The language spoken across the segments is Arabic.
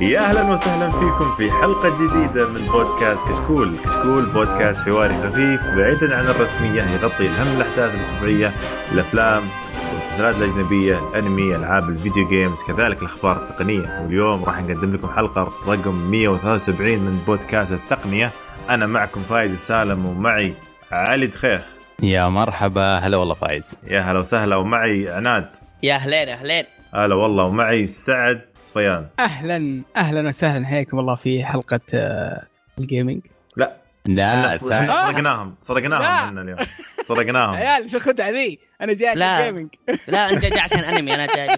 يا أهلا وسهلا فيكم في حلقة جديدة من بودكاست كشكول، كشكول بودكاست حواري خفيف بعيدا عن الرسمية يغطي أهم الأحداث الأسبوعية، الأفلام، المسلسلات الأجنبية، الأنمي، ألعاب ال video games، كذلك الأخبار التقنية، واليوم راح نقدم لكم حلقة رقم 173 من بودكاست التقنية، أنا معكم فايز السالم ومعي علي دخيخ. يا مرحبا. هلا والله فايز. يا هلا وسهلا. ومعي عناد. يا أهلين أهلين. هلا والله. ومعي سعد. صفيان أهلا أهلا وسهلا. حياكم الله في حلقة آه، ال gaming لا. لا إحنا سرقناهم سرقناهم. من اليوم. سرقناهم عيال شو الخدعه ذي؟ أنا جاي عشان لا. ال gaming لا أنت جاي عشان انمي أنا جاي.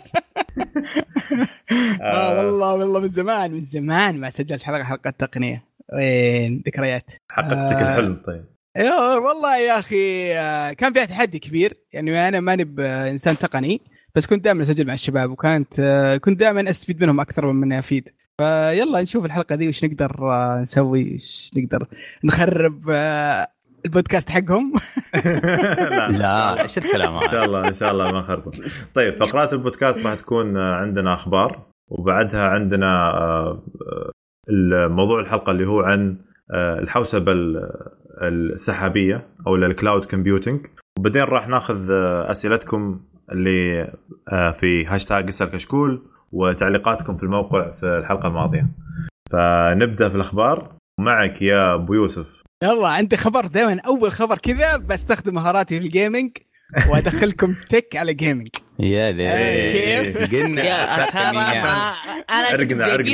آه. والله والله من زمان من زمان ما سجلت حلقة حلقة تقنية. وين؟ ذكريات. حققتك آه. الحلم طيب. يا والله يا أخي آه، كان فيها تحدي كبير. يعني أنا ماني بانسان تقني. بس كنت دائما أسجل مع الشباب وكانت آه، كنت دائما أستفيد منهم أكثر من أني أفيد. فيلا نشوف الحلقة دي وش نقدر آه، نسوي وش نقدر نخرب آه، البودكاست حقهم. لا إيش الكلام إن شاء الله إن شاء الله ما نخرب طيب فقرات البودكاست راح تكون عندنا أخبار وبعدها عندنا الموضوع الحلقة اللي هو عن الحوسبة ال- السحابية أو ال cloud computing وبعدين راح ناخذ أسئلتكم اللي آه، في هاشتاج اسأل كشكول وتعليقاتكم في الموقع في الحلقة الماضية فنبدأ في الأخبار معك يا أبو يوسف يلا عندي خبر دائما أول خبر كذا بستخدم مهاراتي في ال gaming وأدخلكم tech على gaming يا ليه كيف؟ قلنا يا. ما- أنا.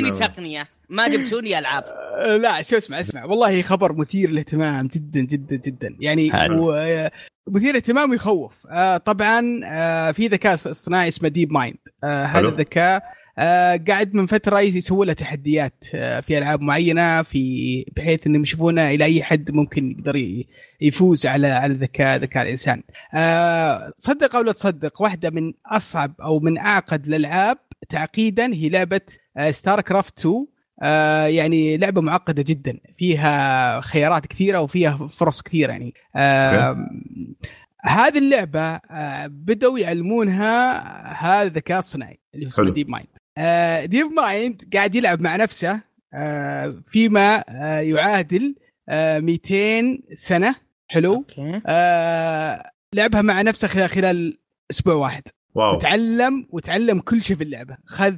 تقنية ما جبتوني ألعاب لا شو اسمع اسمع والله خبر مثير للاهتمام جدا جدا جدا يعني. و- مثير للاهتمام ويخوف آه، طبعا آه، في ذكاء اصطناعي اسمه DeepMind آه، هذا. الذكاء آه، قاعد من فترة يسوي له تحديات آه، في ألعاب معينة في بحيث إنهم يشوفونه إلى أي حد ممكن يقدر يفوز على على ذكاء ذكاء الإنسان. آه، صدق أو لا تصدق واحدة من أصعب أو من أعقد الألعاب تعقيدا هي لعبة StarCraft 2 آه يعني لعبة معقدة جدا. فيها خيارات كثيرة وفيها فرص كثيرة يعني. آه هذه اللعبة آه بدأوا يعلمونها هذا الذكاء الصناعي اللي هو اسمه. DeepMind آه DeepMind قاعد يلعب مع نفسه آه فيما آه يعادل آه 200 سنة. حلو. okay. آه لعبها مع نفسه خلال أسبوع واحد. wow. وتعلم وتعلم كل شيء في اللعبة. خذ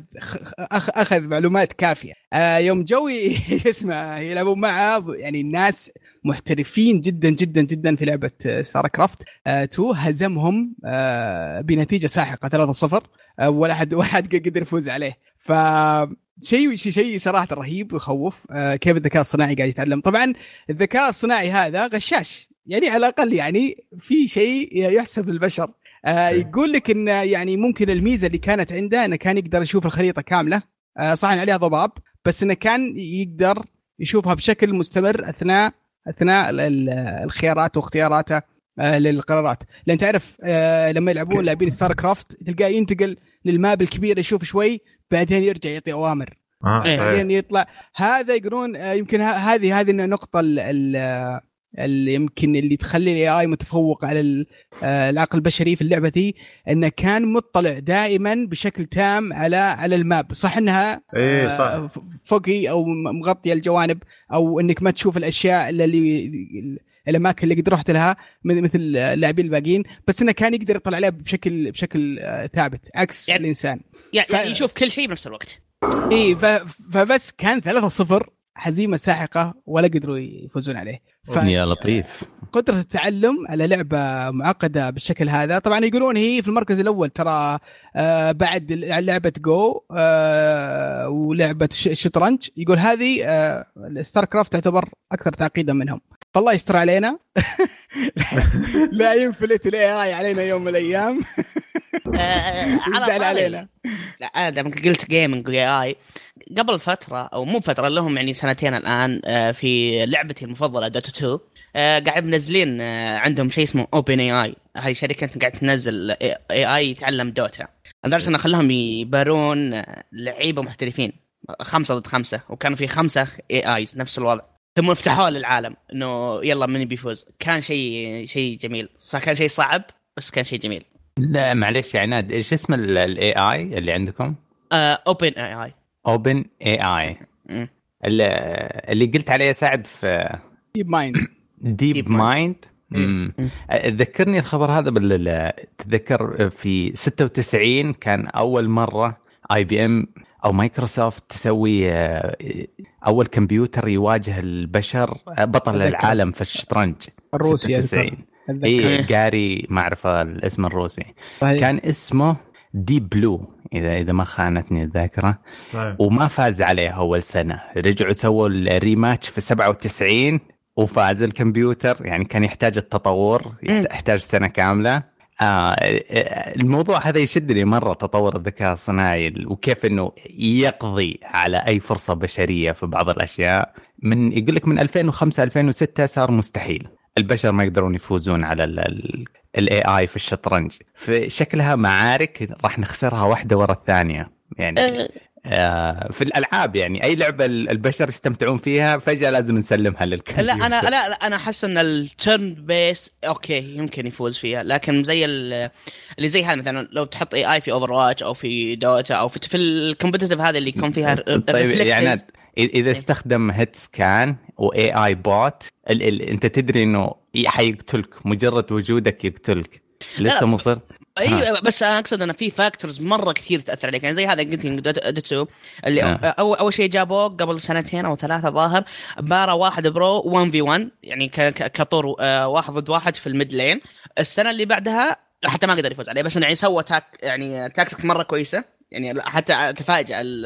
أخ أخذ معلومات كافية. آه يوم جوي شو اسمه يلعبون معه يعني الناس محترفين جدا جدا جدا في لعبة ستار كرافت. 2 هزمهم آه بنتيجة ساحقة 3-0 آه ولا حد ولا حد قدر يفوز عليه. ف شيء شيء صراحة رهيب ويخوف. آه كيف الذكاء الصناعي قاعد يتعلم؟ طبعا الذكاء الصناعي هذا غشاش. يعني على الأقل يعني في شيء يحسب للبشر آه يقول لك إن يعني ممكن الميزة اللي كانت عنده إنه كان يقدر يشوف الخريطة كاملة. آه صح عليها ضباب بس إنه كان يقدر يشوفها بشكل مستمر أثناء أثناء ال- ال- الخيارات واختياراته آه للقرارات. لأن تعرف آه لما يلعبون لاعبين StarCraft تلقاه ينتقل لل map الكبير يشوف شوي بعدين يرجع يعطي أوامر. آه إيه. بعدين يطلع. هذا يقولون يمكن هذه هذه النقطة ال- ال- اللي يمكن اللي تخلي ال AI متفوق على ال- آه، العقل البشري في اللعبة دي إنه كان مطلع دائما بشكل تام على على ال map. صح إنها إيه آه، صح. فوقي أو مغطيه الجوانب أو إنك ما تشوف الأشياء اللي- اللي الأماكن اللي قد رحت لها مثل اللاعبين الباقيين. بس إنه كان يقدر يطلع عليها بشكل بشكل آه، ثابت عكس يعني- الإنسان. يعني ف- يعني يشوف كل شيء بنفس الوقت. اي ف... فبس كان 3-0 هزيمه ساحقة ولا قدروا يفوزون عليه. يا لطيف. فقدره التعلم على لعبة معقدة بالشكل هذا. طبعا يقولون هي في المركز الأول ترى آه بعد لعبة جو آه ولعبة الشطرنج يقول هذه آه StarCraft تعتبر أكثر تعقيدا منهم. فالله يستر علينا. لا ينفلت ال AI علينا يوم من الأيام. آه، على يزعل علينا. لا أنا دام قلت gaming و AI قبل فترة أو مو فترة لهم يعني سنتين الآن آه، في لعبتي المفضلة Dota 2 آه، قاعد منزلين آه، عندهم شيء اسمه OpenAI هاي شركه قاعد تنزل AI يتعلم Dota لدرجة انه خلاهم يبارون آه، لعيبة محترفين. خمسة ضد خمسة. وكان في خمسة AIs نفس الوضع. ثم فتحوها للعالم إنه يلا من بيفوز كان شيء شيء جميل. صح كان شيء صعب بس كان شيء جميل. لا معلش يا عناد إيش اسم ال AI اللي عندكم؟ اوبن اي اي اوبن اي اي. اللي قلت عليه سعد في ديب مايند ديب Deep Mind. مايند. ذكرني الخبر هذا بال تذكر في 96 كان أول مرة IBM أو مايكروسوفت تسوي آه، أول كمبيوتر يواجه البشر آه، بطل أتذكر. العالم في الشطرنج. الروسي 96 أذكر. إي جاري ما أعرف الاسم الروسي. صحيح. كان اسمه Deep Blue إذا إذا ما خانتني الذاكرة. صحيح. وما فاز عليه أول سنة. رجعوا سووا ال rematch في 97 وفاز الكمبيوتر. يعني كان يحتاج التطور يحتاج سنة كاملة. آه الموضوع هذا يشدني مرة تطور الذكاء الصناعي وكيف إنه يقضي على أي فرصة بشرية في بعض الأشياء. من يقول لك من 2005 2006 صار مستحيل. البشر ما يقدرون يفوزون على الاي اي في الشطرنج. فشكلها معارك راح نخسرها واحدة ورا الثانية. يعني آه، في الألعاب يعني أي لعبة البشر يستمتعون فيها فجأة لازم نسلمها للكمبيوتر لا أنا لا, لا أنا أحس إن ال turn based okay يمكن يفوز فيها لكن زي ال- اللي زي هذا مثلا لو تحط AI في Overwatch أو في Dota أو في, في ال competitive هذا اللي يكون فيها طيب. يعني إذا إيه. استخدم hitscan و AI bot أنت تدري إنه حيقتلك مجرد وجودك يقتلك لسه. مصر أي بس أنا أقصد انه في factors مرة كثير تأثر عليك. يعني زي هذا قلت لك Dota اللي آه. اول أول شيء جابوه قبل سنتين أو ثلاثة ظاهر بارا واحد pro 1 في 1 يعني كطور آه، واحد ضد واحد في ال mid lane السنة اللي بعدها حتى ما قدر يفوز عليه بس إنه يعني سوى tac يعني تاكتيك مرة كويسة. يعني حتى تفاجأ ال-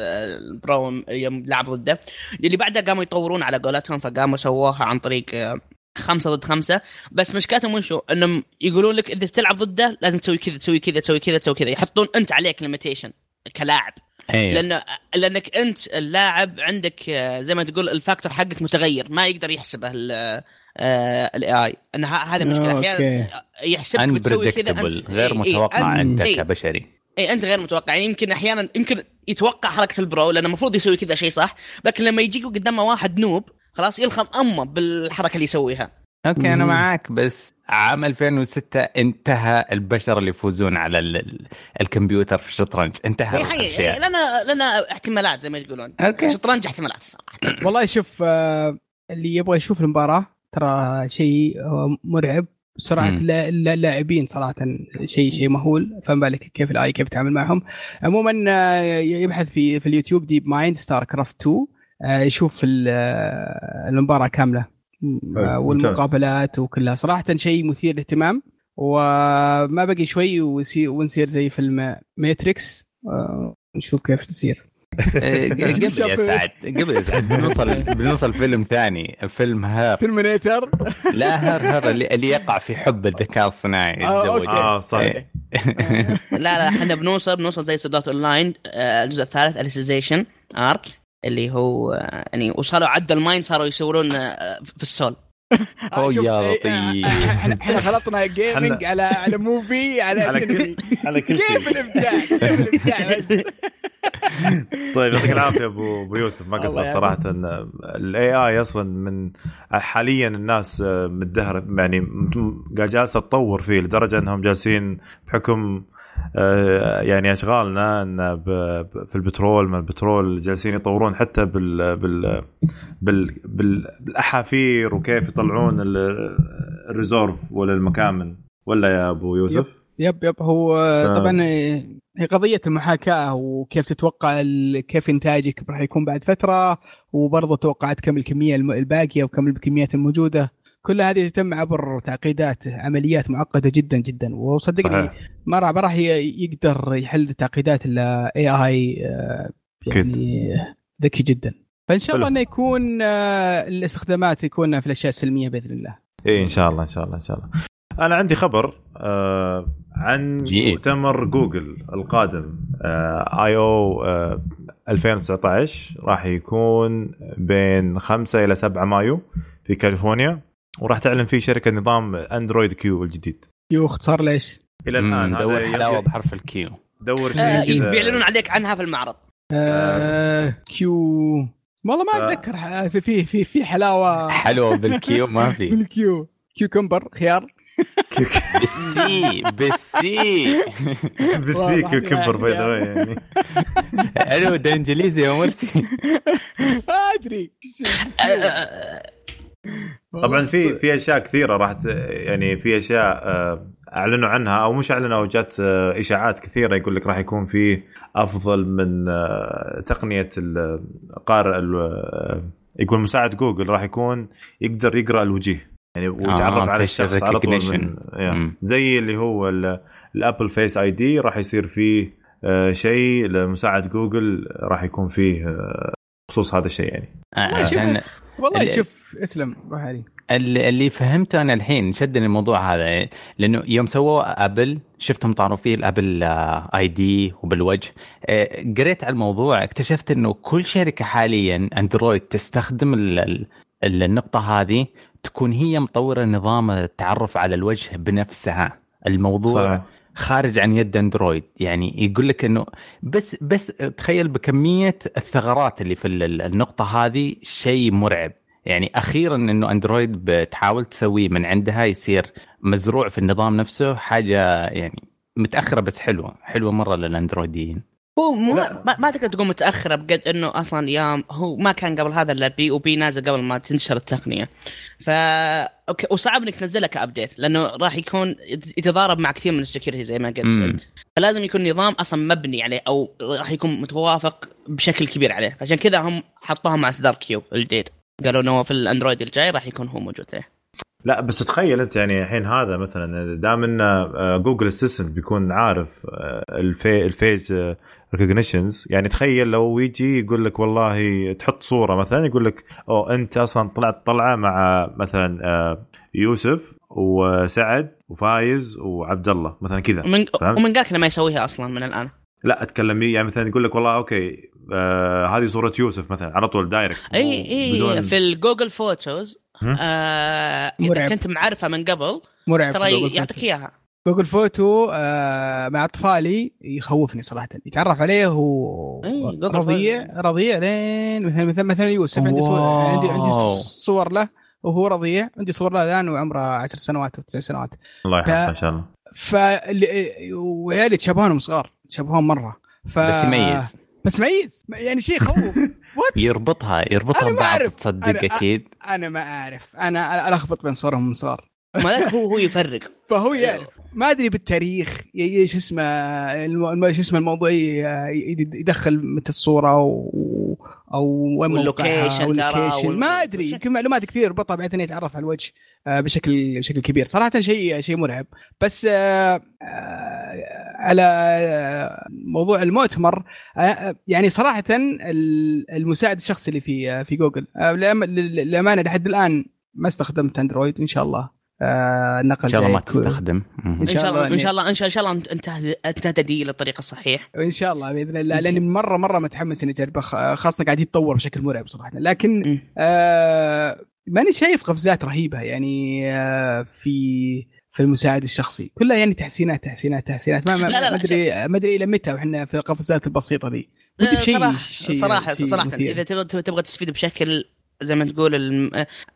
ال pro يوم لعب ضده. اللي بعدها قاموا يطورون على قولتهم فقاموا سووها عن طريق آه، خمسة ضد خمسة. بس مشكلتهم وشو إنهم يقولون لك إذا تلعب ضده لازم تسوي كذا تسوي كذا تسوي كذا تسوي كذا. يحطون أنت عليك limitation كلاعب. أيوه. لأن لأنك أنت اللاعب عندك آه، زي ما تقول ال factor حقك متغير. ما يقدر يحسبه ال AI إن ه- هذه المشكلة أحيانا يحسبك بتسوي كذا غير إي- إي، متوقع أنت- انت إي. كبشري. اي أنت غير متوقع. يعني يمكن أحيانا يمكن يتوقع حركة ال pro لأنه المفروض يسوي كذا شيء صح. لكن لما يجيك قدامه واحد noob خلاص يلخم أمه بالحركة اللي يسويها. okay أنا. معاك بس عام 2006 انتهى البشر اللي يفوزون على ال- ال- الكمبيوتر في الشطرنج. انتهى اي حقيقي الأشياء. لنا لنا احتمالات زي ما يقولون. okay. الشطرنج احتمالات صراحة. والله شوف آه، اللي يبغى يشوف المباراة ترى شيء آه، مرعب. سرعه اللاعبين صراحة شيء شيء مهول. فما بالك كيف ال AI كيف يتعامل معهم. عموما آه، يبحث في في اليوتيوب DeepMind StarCraft 2 آه، يشوف ال- آه، المباراة كاملة. آه،. والمقابلات وكلها. صراحة شيء مثير للاهتمام. وما بقي شوي ونصير زي فيلم Matrix آه، نشوف كيف تصير آه، قبل يا سعد قبل يا سعد. بنوصل بنوصل فيلم ثاني. فيلم Her. Terminator لا Her Her اللي, اللي يقع في حب الذكاء الصناعي آه،. آه صحيح. إيه. لا لا إحنا بنوصل بنوصل زي سودات اون لاين الجزء الثالث اليسيزيشن ارك اللي هو آه، يعني وصلوا عدى الماين صاروا يصورون آه، في السول أوه شوف، يا إيه، لطيف. إحنا إحنا خلطنا جيمنج على على موفي على على كل. على كل كيف شيء الإبداع كيف الإبداع بس طيب يعطيك العافية أبو أبو يوسف ما يعافيك. صراحة الاي اي أصلا من حاليا الناس آه، متدهرة يعني قاعد جالسة تطور فيه لدرجة إنهم جالسين بحكم آه، يعني أشغالنا إن في البترول من البترول جالسين يطورون حتى بال بال بال بال بالأحافير وكيف يطلعون ال- الريزورف ولا المكامن ولا يا أبو يوسف؟ يب يب هو ف- طبعا هي قضية المحاكاة وكيف تتوقع كيف إنتاجك راح يكون بعد فترة وبرضه توقعات كم الكمية الباقية وكم الكميات الموجودة. كل هذه تتم عبر تعقيدات عمليات معقدة جدا جدا. وصدقني ما راح ما راح يقدر يحل تعقيدات إلا اي اي يعني ذكي جدا. فإن شاء الله. إنه يكون آه، الاستخدامات يكون في الأشياء السلمية بإذن الله. إيه إن شاء الله إن شاء الله إن شاء الله. أنا عندي خبر آه عن. مؤتمر جوجل القادم آه آي أو آه 2019 راح يكون بين 5 إلى 7 مايو في كاليفورنيا. وراح تعلن فيه شركة نظام Android Q الجديد. كيو اختصار ليش؟ إلى الآن دور هذا حلاوة بحرف ال Q. دور شيء آه، كذا. بيعلنون عليك عنها في المعرض. آه Q والله ما آه. أتذكر ح- في في في في حلاوة. حلوة بال Q ما في. بال Q. cucumber خيار. بالسي بالسي. بالسي كيوكمبر باي ذا يعني. حلو ده إنجليزي يا مرسي. ما أدري. طبعا في في أشياء كثيرة راح يعني في أشياء آه، أعلنوا عنها أو مش أعلنوا أو جات آه، إشاعات كثيرة يقول لك راح يكون في أفضل من آه، تقنية ال- قارئ ال- آه، يقول مساعد جوجل راح يكون يقدر يقرأ الوجيه يعني ويتعرف آه، على الشخص على طول. من. مم. زي اللي هو ال- ال Apple Face ID راح يصير فيه شيء لمساعد جوجل راح يكون فيه بخصوص هذا الشيء يعني آه، عشان والله ال- شوف اسلم روح علي اللي فهمته أنا الحين شدني الموضوع هذا لأنه يوم سووا Apple شفتهم طاروا فيه ال Apple ID وبالوجه آه، قريت على الموضوع اكتشفت إنه كل شركة حاليا Android تستخدم ال- ال- ال- النقطة هذه تكون هي مطورة نظام التعرف على الوجه بنفسها الموضوع صحيح. خارج عن يد Android. يعني يقول لك إنه بس بس تخيل بكمية الثغرات اللي في ال- ال- النقطة هذه شيء مرعب. يعني أخيرا إنه Android بتحاول تسويه من عندها يصير مزروع في النظام نفسه حاجة يعني متأخرة بس حلوة حلوة مرة للأندرويديين. هو مو. ما, ما تقدر تقول متأخرة بقد إنه أصلا يا هو ما كان قبل هذا إلا بي وبي نازل قبل ما تنتشر التقنية. ف okay وصعب إنك تنزلها ك update لأنه راح يكون يتضارب مع كثير من ال security زي ما قلت. فلازم يكون نظام أصلا مبني عليه أو راح يكون متوافق بشكل كبير عليه. عشان كذا هم حطوها مع اصدار Q الجديد. قالوا إنه في ال Android الجاي راح يكون هو موجود. عليه لا بس تخيل أنت يعني الحين هذا مثلا دام إن آه، Google Assistant بيكون عارف آه، ال face recognitions يعني تخيل لو يجي يقول لك والله تحط صورة مثلا يقول لك أو أنت أصلا طلعت طلعة مع مثلا آه، يوسف وسعد وفايز وعبد الله مثلا كذا ومن؟ ومن قالك انه ما يسويها أصلا من الآن لا أتكلم يعني مثلا يقول لك والله okay آه هذه صورة يوسف مثلا على طول direct أي أي في ال Google Photos؟ آه إذا مرعب. كنت معرفها من قبل مرعب ترى يعطيك. إياها Google Photo آه مع أطفالي يخوفني صراحة. يتعرف عليه هو إيه، رضيع رضيع لين مثلا مثلا مثلا يوسف. عندي صور. عندي عندي صور له وهو رضيع. عندي صور له الآن وعمره 10 سنوات أو 9 سنوات. الله يحفظه إن شاء الله. ف وعيالي تشابهونهم صغار تشابهون مرة. ف بس يميز بس ميز. يعني شيء يخوف. يربطها يربطها أنا ما ببعض أعرف. تصدق أنا- أكيد. أنا ما أعرف. أنا ألخبط بين صورهم من صغار ما هو هو يفرق. فهو يعرف. ما أدري بالتاريخ شو اسمه شو اسمه الموضوع يدخل متى الصورة و أو وين وال location ما أدري يمكن معلومات كثير يربطها بعدين يتعرف على الوجه آه، بشكل بشكل كبير. صراحة شيء شيء مرعب. بس آه، آه، على موضوع المؤتمر يعني صراحة ال- المساعد الشخصي اللي في في جوجل للأمانة لحد الآن ما استخدمت أندرويد إن شاء الله. آه، النقل إن شاء الله ما تستخدم. إن شاء الله إن يعني- شاء الله إن شاء إن شاء الله انت تهتدي للطريق الصحيح. إن شاء الله بإذن الله. لأني مره مرة متحمس إني اجربه خ- خاصة قاعد يتطور بشكل مرعب صراحة. لكن مم. آه ماني شايف قفزات رهيبة يعني آه في في المساعد الشخصي. كلها يعني تحسينات تحسينات تحسينات. ما ما لا، لا، لا، ما ادري ما أدري إلى متى وإحنا في القفزات البسيطة دي. ودي بشيء صراحة شيء صراحة شيء صراحة مثير. إذا تبغى تبغى تستفيد بشكل زي ما تقول الم-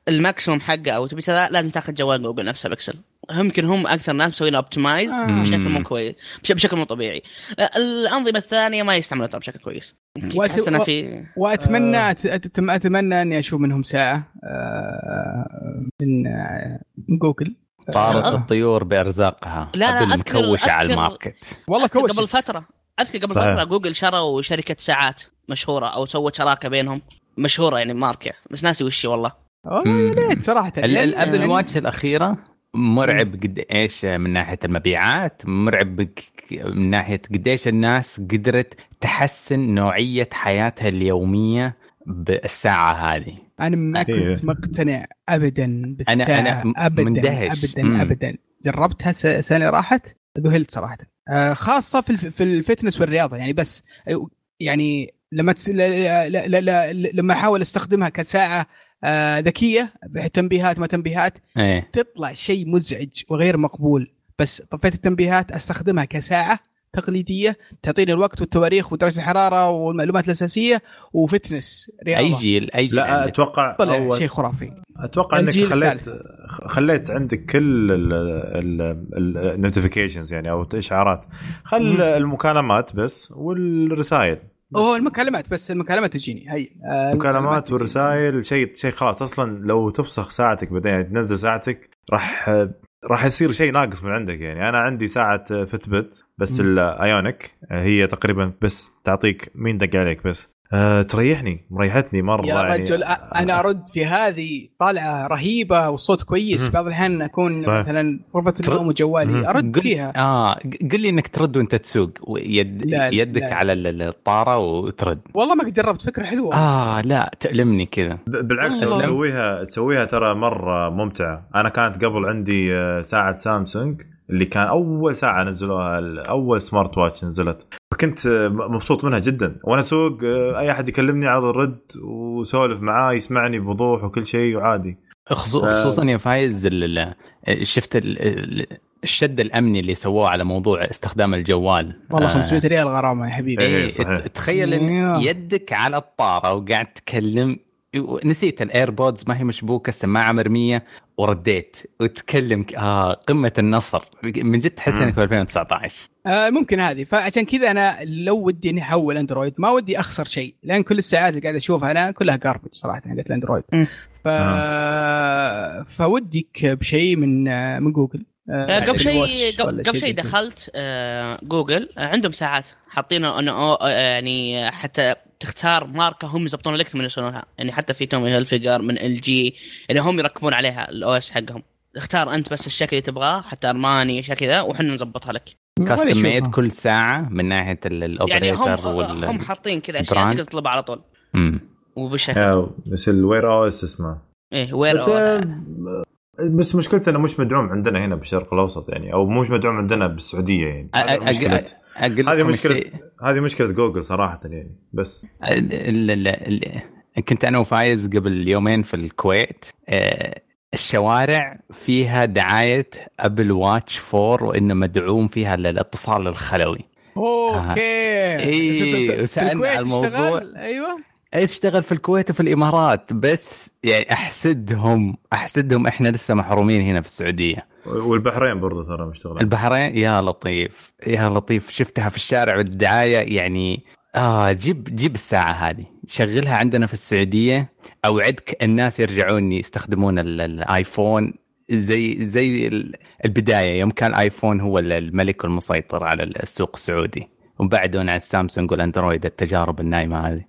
ال maximum حقه أو تبي لازم تاخذ جوال جوجل نفسه بكسل يمكن هم أكثر ناس مسوين optimize آه. بشكل مو كويس بش- بشكل مو طبيعي. الأنظمة الثانية ما يستعملوها بشكل كويس. وأت- و- في وأتمنى أت- أت- أتمنى أني أشوف منهم ساعة آه من آه من جوجل. طارت آه. الطيور بأرزاقها. لا، لا، قبل أذكر- مكوشة على أذكر- الماركت. والله أذكر كوش قبل فتره أذكر قبل صحيح. فترة جوجل شروا شركة ساعات مشهورة أو سوت شراكة بينهم. مشهورة يعني ماركه بس ناسي وش هي والله. والله يا ريت صراحة. ال- يعني- ال Apple يعني- Watch الأخيرة مرعب قد إيش من ناحية المبيعات مرعب من ناحية قديش الناس قدرت تحسن نوعية حياتها اليومية بالساعة هذه. أنا ما. كنت مقتنع ابدا بالساعة. أنا م- ابدا مندهش. ابدا مم. ابدا. جربتها س- سنة راحت ذهلت صراحة. آه، خاصة في الف- في الفتنس والرياضة يعني بس. أيوة، يعني لما تس... ل... ل... ل... ل... لما أحاول أستخدمها كساعة آه، ذكية تنبيهات ما تنبيهات إيه تطلع شيء مزعج وغير مقبول بس طفيت التنبيهات أستخدمها كساعة تقليدية تعطيني الوقت والتواريخ ودرجة الحرارة والمعلومات الأساسية و fitness رياضة أي جيل أي جيل لا عندك. أتوقع طلع أول شيء خرافي أتوقع إنك خليت الثالث. خليت عندك كل ال notifications يعني أو الاشعارات خل مم. المكالمات بس والرسائل هو المكالمات بس المكالمات تجيني هي آه، المكالمات. والرسائل شيء شيء خلاص أصلا لو تفسخ ساعتك بعدين يعني تنزل ساعتك راح راح يصير شيء ناقص من عندك يعني أنا عندي ساعة فتبت بس. الايونيك هي تقريبا بس تعطيك مين دق عليك بس أه تريحني مريحتني مرة يا يعني رجل أنا أرد في هذه طالعة رهيبة والصوت كويس. بعض الأحيان أكون صحيح. مثلا غرفة ترد- النوم وجوالي. أرد قل- فيها آه قل لي إنك ترد وأنت تسوق ويد لا، يدك لا. على ال- ال- الطارة وترد والله ما قد جربت فكرة حلوة آه لا تألمني كذا ب- بالعكس. تسويها تسويها ترى مرة ممتعة أنا كانت قبل عندي آه، ساعة سامسونج اللي كان أول ساعة نزلوها ال- أول سمارت واتش نزلت. فكنت آه، مبسوط منها جدا. وأنا أسوق آه، أي أحد يكلمني على الرد وسولف معاه يسمعني بوضوح وكل شيء وعادي. خصوصا يا فايز شفت ال- ال- الشد الأمني اللي سووه على موضوع استخدام الجوال. والله آه، 500 ريال غرامة يا حبيبي. إيه، تخيل إن. يدك على الطارة وقاعد تتكلم نسيت ال AirPods ما هي مشبوكة السماعة مرمية ورديت. وتكلم ك- آه قمة النصر. من جد تحس. إنك في 2019 آه ممكن هذه. فعشان كذا أنا لو ودي إني أحول أندرويد ما ودي أخسر شيء لأن كل الساعات اللي قاعد أشوفها أنا كلها garbage صراحة حقت الأندرويد. ف... فوديك بشيء من آه، من جوجل. آه، آه، قبل شيء قبل شيء كذا. دخلت آه، جوجل. آه، عندهم ساعات آه، يعني حتى تختار ماركة هم يضبطون لك من يسوونها يعني حتى في تومي هيلفيجر من LG اللي هم يركبون عليها ال OS حقهم. اختار انت بس الشكل اللي تبغاه حتى أرماني اشياء كذا وحنا نظبطها لك. custom. made كل ساعة من ناحية ال- يعني هم ال operator وال هم حاطين كذا أشياء. تقدر تطلبها على طول. مم. وبالشكل آه، بس ال Wear OS اسمه. إيه Wear بس أو- بس مشكلته إنه مش مدعوم عندنا هنا بالشرق الأوسط يعني أو مش مدعوم عندنا بالسعودية يعني. أ- أ- أقول هذه مشكله هذه مشكلة جوجل صراحة يعني بس. ال- ال- ال- ال- كنت أنا وفايز قبل يومين في الكويت. آه، الشوارع فيها دعاية Apple Watch 4 وإنه مدعوم فيها الاتصال الخلوي. أوكي. إيه، في وسألنا الكويت على الموضوع. اشتغل أيوه. اشتغل في الكويت وفي الإمارات بس يعني أحسدهم أحسدهم إحنا لسه محرومين هنا في السعودية. والبحرين برضه ترى مشتغله البحرين؟ يا لطيف يا لطيف. شفتها في الشارع بالدعايه يعني آه جيب جيب الساعة هذه. شغلها عندنا في السعودية أوعدك الناس يرجعون يستخدمون ال- الآيفون. زي زي ال- البداية يوم كان الايفون هو ال- الملك المسيطر على السوق السعودي. وبعدون على السامسونج والأندرويد التجارب النايمة هذه.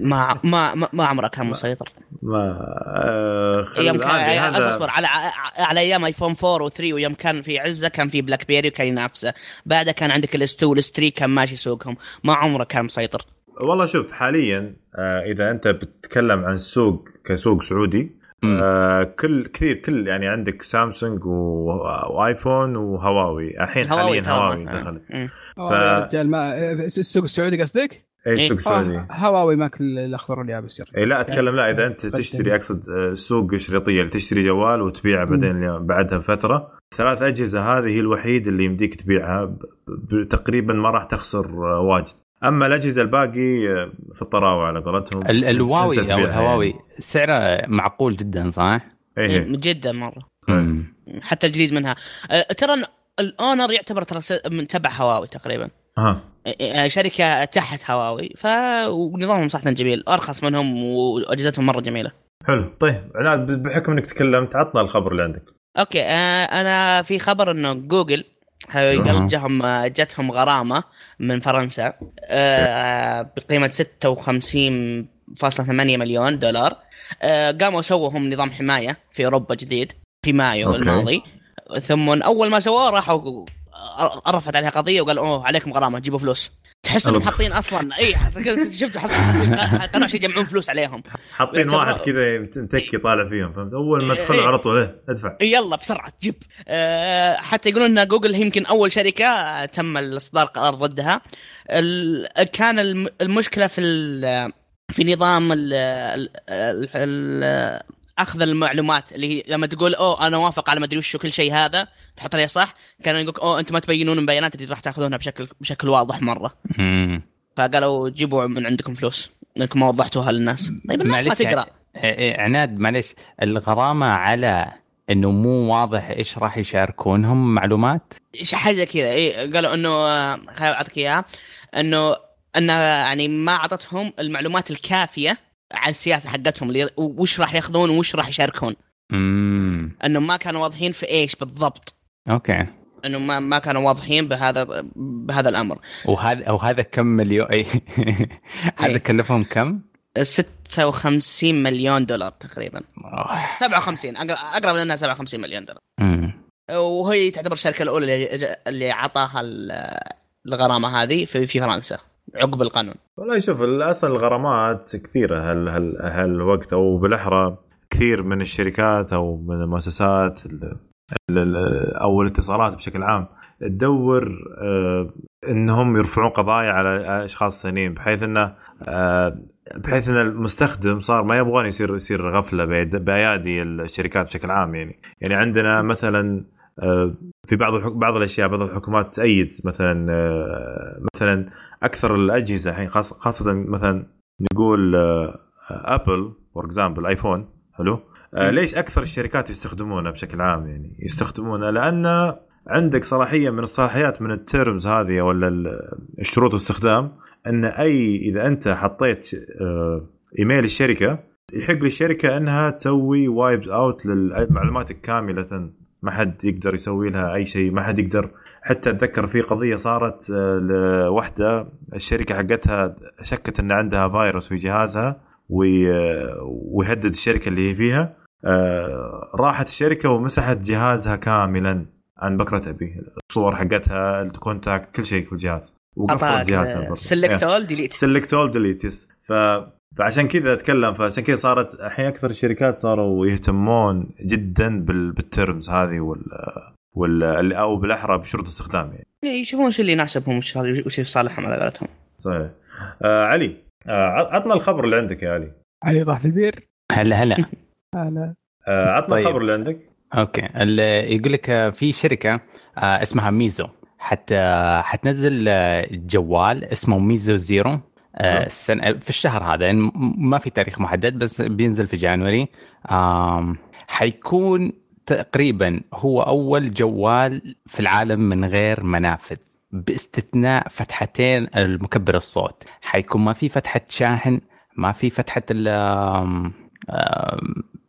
ما ما ما, عمره كان مسيطر ما آه أيام كان هذا- أصبر على على أيام ايفون 4 و3 ويوم كان في عزة كان في بلاك بيري وكان ينافسه بعدها كان عندك ال S 2 وال S 3 كان ماشي سوقهم ما عمره كان مسيطر والله شوف حاليا آه إذا أنت بتتكلم عن السوق كسوق سعودي. آه كل كثير كل يعني عندك سامسونج و- وايفون وهواوي الحين حاليا. هواوي آه. دخلت. ف... يا رجال ما السوق السعودي قصدك؟ اي إيه. سوق سعودي آه، هواوي ماكل الأخضر واليابس اي لا أتكلم لا إذا أنت تشتري أقصد آه، سوق شريطية اللي تشتري جوال وتبيعه بعدين اليوم- بعدها بفترة ثلاث أجهزة هذه هي الوحيد اللي يمديك تبيعها تقريبا ما راح تخسر آه، واجد أما الأجهزة الباقي في الطراوة على قولتهم الواوي أو الهواوي يعني. سعره معقول جدا صح؟ اي إيه، إيه. جدا مرة. مم. حتى الجديد منها ترى الأونر يعتبر ترى من تبع هواوي تقريبا أها شركة تحت هواوي ف ونظامهم صراحة جميل. أرخص منهم وأجهزتهم مرة جميلة. حلو. طيب عناد بحكم إنك تكلمت عطنا الخبر اللي عندك. أوكي آه أنا في خبر إنه جوجل جهم آه، جتهم غرامة من فرنسا آه بقيمة 56.8 مليون دولار. آه قاموا سووا هم نظام حماية في أوروبا جديد في مايو أوكي. الماضي. ثم أول ما سووه راحوا رفعت عليها قضية وقالوا أوه عليكم غرامة جيبوا فلوس. تحس إنهم. حاطين أصلا اي شفت قناة يجمعون فلوس عليهم. حاطين واحد كذا متكي طالع فيهم فهمت؟ أول ما إيه. تدخل على طول إيه، ادفع. يلا بسرعة جيب. أه حتى يقولون إن جوجل هي يمكن أول شركة تم الإصدار قرار ضدها. كان الم- المشكلة في في نظام ال ال ال أخذ المعلومات اللي هي لما تقول أوه أنا وافق على ما أدري وش كل شيء هذا. تحط عليه صح كانوا يقول أوه أنتم ما تبينون البيانات اللي راح تأخذونها بشكل بشكل واضح مرة. مم. فقالوا جيبوا من عندكم فلوس إنكم ما وضحتوها للناس. طيب الناس ما تقرأ. إيه، إيه، عناد معلش الغرامة على إنه مو واضح إيش راح يشاركونهم معلومات؟ إيش حاجة كذا اي قالوا إنه آه، خليني أعطيك إياها إنه انه يعني ما أعطتهم المعلومات الكافية عن السياسة حقتهم اللي وش راح ياخذون وش راح يشاركون. امم انه ما كانوا واضحين في إيش بالضبط. okay. انه ما ما كانوا واضحين بهذا بهذا الأمر. وهذا وهذا كم مليون؟ اي هذا إيه. كلفهم كم؟ 56 مليون دولار تقريبا. أوه. 57 أقرب- أقرب لأنها 57 مليون دولار. أمم. وهي تعتبر الشركة الأولى اللي اللي أعطاها ال- الغرامة هذه في في فرنسا. عقب القانون والله شوف أصلا الغرامات كثيرة هال هال هالوقت أو بالأحرى كثير من الشركات أو من المؤسسات ال- ال- ال- أو الاتصالات بشكل عام تدور آه، إنهم يرفعون قضايا على أشخاص ثانيين بحيث إنه آه، بحيث إن المستخدم صار ما يبغون يصير يصير غفلة بأيادي الشركات بشكل عام يعني يعني عندنا مثلا آه، في بعض. بعض الأشياء بعض الحكومات تأيد مثلا مثلا أكثر الأجهزة الحين خاصة مثلا نقول آه، أبل for example آيفون حلو آه،. ليش أكثر الشركات يستخدمونه بشكل عام يعني يستخدمونه لأن عندك صلاحية من الصلاحيات من ال terms هذه ولا ال- الشروط الاستخدام إن أي إذا أنت حطيت آه، إيميل الشركة يحق للشركة إنها تسوي wipe out للمعلومات كامله ما حد يقدر يسوي لها أي شيء ما حد يقدر حتى أتذكر في قضية صارت آه، لوحدة الشركة حقتها شكت إن عندها فيروس في جهازها وي- ويهدد الشركة اللي هي فيها. آه، راحت الشركة ومسحت جهازها كاملا عن بكرة أبيه. الصور حقتها ال contact كل شيء في الجهاز. وقفلت جهازها. select all delete select all delete yes ف فعشان كذا أتكلم. فعشان كذا صارت الحين أكثر الشركات صاروا يهتمون جدا بال... بال terms هذه وال وال أو بالأحرى بشروط الاستخدام يعني. يشوفون وش اللي يناسبهم وش وش في صالحهم على قولتهم. صحيح. آه علي آه عطنا الخبر اللي عندك يا علي. علي في البير؟ هلا هلا. هلا. آه عطنا طيب. الخبر اللي عندك. أوكي. يقول لك آه، في شركة آه، اسمها ميزو. حتى حتنزل آه، جوال اسمه ميزو زيرو آه،. السنة في الشهر هذا. يعني ما في تاريخ محدد بس بينزل في January. حيكون تقريبا هو أول جوال في العالم من غير منافذ باستثناء فتحتين المكبر الصوت. حيكون ما في فتحة شاحن ما في فتحة ال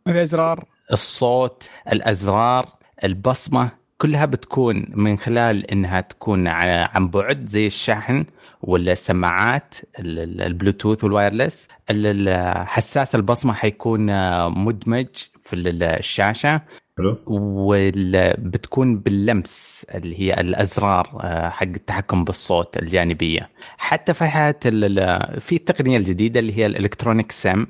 الأزرار. الصوت الأزرار البصمة كلها بتكون من خلال إنها تكون عن بعد زي الشاحن ولا السماعات ال- ال- البلوتوث وال wireless. ال- ال- حساس البصمة حيكون آه، مدمج في ال- الشاشة. وبتكون باللمس اللي هي الأزرار آه، حق التحكم بالصوت الجانبية. حتى ال- في التقنيه الجديده اللي هي ال electronic SIM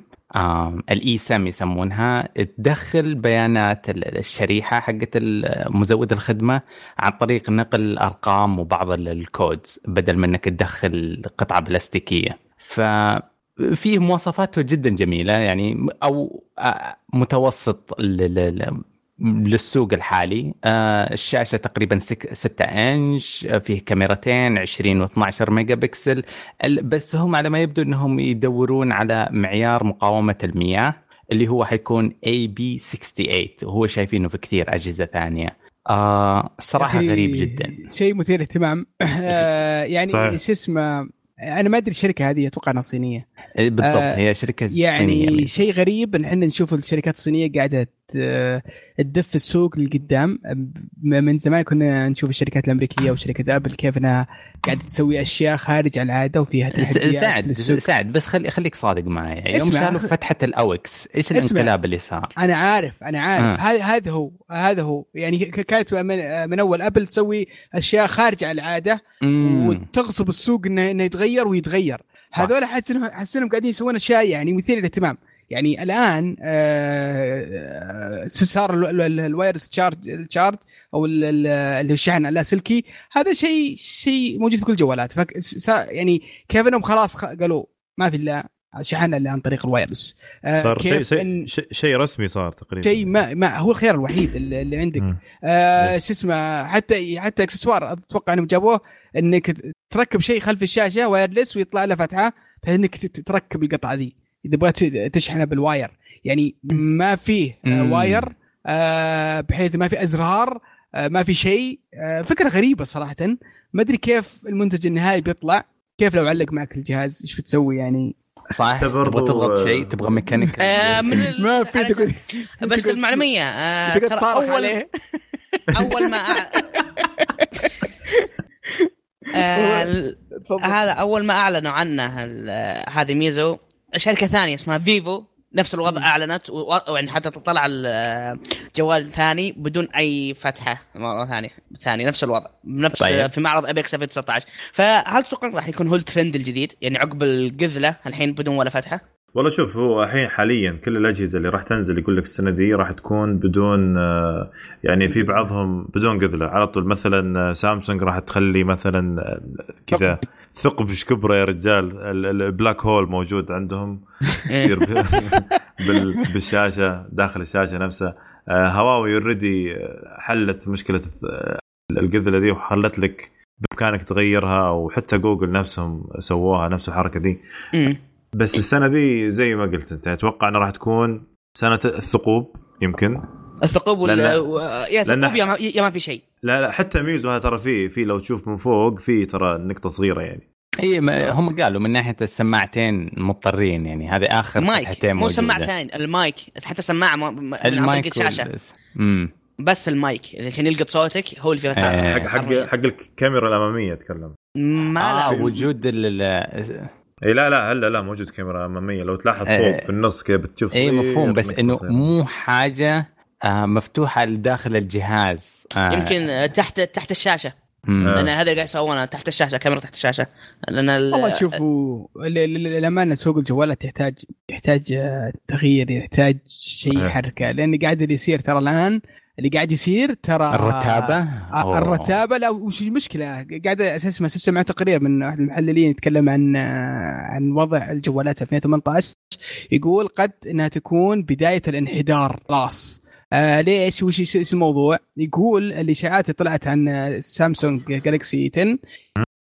ال eSIM يسمونها. تدخل بيانات ال- الشريحة حقت مزود الخدمة عن طريق نقل الأرقام وبعض ال- ال codes بدل من إنك تدخل قطعة بلاستيكية. ف فيه مواصفاته جدا جميلة يعني أو آه، متوسط للسوق الحالي. آه، الشاشة تقريبا 6 إنش آه، فيه كاميرتين 20 و12 ميجا بكسل. بس هم على ما يبدو إنهم يدورون على معيار مقاومة المياه اللي هو حيكون AB68 وهو شايفينه في كثير أجهزة ثانية. آه صراحة غريب جدا. شيء مثير اهتمام آه، يعني. شو اسمه أنا ما أدري الشركة هذه أتوقع إنها صينية. بالضبط آه، هي شركة يعني صينية. شيء غريب إن إحنا نشوف الشركات الصينية قاعدة تدف السوق لقدام من زمان كنا نشوف الشركات الأمريكية وشركة آبل كيف إنها قاعدة تسوي أشياء خارج عن العادة وفيها سعد سعد بس خلي خليك صادق معي يوم. شالوا فتحة ال AUX إيش. الانقلاب اللي صار؟ أنا عارف أنا عارف آه. هذا هو هذا هو يعني كانت من, من أول آبل تسوي أشياء خارج عن العادة مم. وتغصب السوق إنه يتغير ويتغير. هذول حاسس انهم حاسس إنهم قاعدين يسوون أشياء يعني مثيرة للاهتمام. يعني الآن آه، آه، صار ال- ال- ال- ال wireless charge ال charge أو ال- ال- اللي الشحن اللاسلكي هذا شيء شيء موجود في كل الجوالات. يعني كيف انهم خلاص قالوا ما في إلا شحنها اللي عن طريق ال wireless آه، صار شيء شيء إن- شيء- شيء رسمي صار تقريبا. شيء ما, ما هو الخيار الوحيد اللي, اللي عندك. آه شو اسمه حتى حتى إكسسوار أتوقع إنهم جابوه إنك تركب شيء خلف الشاشة wireless ويطلع له فتحة بحيث انك تركب القطعة ذي. إذا بغيت تشحنها بال wire. يعني ما فيه آه. wire آه بحيث ما في أزرار آه ما في شيء. آه فكرة غريبة صراحة. ما أدري كيف المنتج النهائي بيطلع. كيف لو علق معك الجهاز؟ إيش بتسوي يعني؟ صح؟ تبغى تضغط شيء؟ تبغى ميكانيك؟ آه، ما في تقول بس المعلومية آه، اول عليه. أول ما. آه، هذا أول ما أعلنوا عنه ال- هذه ميزو شركة ثانية اسمها فيفو. نفس الوضع. أعلنت و- يعني حتى طلع الجوال ثاني بدون أي فتحة مرة ثانية ثاني نفس الوضع نفس طيب. طيب. في معرض ابيكس 2019 فهل تتوقع راح يكون هو الترند الجديد يعني عقب القذلة الحين بدون ولا فتحة؟ والله شوف هو الحين حاليا كل الأجهزة اللي راح تنزل يقول لك السنة دي راح تكون بدون آه، يعني في بعضهم بدون قذلة. على طول مثلا آه، سامسونج راح تخلي مثلا آه، كذا ثقب. إيش كبره يا رجال؟ ال- ال- ال black hole موجود عندهم. يصير بالشاشة داخل الشاشة نفسها. هواوي already حلت مشكلة القذلة دي وخلت لك بإمكانك تغيرها وحتى جوجل نفسهم سووها نفس الحركة دي. بس السنة دي زي ما قلت انت أتوقع إنها راح تكون سنة الثقوب يمكن الثقوب ولا لأن- و- يا لأن- ثقوب يا ما, يا ما في شيء لا لا حتى ميزو هذا ترى فيه في لو تشوف من فوق في ترى نقطة صغيرة يعني إي ما- هم قالوا من ناحية السماعتين مضطرين يعني هذه آخر مايك مو. سماعتين المايك حتى سماعة طريق المايك الشاشه وال- بس المايك عشان يلقط صوتك هو اللي فيه فتحات. إيه. حق حق حق الكاميرا الأمامية أتكلم ما له. وجود ال- إي لا لا هلا لا موجود كاميرا أمامية لو تلاحظ إيه. فوق في النص كذا بتشوف اي صغير مفهوم بس إنه. مو حاجة آه مفتوحة لداخل الجهاز آه يمكن آه، تحت تحت الشاشة. لأن هذا اللي قاعد يسوونه تحت الشاشة كاميرا تحت الشاشة لأن ال- والله شوفوا للأمانة سوق الجوالات يحتاج يحتاج تغيير يحتاج شيء إيه. يحركه لأن قاعد اللي يصير ترى الآن اللي قاعد يصير ترى الرتابة آه، أوه. الرتابة لا وش المشكلة قاعد أساس ما سمع تقرير من احد المحللين يتكلم عن آه، عن وضع الجوالات 2018 يقول قد إنها تكون بداية الانحدار خلاص آه ليش وش إيش الموضوع؟ يقول الإشاعات اللي طلعت عن سامسونج جالكسي 10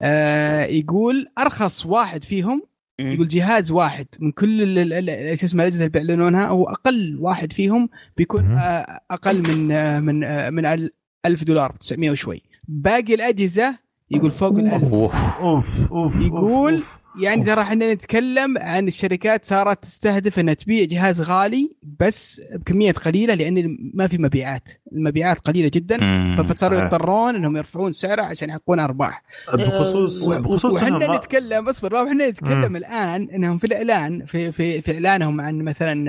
آه يقول أرخص واحد فيهم. يقول جهاز واحد من كل ال- ال- ال- إيش اسمه الأجهزة اللي بيعلنونها هو أقل واحد فيهم بيكون. آه، أقل من آه، من آه، من ال- 1000 دولار 900 وشوي باقي الأجهزة يقول فوق ال 1000 أوف. أوف أوف يقول أوف. يعني ترى إحنا نتكلم عن الشركات صارت تستهدف إنها تبيع جهاز غالي بس بكميات قليلة لأن ما في مبيعات المبيعات قليلة جدا. فصاروا. يضطرون إنهم يرفعون سعره عشان يحققون أرباح بخصوص و- بخصوص وحنا نتكلم اصبر وحنا نتكلم مم. الآن إنهم في الإعلان في في في إعلانهم عن مثلا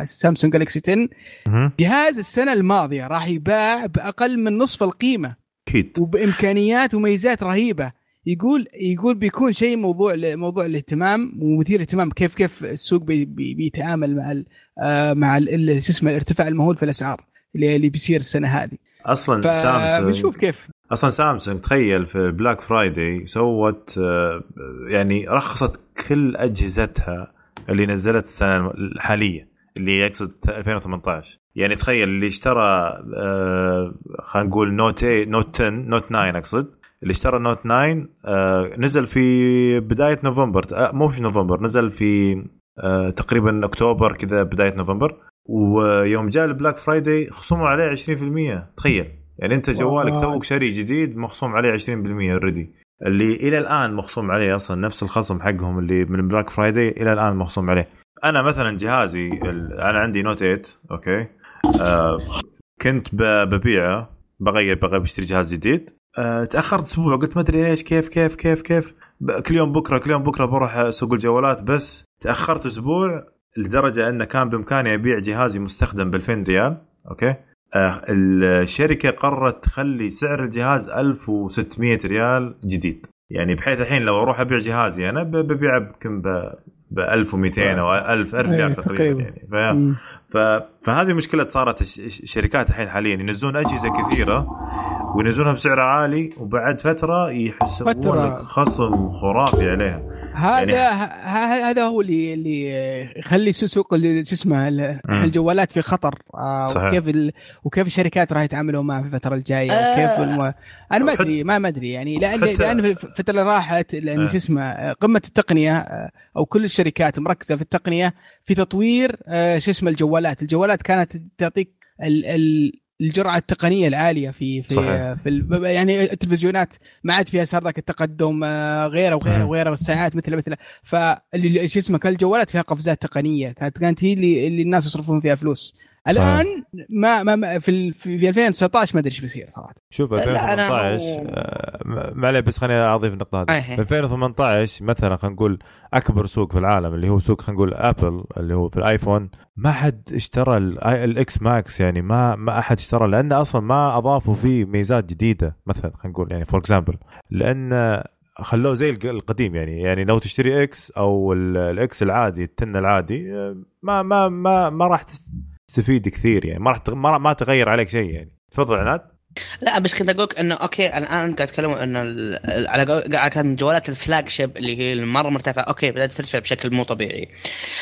آه، سامسونج جالكسي 10 مهم. جهاز السنة الماضية راح يباع بأقل من نصف القيمة أكيد وبإمكانيات وميزات رهيبة يقول يقول بيكون شيء موضوع موضوع الاهتمام ومثير اهتمام كيف كيف السوق بي بي بيتعامل مع ال آه، مع شو اسمه الارتفاع المهول في الأسعار اللي اللي بيصير السنة هذه. أصلا سامسونج فبنشوف كيف. أصلا سامسونج تخيل في Black Friday سوت آه، يعني رخصت كل أجهزتها اللي نزلت السنة الحالية اللي يقصد 2018 يعني تخيل اللي اشترى آه، خلينا نقول نوت 8 نوت 10 نوت 9 أقصد. اللي اشترى نوت 9 آه، نزل في بداية نوفمبر آه، مو في نوفمبر نزل في آه، تقريبا أكتوبر كذا بداية نوفمبر. ويوم جاء ال Black Friday خصموا عليه 20% تخيل. يعني انت جوالك. توك شاري جديد مخصوم عليه 20% already اللي إلى الآن مخصوم عليه أصلا نفس الخصم حقهم اللي من Black Friday إلى الآن مخصوم عليه. أنا مثلا جهازي أنا عندي Note 8 okay. آه كنت ببيعه بغير بغير بشتري جهاز جديد. آه تأخرت أسبوع قلت ما أدري إيش كيف كيف كيف كيف. كل يوم بكرة كل يوم بكرة بروح سوق الجوالات بس تأخرت أسبوع لدرجة انه كان بإمكاني أبيع جهازي مستخدم ب 2000 ريال okay؟ آه، الشركة قررت تخلي سعر الجهاز 1600 ريال جديد. يعني بحيث الحين لو أروح أبيع جهازي أنا ببيعه يمكن ب ب 1200 أو 1000 1000 إيه، ريال تقريباً. يعني. ف... ف... فهذه مشكلة صارت الش- الش- الشركات الحين حاليا ينزلون أجهزة كثيرة وينزلونها بسعر عالي وبعد فترة يحسبون. لك خصم خرافي عليها هذا يعني- هذا هو اللي اللي يخلي سوق اللي- شو اسمه. الجوالات في خطر آه صحيح. وكيف ال... وكيف الشركات راح يتعاملوا معه في الفترة الجاية آه. وكيف الم... أنا ما ادري ما ما أدري يعني لأن حتى- لأن في الفترة اللي راحت لأن آه. شو اسمه قمة التقنية آه، أو كل الشركات مركزة في التقنية في تطوير آه، شو اسمه الجوالات الجوالات كانت تعطيك ال... ال... الجرعة التقنية العالية في في صحيح. في ال... يعني التلفزيونات ما عاد فيها صار ذاك التقدم آه، غيره وغيره. وغيره والساعات مثل مثل فاللي شو اسمه الجوالات فيها قفزات تقنية كانت كانت هي اللي, اللي الناس يصرفون فيها فلوس الآن ما ما, ما في ال- في في 2019 ما أدري إيش بيصير صراحة. شوف لا، أنا 2018 هو- آه، بس خليني اضيف النقطة هذه. أيه. 2018 مثلا خلينا نقول أكبر سوق في العالم اللي هو سوق خلينا نقول ابل اللي هو في الآيفون ما حد اشترى ال- ال XS Max يعني ما ما أحد اشترى لأنه أصلا ما أضافوا فيه ميزات جديدة مثلا خلينا نقول يعني for example لأن خلوه زي الق- القديم يعني يعني لو تشتري X أو ال- ال X العادي ال ten العادي آه، ما ما ما ما راح تس- تستفيد كثير يعني. ما راح تغ- ما, تغير عليك شيء يعني. تفضل عناد. لا بس كنت أقول إنه okay الان قاعد أتكلم إنه على كان جوالات ال flagship اللي هي المرة مرتفعة. okay بدأت ترتفع بشكل مو طبيعي.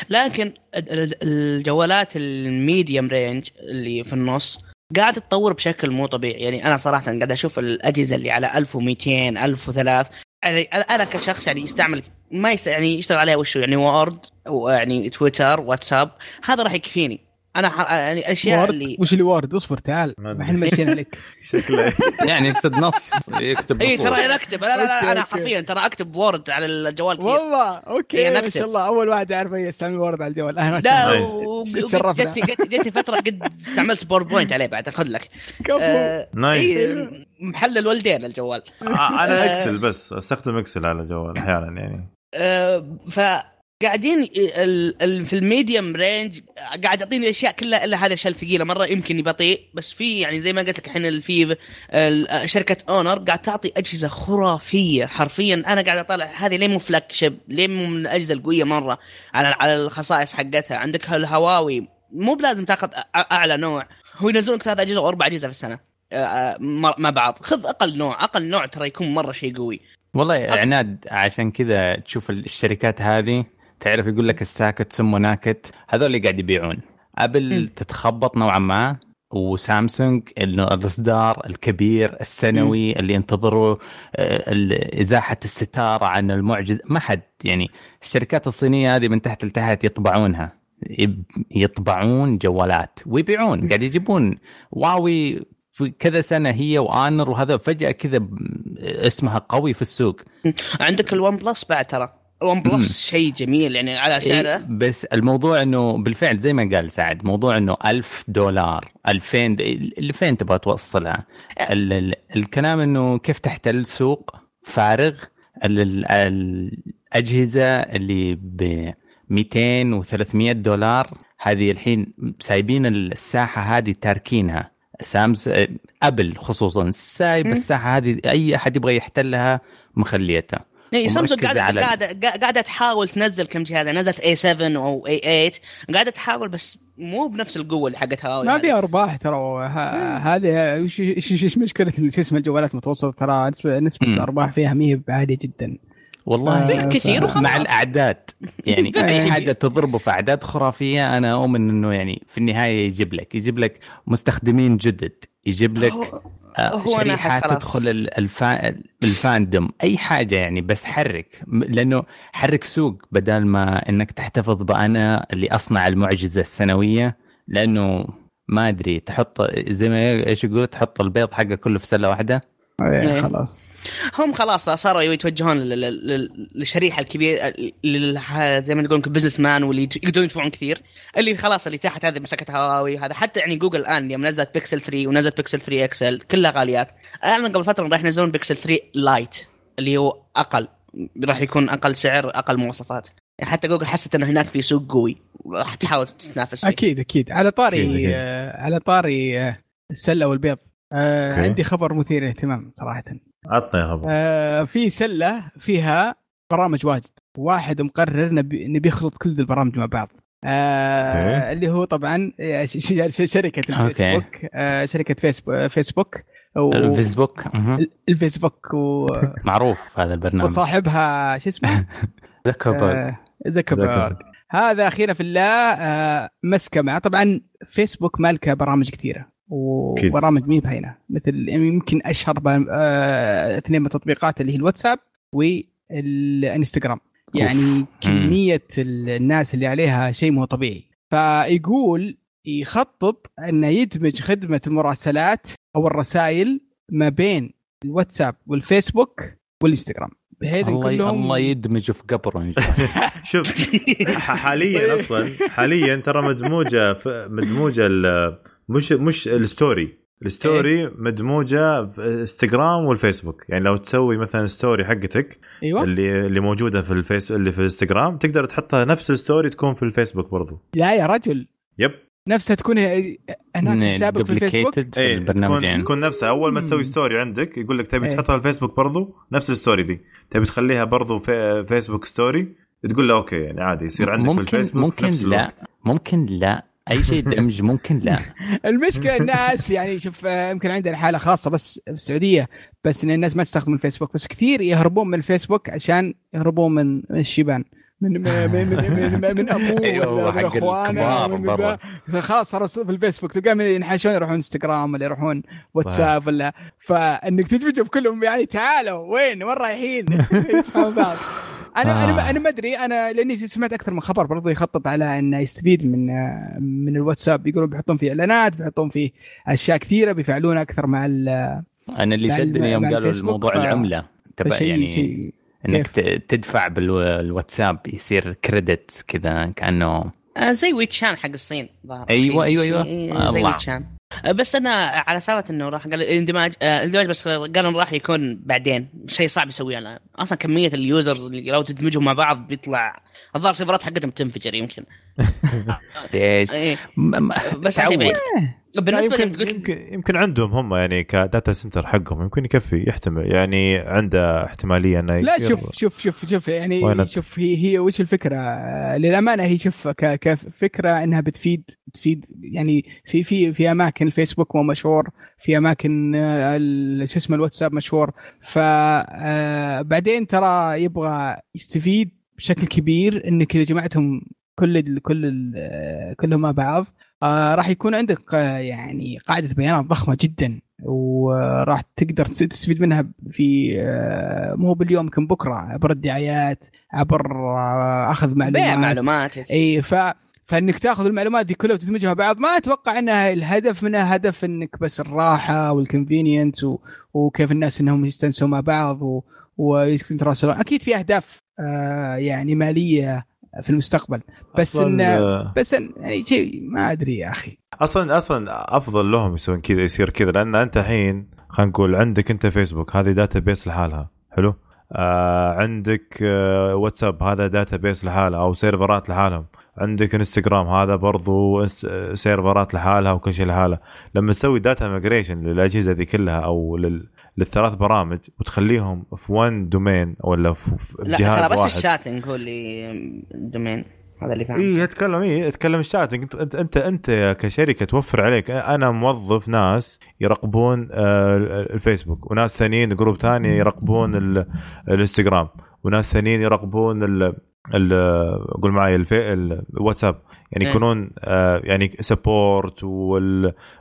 لكن ال- ال- الجوالات ال medium range اللي في النص قاعد تتطور بشكل مو طبيعي. يعني أنا صراحة قاعد أشوف الأجهزة اللي على 1200 1003 يعني أنا كشخص يعني يستعمل ما يست... يعني يشتغل عليها وشو؟ يعني Word ويعني تويتر واتساب. هذا راح يكفيني. أنا ح... يعني الاشياء Word؟ اللي وش اللي Word؟ اصبر تعال. ما. إحنا ماشيين عليك. شكله. يعني يقصد نص يكتب اي. ترى أنا أكتب. لا لا لا أنا. حرفيا ترى أكتب Word على الجوال كثير والله okay إيه، ما. شاء الله. أول واحد اعرف يستعمل Word على الجوال. أهلا لا. و-. جتني جتني جتني فترة قد استعملت PowerPoint عليه بعد خذ لك. كفو. آه، nice إيه، محلل والدين الجوال. آه، أنا آه. Excel بس أستخدم Excel على الجوال أحيانا يعني. آه، ال- في ال medium range قاعد يعطيني أشياء كلها إلا هذه الاشياء الثقيله مرة يمكن بطيء بس في يعني زي ما قلت لك الحين في شركة Honor قاعد تعطي أجهزة خرافية. حرفيا أنا قاعد أطالع هذه ليه مو flagship ليه مو من الأجهزة القوية مرة؟ على على الخصائص حقتها. عندك الهواوي مو بلازم تاخذ أعلى نوع. هو ينزلون ثلاث أجهزة واربع أجهزة في السنة. مع بعض. خذ أقل نوع. أقل نوع ترى يكون مرة شيء قوي. والله عناد عشان كذا تشوف الشركات هذه تعرف يقول لك الساكت سمه ناكت؟ هذول اللي قاعد يبيعون. أبل. تتخبط نوعا ما وسامسونج انه الإصدار الكبير السنوي اللي ينتظروا آه، إزاحة الستارة عن المعجز. ما حد يعني الشركات الصينية هذه من تحت لتحت يطبعونها. يطبعون جوالات. ويبيعون قاعد يجيبون. هواوي في كذا سنة هي و Honor وهذا فجأة كذا اسمها قوي في السوق. عندك ال OnePlus بعد ترى. ال OnePlus شيء جميل يعني على سعره. بس الموضوع إنه بالفعل زي ما قال سعد موضوع إنه ألف دولار 2000 د- اللي فين تبغى توصلها ال ال الكلام إنه كيف تحتل سوق فارغ ال ال الأجهزة اللي ب 200 و300 دولار هذه الحين سايبين الساحة هذه تاركينها. سامس أبل خصوصا سايب. الساحة هذه أي أحد يبغى يحتلها مخليتها اي سامسونج قاعدة على- قاعدة قاعدة تحاول تنزل كم جهاز نزلت اي 7 أو اي 8 قاعدة تحاول بس مو بنفس القوة اللي حقت هواوي ما هذه. في أرباح ترى ه- هذه وش مشكلة شو اسمه الجوالات المتوسطة ترى نسبه نسبة. الارباح فيها ما هي عاليه جدا والله آه، كثير ف-. مع الأعداد يعني إيه. أي حاجة تضربه في أعداد خرافية أنا أؤمن إنه يعني في النهاية يجيب لك يجيب لك مستخدمين جدد يجيب لك هو- آه، شريحة. تدخل ال- الفا... الفاندوم. أي حاجة يعني بس حرك. لأنه حرك سوق بدل ما إنك تحتفظ بأنا اللي أصنع المعجزة السنوية لأنه ما أدري تحط زي ما إيش يقول تحط البيض حقه كله في سلة واحدة. إيه، إيه. خلاص. هم خلاص صاروا يتوجهون لل- لل- للشريحة الكبيره لل- زي ما تقول businessman واللي يقدرون يدفعون كثير. اللي خلاص اللي تحت هذه مسكت هواوي هذا حتى يعني جوجل الآن يوم نزلت بيكسل 3 ونزلت بيكسل 3 XL كلها غاليات. اعلن قبل فترة راح ينزلون بيكسل 3 Lite اللي هو أقل. راح يكون أقل سعر أقل مواصفات. يعني حتى جوجل حست إنه هناك في سوق قوي. راح تحاول تتنافس فيه. أكيد أكيد. على أكيد، طاري أكيد. آه، على طاري آه، السلة والبيض. آه. عندي خبر مثير للاهتمام صراحة. عطني يا خبر. آه في سلة فيها برامج واجد. واحد مقرر نبي نبي يخلط كل البرامج مع بعض. آه. اللي هو طبعا آه، ش- ش- شركة. الفيسبوك. آه شركة فيسبوك, فيسبوك. و- الفيسبوك. الفيسبوك و- معروف هذا البرنامج. وصاحبها شو اسمه؟ زكربرج آه، زكربرج هذا أخيرا في الله. آه، مسكمه طبعا فيسبوك مالكه برامج كثيرة. وبرامج مي بهينه مثل يمكن أشهر آه، اثنين من التطبيقات اللي هي الواتساب والإنستغرام. يعني كمية الناس اللي عليها شيء مو طبيعي. فيقول يخطط انه يدمج خدمة المراسلات أو الرسائل ما بين الواتساب والفيسبوك والإنستغرام. إن الله ي- كلهم الله يدمج في قبره. شوف حاليا أصلا حاليا ترى مدموجة في مدموجة ال- مش مش ال story. ال story مدموجة في انستغرام والفيسبوك. يعني لو تسوي مثلا story حقتك أيوه. اللي اللي موجودة في الفيس اللي في الانستغرام تقدر تحطها نفس ال story تكون في الفيسبوك برضو. لا يا رجل. yep. نفسها تكون هناك حسابك في الفيسبوك. في اي البرنامج تكون, يعني. تكون نفسها. أول ما تسوي. story عندك يقول لك تبي إيه. تحطها في الفيسبوك برضو نفس ال story دي. تبي تخليها برضو في فيسبوك story تقول له okay يعني عادي يصير عندك ممكن في الفيسبوك ممكن نفس لا. ممكن لا. أي شيء دمج ممكن؟ لا. المشكلة الناس يعني شوف آه، يمكن عندنا حالة خاصة بس في السعودية بس إن الناس ما تستخدم الفيسبوك بس كثير يهربون من الفيسبوك عشان يهربون من الشيبان من من من من, من, من أبوه أيوه، من حق أخوانه. خلاص صاروا في الفيسبوك تلقاهم ينحاشون يروحون إنستغرام ولا يروحون واتساب ولا. فإنك تدمجهم كلهم يعني تعالوا وين؟ وين رايحين؟ بعض أنا أنا آه. أنا ما أدري أنا لأني سمعت أكثر من خبر برضو يخطط على انه يستفيد من من الواتساب يقولون بيحطون فيه إعلانات بيحطون فيه أشياء كثيرة بيفعلونها أكثر مع ال أنا اللي شدني يوم قالوا الموضوع ف- العملة تبع يعني شيء إنك ت- تدفع بالواتساب يصير credit كذا كأنه آه، زي ويتشان حق الصين أيوة، أيوة، شيء أيوة. زي الله. ويتشان بس أنا على سالفه إنه راح قال اندماج آه، اندماج بس قالوا راح يكون بعدين شيء صعب يسويه. الان أصلا كمية ال users اللي لو تدمجهم مع بعض بيطلع الظاهر ال server ات حقتهم تنفجر يمكن ليش إيه. بس عشان. بعيد بالنسبة يمكن, يمكن يمكن عندهم هم يعني كداتا سنتر حقهم يمكن يكفي يحتمل يعني عنده احتمالية إنه لا شوف شوف شوف شوف يعني؟ شوف هي هي وش الفكرة آه، للأمانة هي شوف ك- كفكره إنها بتفيد تفيد يعني في في في أماكن الفيسبوك مو مشهور في أماكن آه، ال- شو اسمه الواتساب مشهور فبعدين ترى يبغى يستفيد بشكل كبير إنك إذا جمعتهم كل ال كل ال آه، كلهم مع بعض آه راح يكون عندك آه، يعني قاعدة بيانات ضخمة جدا وراح تقدر تس- تستفيد منها في آه، مو باليوم يمكن بكرة عبر الدعايات عبر آه، أخذ معلومات بيع معلومات إي ف فإنك تأخذ المعلومات دي كلها وتدمجها مع بعض ما أتوقع انها الهدف منها هدف إنك بس الراحة وال convenience. وكيف الناس إنهم يستنسوا مع بعض و... ويتواصلون أكيد في أهداف يعني مالية في المستقبل. بس أصلاً، ان آه، بس إن يعني شيء ما أدري يا أخي. أصلا أصلا أفضل لهم يسوون كذا يصير كذا لأن أنت الحين خلينا نقول عندك أنت فيسبوك هذه database لحالها. حلو؟ آه عندك آه واتساب هذا database لحالها أو server ات لحالهم. عندك انستغرام هذا برضو server ات لحالها وكل شيء لحالها. لما تسوي data migration للأجهزة ذي كلها أو لل... للثلاث برامج وتخليهم في one domain ولا في في لا جهاز ترى بس واحد. ال chatting هو اللي ال domain هذا اللي فاهم إي اتكلم إي اتكلم ال chatting. أنت أنت أنت, أنت كشركة توفر عليك. أنا موظف ناس يراقبون آه، الفيسبوك وناس ثانيين group ثاني يراقبون ال- الانستغرام وناس ثانيين يراقبون قول معي الواتساب يعني إيه. يكونون آه، يعني support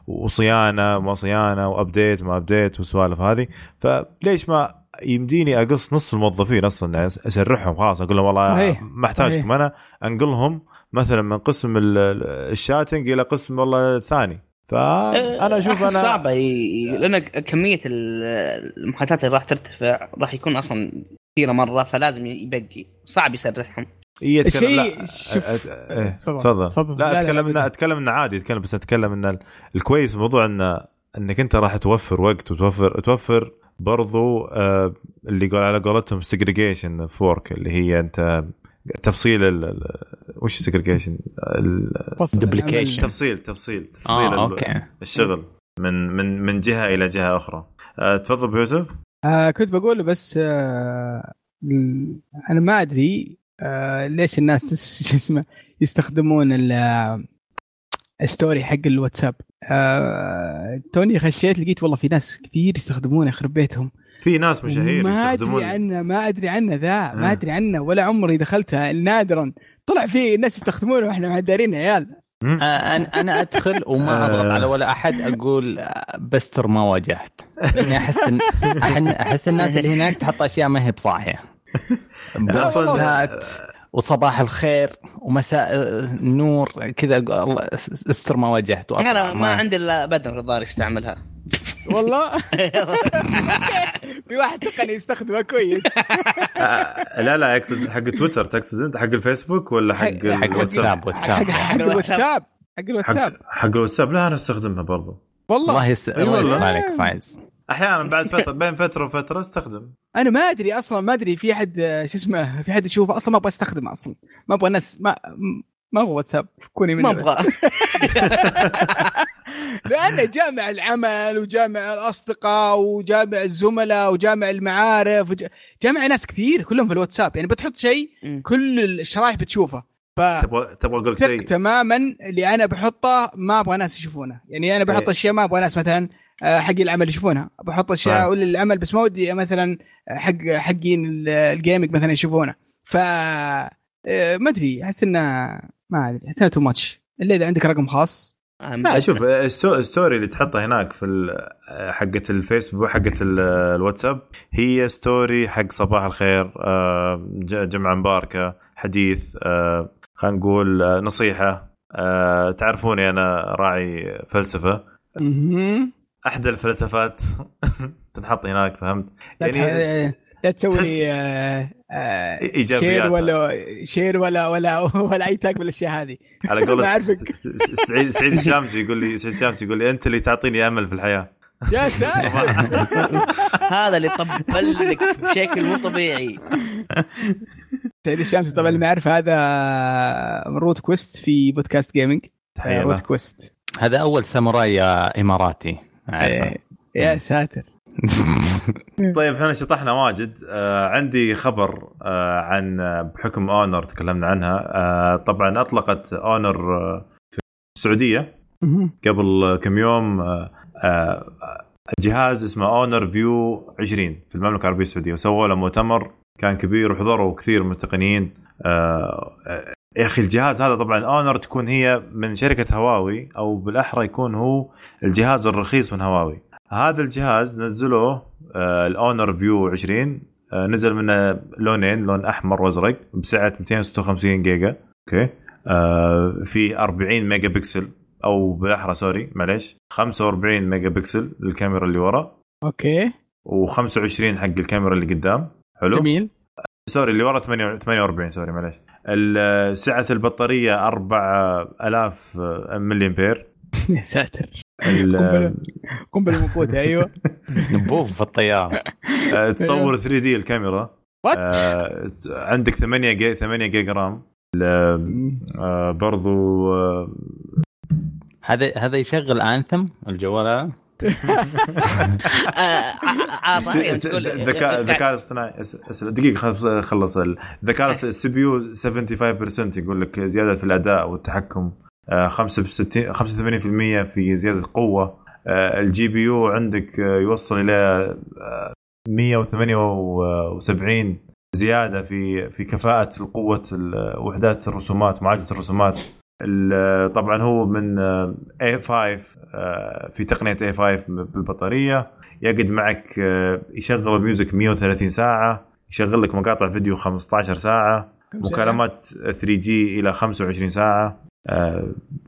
وصيانة ما صيانة وابديت ما ابديت والسوالف هذه. فليش ما يمديني أقص نص الموظفين أصلا؟ يعني أسرحهم خلاص أقول لهم والله. ما أحتاجكم. أنا أنقلهم مثلا من قسم ال- ال- ال chatting إلى قسم والله ثاني. فأنا أشوف أنا صعبة لأن كمية ال- المحادثات اللي راح ترتفع راح يكون أصلا كثيرة مرة فلازم يبقي صعب يسرحهم اتكلم لا شوف- إيه، تفضل. تفضل. لا لا، لا، أتكلم. انه أتكلم انه عادي أتكلم بس أتكلم إن ال- الكويس في الموضوع انه إنك أنت راح توفر وقت وتوفر توفر برضو آه، اللي يقول على قولتهم segregation of work اللي هي أنت تفصيل ال- ال- وش segregation. العمل. تفصيل تفصيل تفصيل ال- okay الشغل من من من جهة إلى جهة أخرى آه، تفضل يوسف آه كنت بقول بس آه أنا ما أدري آه ليش الناس اسمه يستخدمون ال- آه، ال story حق الواتساب. آه توني خشيت لقيت والله في ناس كثير يستخدمونه يخرب بيتهم. في ناس مشاهير ما يستخدمون. ادري عنه ما أدري عنه ذا آه. ما أدري عنه ولا عمري دخلتها نادرا طلع في ناس يستخدمونه وإحنا ما دارين يا عيال. آه، أنا أنا أدخل وما أضغط على ولا أحد أقول آه، بستر ما واجهت. يعني أحس أحن- أحس الناس اللي هناك تحط أشياء ما هي بصاحية. بوزات وصباح الخير ومساء النور كذا استر ما واجهت. أنا ما عندي إلا بدر الظاهر يستعملها والله؟ في واحد تقني يستخدمه كويس. آه، لا لا اقصد حق تويتر تقصد أنت حق الفيسبوك ولا حق الواتساب؟ واتساب واتساب حق الواتساب. حق الواتساب. حق الواتساب. لا أنا أستخدمها برضو. والله. الله. يستر عليك فايز. أحيانا بعد فترة بين فترة وفترة أستخدم. أنا ما أدري أصلا ما أدري في احد شو اسمه في احد يشوفه أصلا ما أبغى أستخدمه أصلا. ما أبغى ناس ما ما أبغى واتساب. كوني مني ما. أبغى. لأنه جامع العمل وجامع الأصدقاء وجامع الزملاء وجامع المعارف وج... جامع ناس كثير كلهم في الواتساب. يعني بتحط شيء. كل الشرايح بتشوفه. ف تبغى تبغى أقول لك شيء. تماما اللي أنا بحطه ما أبغى ناس يشوفونه. يعني أنا بحط إيه. أشياء ما أبغى ناس مثلا آه، حقي العمل يشوفونها. بحط أشياء فاهم. أقول للعمل بس ما ودي مثلا حق حقين ال- ال gaming مثلا يشوفونه. ف آه، ما أدري أحس إنه ما أدري أحس إنه too much إلا إذا عندك رقم خاص. لا شوف ال sto- ال story اللي تحطها هناك في حقة الفيسبوك حقة ال- الواتساب هي story حق صباح الخير آه، جمعة مباركة حديث آه، خلينا نقول آه، نصيحة تعرفوني أنا راعي فلسفة. احدى الفلسفات تنحط هناك فهمت؟ يعني لا تسوي آه، آه،. share ولا share ولا ولا ولا أي tag من الأشياء هذه. على أعرفك. سعيد سعيد الشامسي يقول لي سعيد الشامسي يقول لي أنت اللي تعطيني أمل في الحياة. يا ساتر. هذا اللي طبل لك بشكل مو طبيعي. سعيد الشامسي طبعا اللي ما يعرف هذا روت كويست في بودكاست gaming روت كويست. هذا أول ساموراي إماراتي. إيه، يا ساتر. طيب إحنا شطحنا واجد. آه عندي خبر آه عن بحكم أونر تكلمنا عنها. آه طبعا أطلقت أونر آه في السعودية. قبل كم يوم آه آه جهاز اسمه أونر فيو 20 في المملكة العربية السعودية. وسووا له مؤتمر كان كبير وحضروا كثير من التقنيين آه آه، يا أخي الجهاز هذا طبعا أونر تكون هي من شركة هواوي أو بالأحرى يكون هو الجهاز الرخيص من هواوي. هذا الجهاز نزلوه آه، الأونر فيو 20 آه، نزل منه لونين لون أحمر وأزرق بسعة 256 جيجا. okay. آه، في 40 mega pixel أو بالأحرى sorry معليش. 45 mega pixel للكاميرا اللي ورا. okay. و25 حق الكاميرا اللي قدام. حلو. جميل. sorry اللي ورا 48 48 سوري معليش. سعة البطارية 4000 ملي امبير يا ساتر. قنبله موقوته أيوه. نبوف في الطيارة. آه، تصور 3D الكاميرا. what آه، عندك 8 جيجا 8 جيجا RAM. آه، برضو آه، هذا هذا يشغل أنثم الجوال هذا. الس- تقول الذكاء الذكاء الاصطناعي. دقيقة خل- خلص الذكاء ال CPU 75% يقول لك زيادة في الأداء والتحكم. 65 85% في زيادة القوه آه، ال GPU عندك آه، يوصل إلى آه، 178 زيادة في في كفاءة قوه ال- وحدات الرسومات معالجة الرسومات. ال- طبعا هو من آه، A5 آه، في تقنية A5 بالبطارية. يقعد معك آه، يشغل music 130 ساعة يشغل لك مقاطع فيديو 15 ساعة. مكالمات 3G إلى 25 ساعة. آه،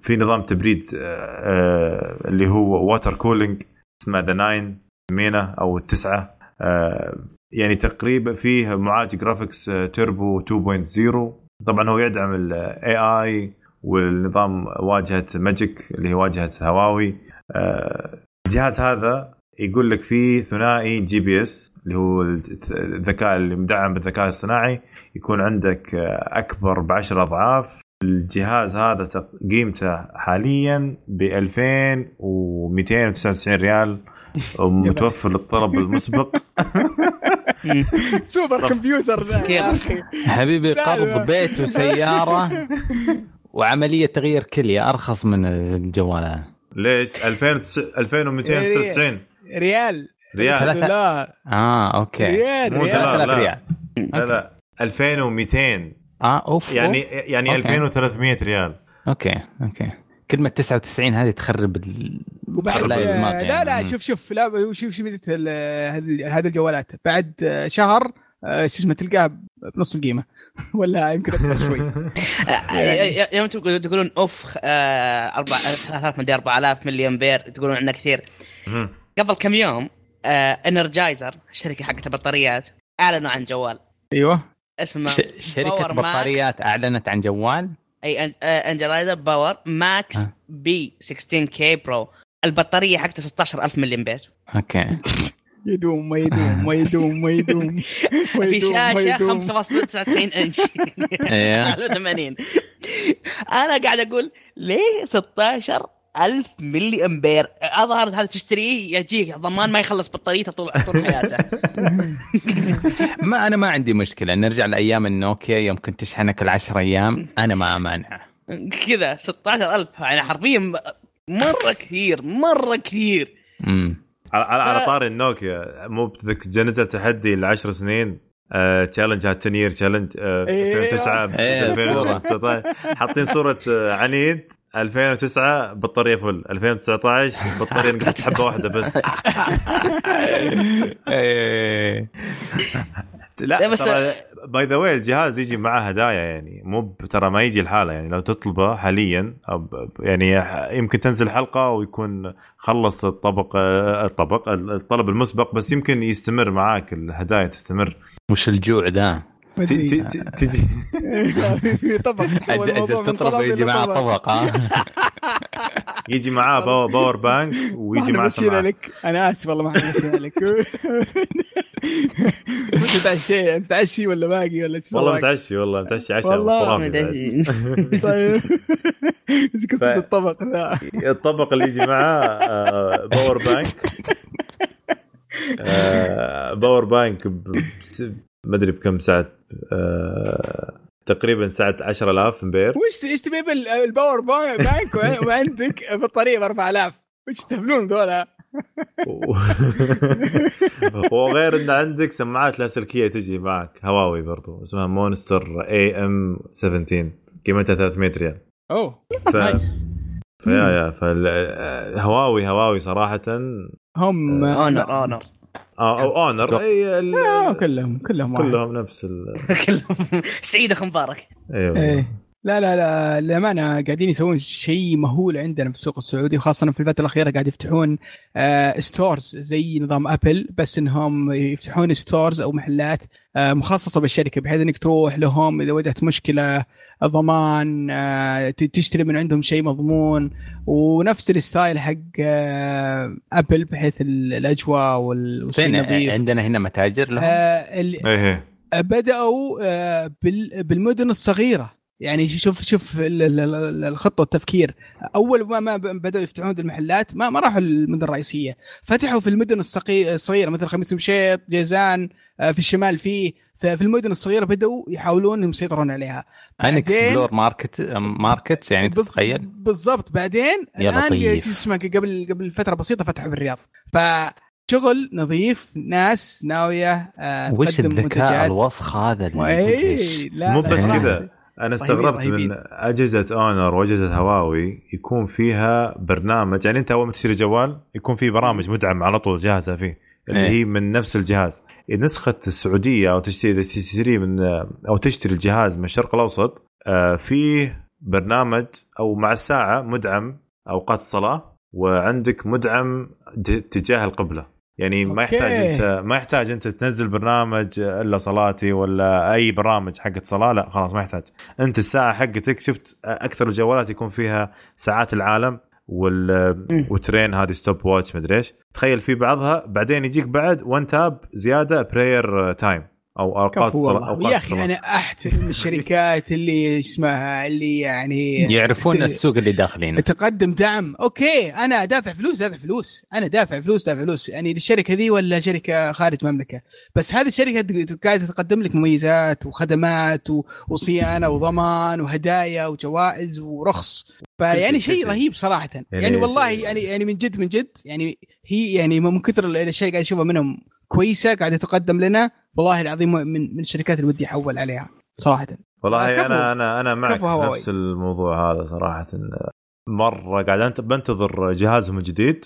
في نظام تبريد آه، آه، اللي هو water cooling اسمه ذا 9 مينا أو التسعة. آه، يعني تقريبا فيه معالج graphics آه، تيربو 2.0 طبعا هو يدعم ال AI والنظام واجهة ماجيك اللي هي واجهة هواوي. آه، الجهاز هذا يقول لك فيه ثنائي GPS اللي هو الذكاء اللي مدعم بالذكاء الصناعي. يكون عندك آه، أكبر بعشر أضعاف. الجهاز هذا قيمته حاليا ب 2299 ريال. ومتوفر للطلب المسبق. super computer ذا. يا أخي. حبيبي. قرض بيت وسيارة وعملية تغيير كلية أرخص من الجوال هذا ليش 2000 2299 ريال. ريال. دولار. آه okay. ريال مو. ريال. لا. لا 2200 آه أوف يعني أوف. يعني okay. 2300 ريال okay okay كلمة 99 هذه تخرب ال... وبعد لا يعني. لا شوف شوف لا شوف شوف ميزة ال- هذه هذه الجوالات بعد شهر آه، شو اسمه تلقاها بنص القيمة ولا يمكن أكثر شوي آه، يوم تقول- تقولون أوف آه، أربع- 3000 مدري 4000 ملي امبير تقولون عنه كثير. قبل كم يوم Energizer الشركة حقت البطاريات أعلنوا عن جوال أيوه اسمه ش... شركة Power Max. بطاريات أعلنت عن جوال أي Energizer Power Max آه. P 16 K Pro البطارية حقته 16000 ملي امبير okay يدوم ما يدوم ما يدوم ما يدوم في شاشة يدوم. 5.99 إنش إيه. 80 أنا قاعد أقول ليه 16 ألف ملي أمبير. أظهر هذا تشتريه يجيك. ضمان ما يخلص بطاريته طول طول حياته. ما أنا ما عندي مشكلة. نرجع لأيام النوكيا يوم كنت تشحنك العشر أيام. أنا ما مانع كذا 16000 يعني حرفيا مرة كثير مرة كثير. امم على على, على ف- طاري النوكيا. مو بتذك نزل تحدي 10 سنين. challenge هاد 10 year challenge إيه. 2009 إيه، 2019 حاطين صورة آه، عنيد. 2009 بطارية full. 2019 بطارية نقصت حبه واحدة بس. إيه. لا لا، بس- by the way الجهاز يجي معاه هدايا يعني. مو ترى ما يجي الحاله يعني. لو تطلبه حاليا أو ب- ب- يعني يمكن تنزل حلقة ويكون خلص الطبق الطبق الطلب المسبق بس يمكن يستمر معاك الهدايا تستمر. وش الجوع ذا؟ ما ت- أدري. ت- ت- تجي في طبق تحول أجل الموضوع من تطلب طلب يجي معاه طبق. يجي معاه power, power bank ويجي معاه سماعة لك أنا آسف والله ما إحنا مشينا لك انت تعشي انت تعشي ولا باقي ولا شو والله؟ متعشي والله متعشي عشاء والله بعد. طيب إيش قصة ف- الطبق ذا؟ الطبق اللي يجي معاه آه، power bank آه، power bank ما أدري بكم ساعة آه، تقريبا ساعة 10000 امبير وش إيش تبي بال- ال power ba- bank وع- وعندك بطاريه ب 4000 وش تهبلون ذولا؟ وغير إن عندك سماعات لاسلكيه تجي معك. هواوي برضو اسمها Monster AM 17 قيمتها 300 ريال. أوه. ف... nice فيا يا فالهواوي هواوي صراحة. هم Honor Honor آه أو Honor. أي ال- آه، كلهم كلهم واحد. كلهم نفس ال... كلهم. سعيد اخو مبارك. أيوه. إيه. لا لا لا للأمانة قاعدين يسوون شيء مهول عندنا في السوق السعودي وخاصة في الفترة الأخيرة قاعد يفتحون آه stores زي نظام ابل بس إنهم يفتحون stores أو محلات آه مخصصة بالشركة بحيث إنك تروح لهم إذا واجهت مشكلة ضمان آه تشتري من عندهم شيء مضمون ونفس ال style حق آه ابل بحيث ال- الأجواء وال- والشيء النظيف. عندنا هنا متاجر لهم؟ آه ال- إيه. بدأوا آه، بال- بالمدن الصغيرة. يعني شوف شوف ال- ال- ال- الخطة والتفكير أول ما ما بدأوا يفتحون المحلات ما ما راحوا المدن الرئيسية فتحوا في المدن الصغيرة مثل خميس مشيط جيزان آه، في الشمال فيه ففي المدن الصغيرة بدأوا يحاولون إنهم يسيطرون عليها unexplored market market يعني بز- تتخيل بالضبط بعدين يا الآن. شو اسمه قبل قبل فترة بسيطة فتحوا في الرياض فشغل نظيف ناس ناوية آه، وش تقدم الذكاء منتجات. الوسخ هذا اللي اي مدهش. لا مو بس. كذا أنا استغربت رهيبين. من أجهزة أونر وأجهزة هواوي يكون فيها برنامج يعني أنت أول ما تشتري جوال يكون في برامج مدعم على طول جاهزة فيه اللي إيه. هي من نفس الجهاز نسخة السعودية أو تشتري إذا تشتري من أو تشتري الجهاز من الشرق الأوسط آه، فيه برنامج أو مع الساعة مدعم أوقات الصلاة وعندك مدعم تجاه القبلة يعني ما. يحتاج انت ما يحتاج أنت تنزل برنامج إلا صلاتي ولا أي برامج حقت صلاة لا خلاص ما يحتاج. أنت الساعة حقتك شفت أكثر الجوالات يكون فيها ساعات العالم وال وترين هذه stopwatch مدري إيش. تخيل في بعضها بعدين يجيك بعد one tap زيادة prayer time أو أوقات أوقات يا أخي. أنا أحترم الشركات اللي اسمها اللي يعني يعرفون السوق اللي داخلين تقدم دعم. أوكي أنا دافع فلوس دافع فلوس. أنا دافع فلوس دافع فلوس. يعني الشركة ذي ولا شركة خارج مملكه بس هذه الشركة قاعدة تقدم لك مميزات وخدمات و- وصيانة وضمان وهدايا وجوائز ورخص. فيعني شيء شيء. رهيب صراحة. يعني, والله يعني يعني من جد من جد يعني هي يعني من كثر الأشياء اللي قاعد أشوفها منهم كويسة قاعدة تقدم لنا. والله العظيم من من الشركات اللي ودي أحول عليها صراحة. والله كفو. أنا أنا أنا معك في. نفس الموضوع هذا صراحة. مرة قاعد أنت بنتظر جهازهم الجديد.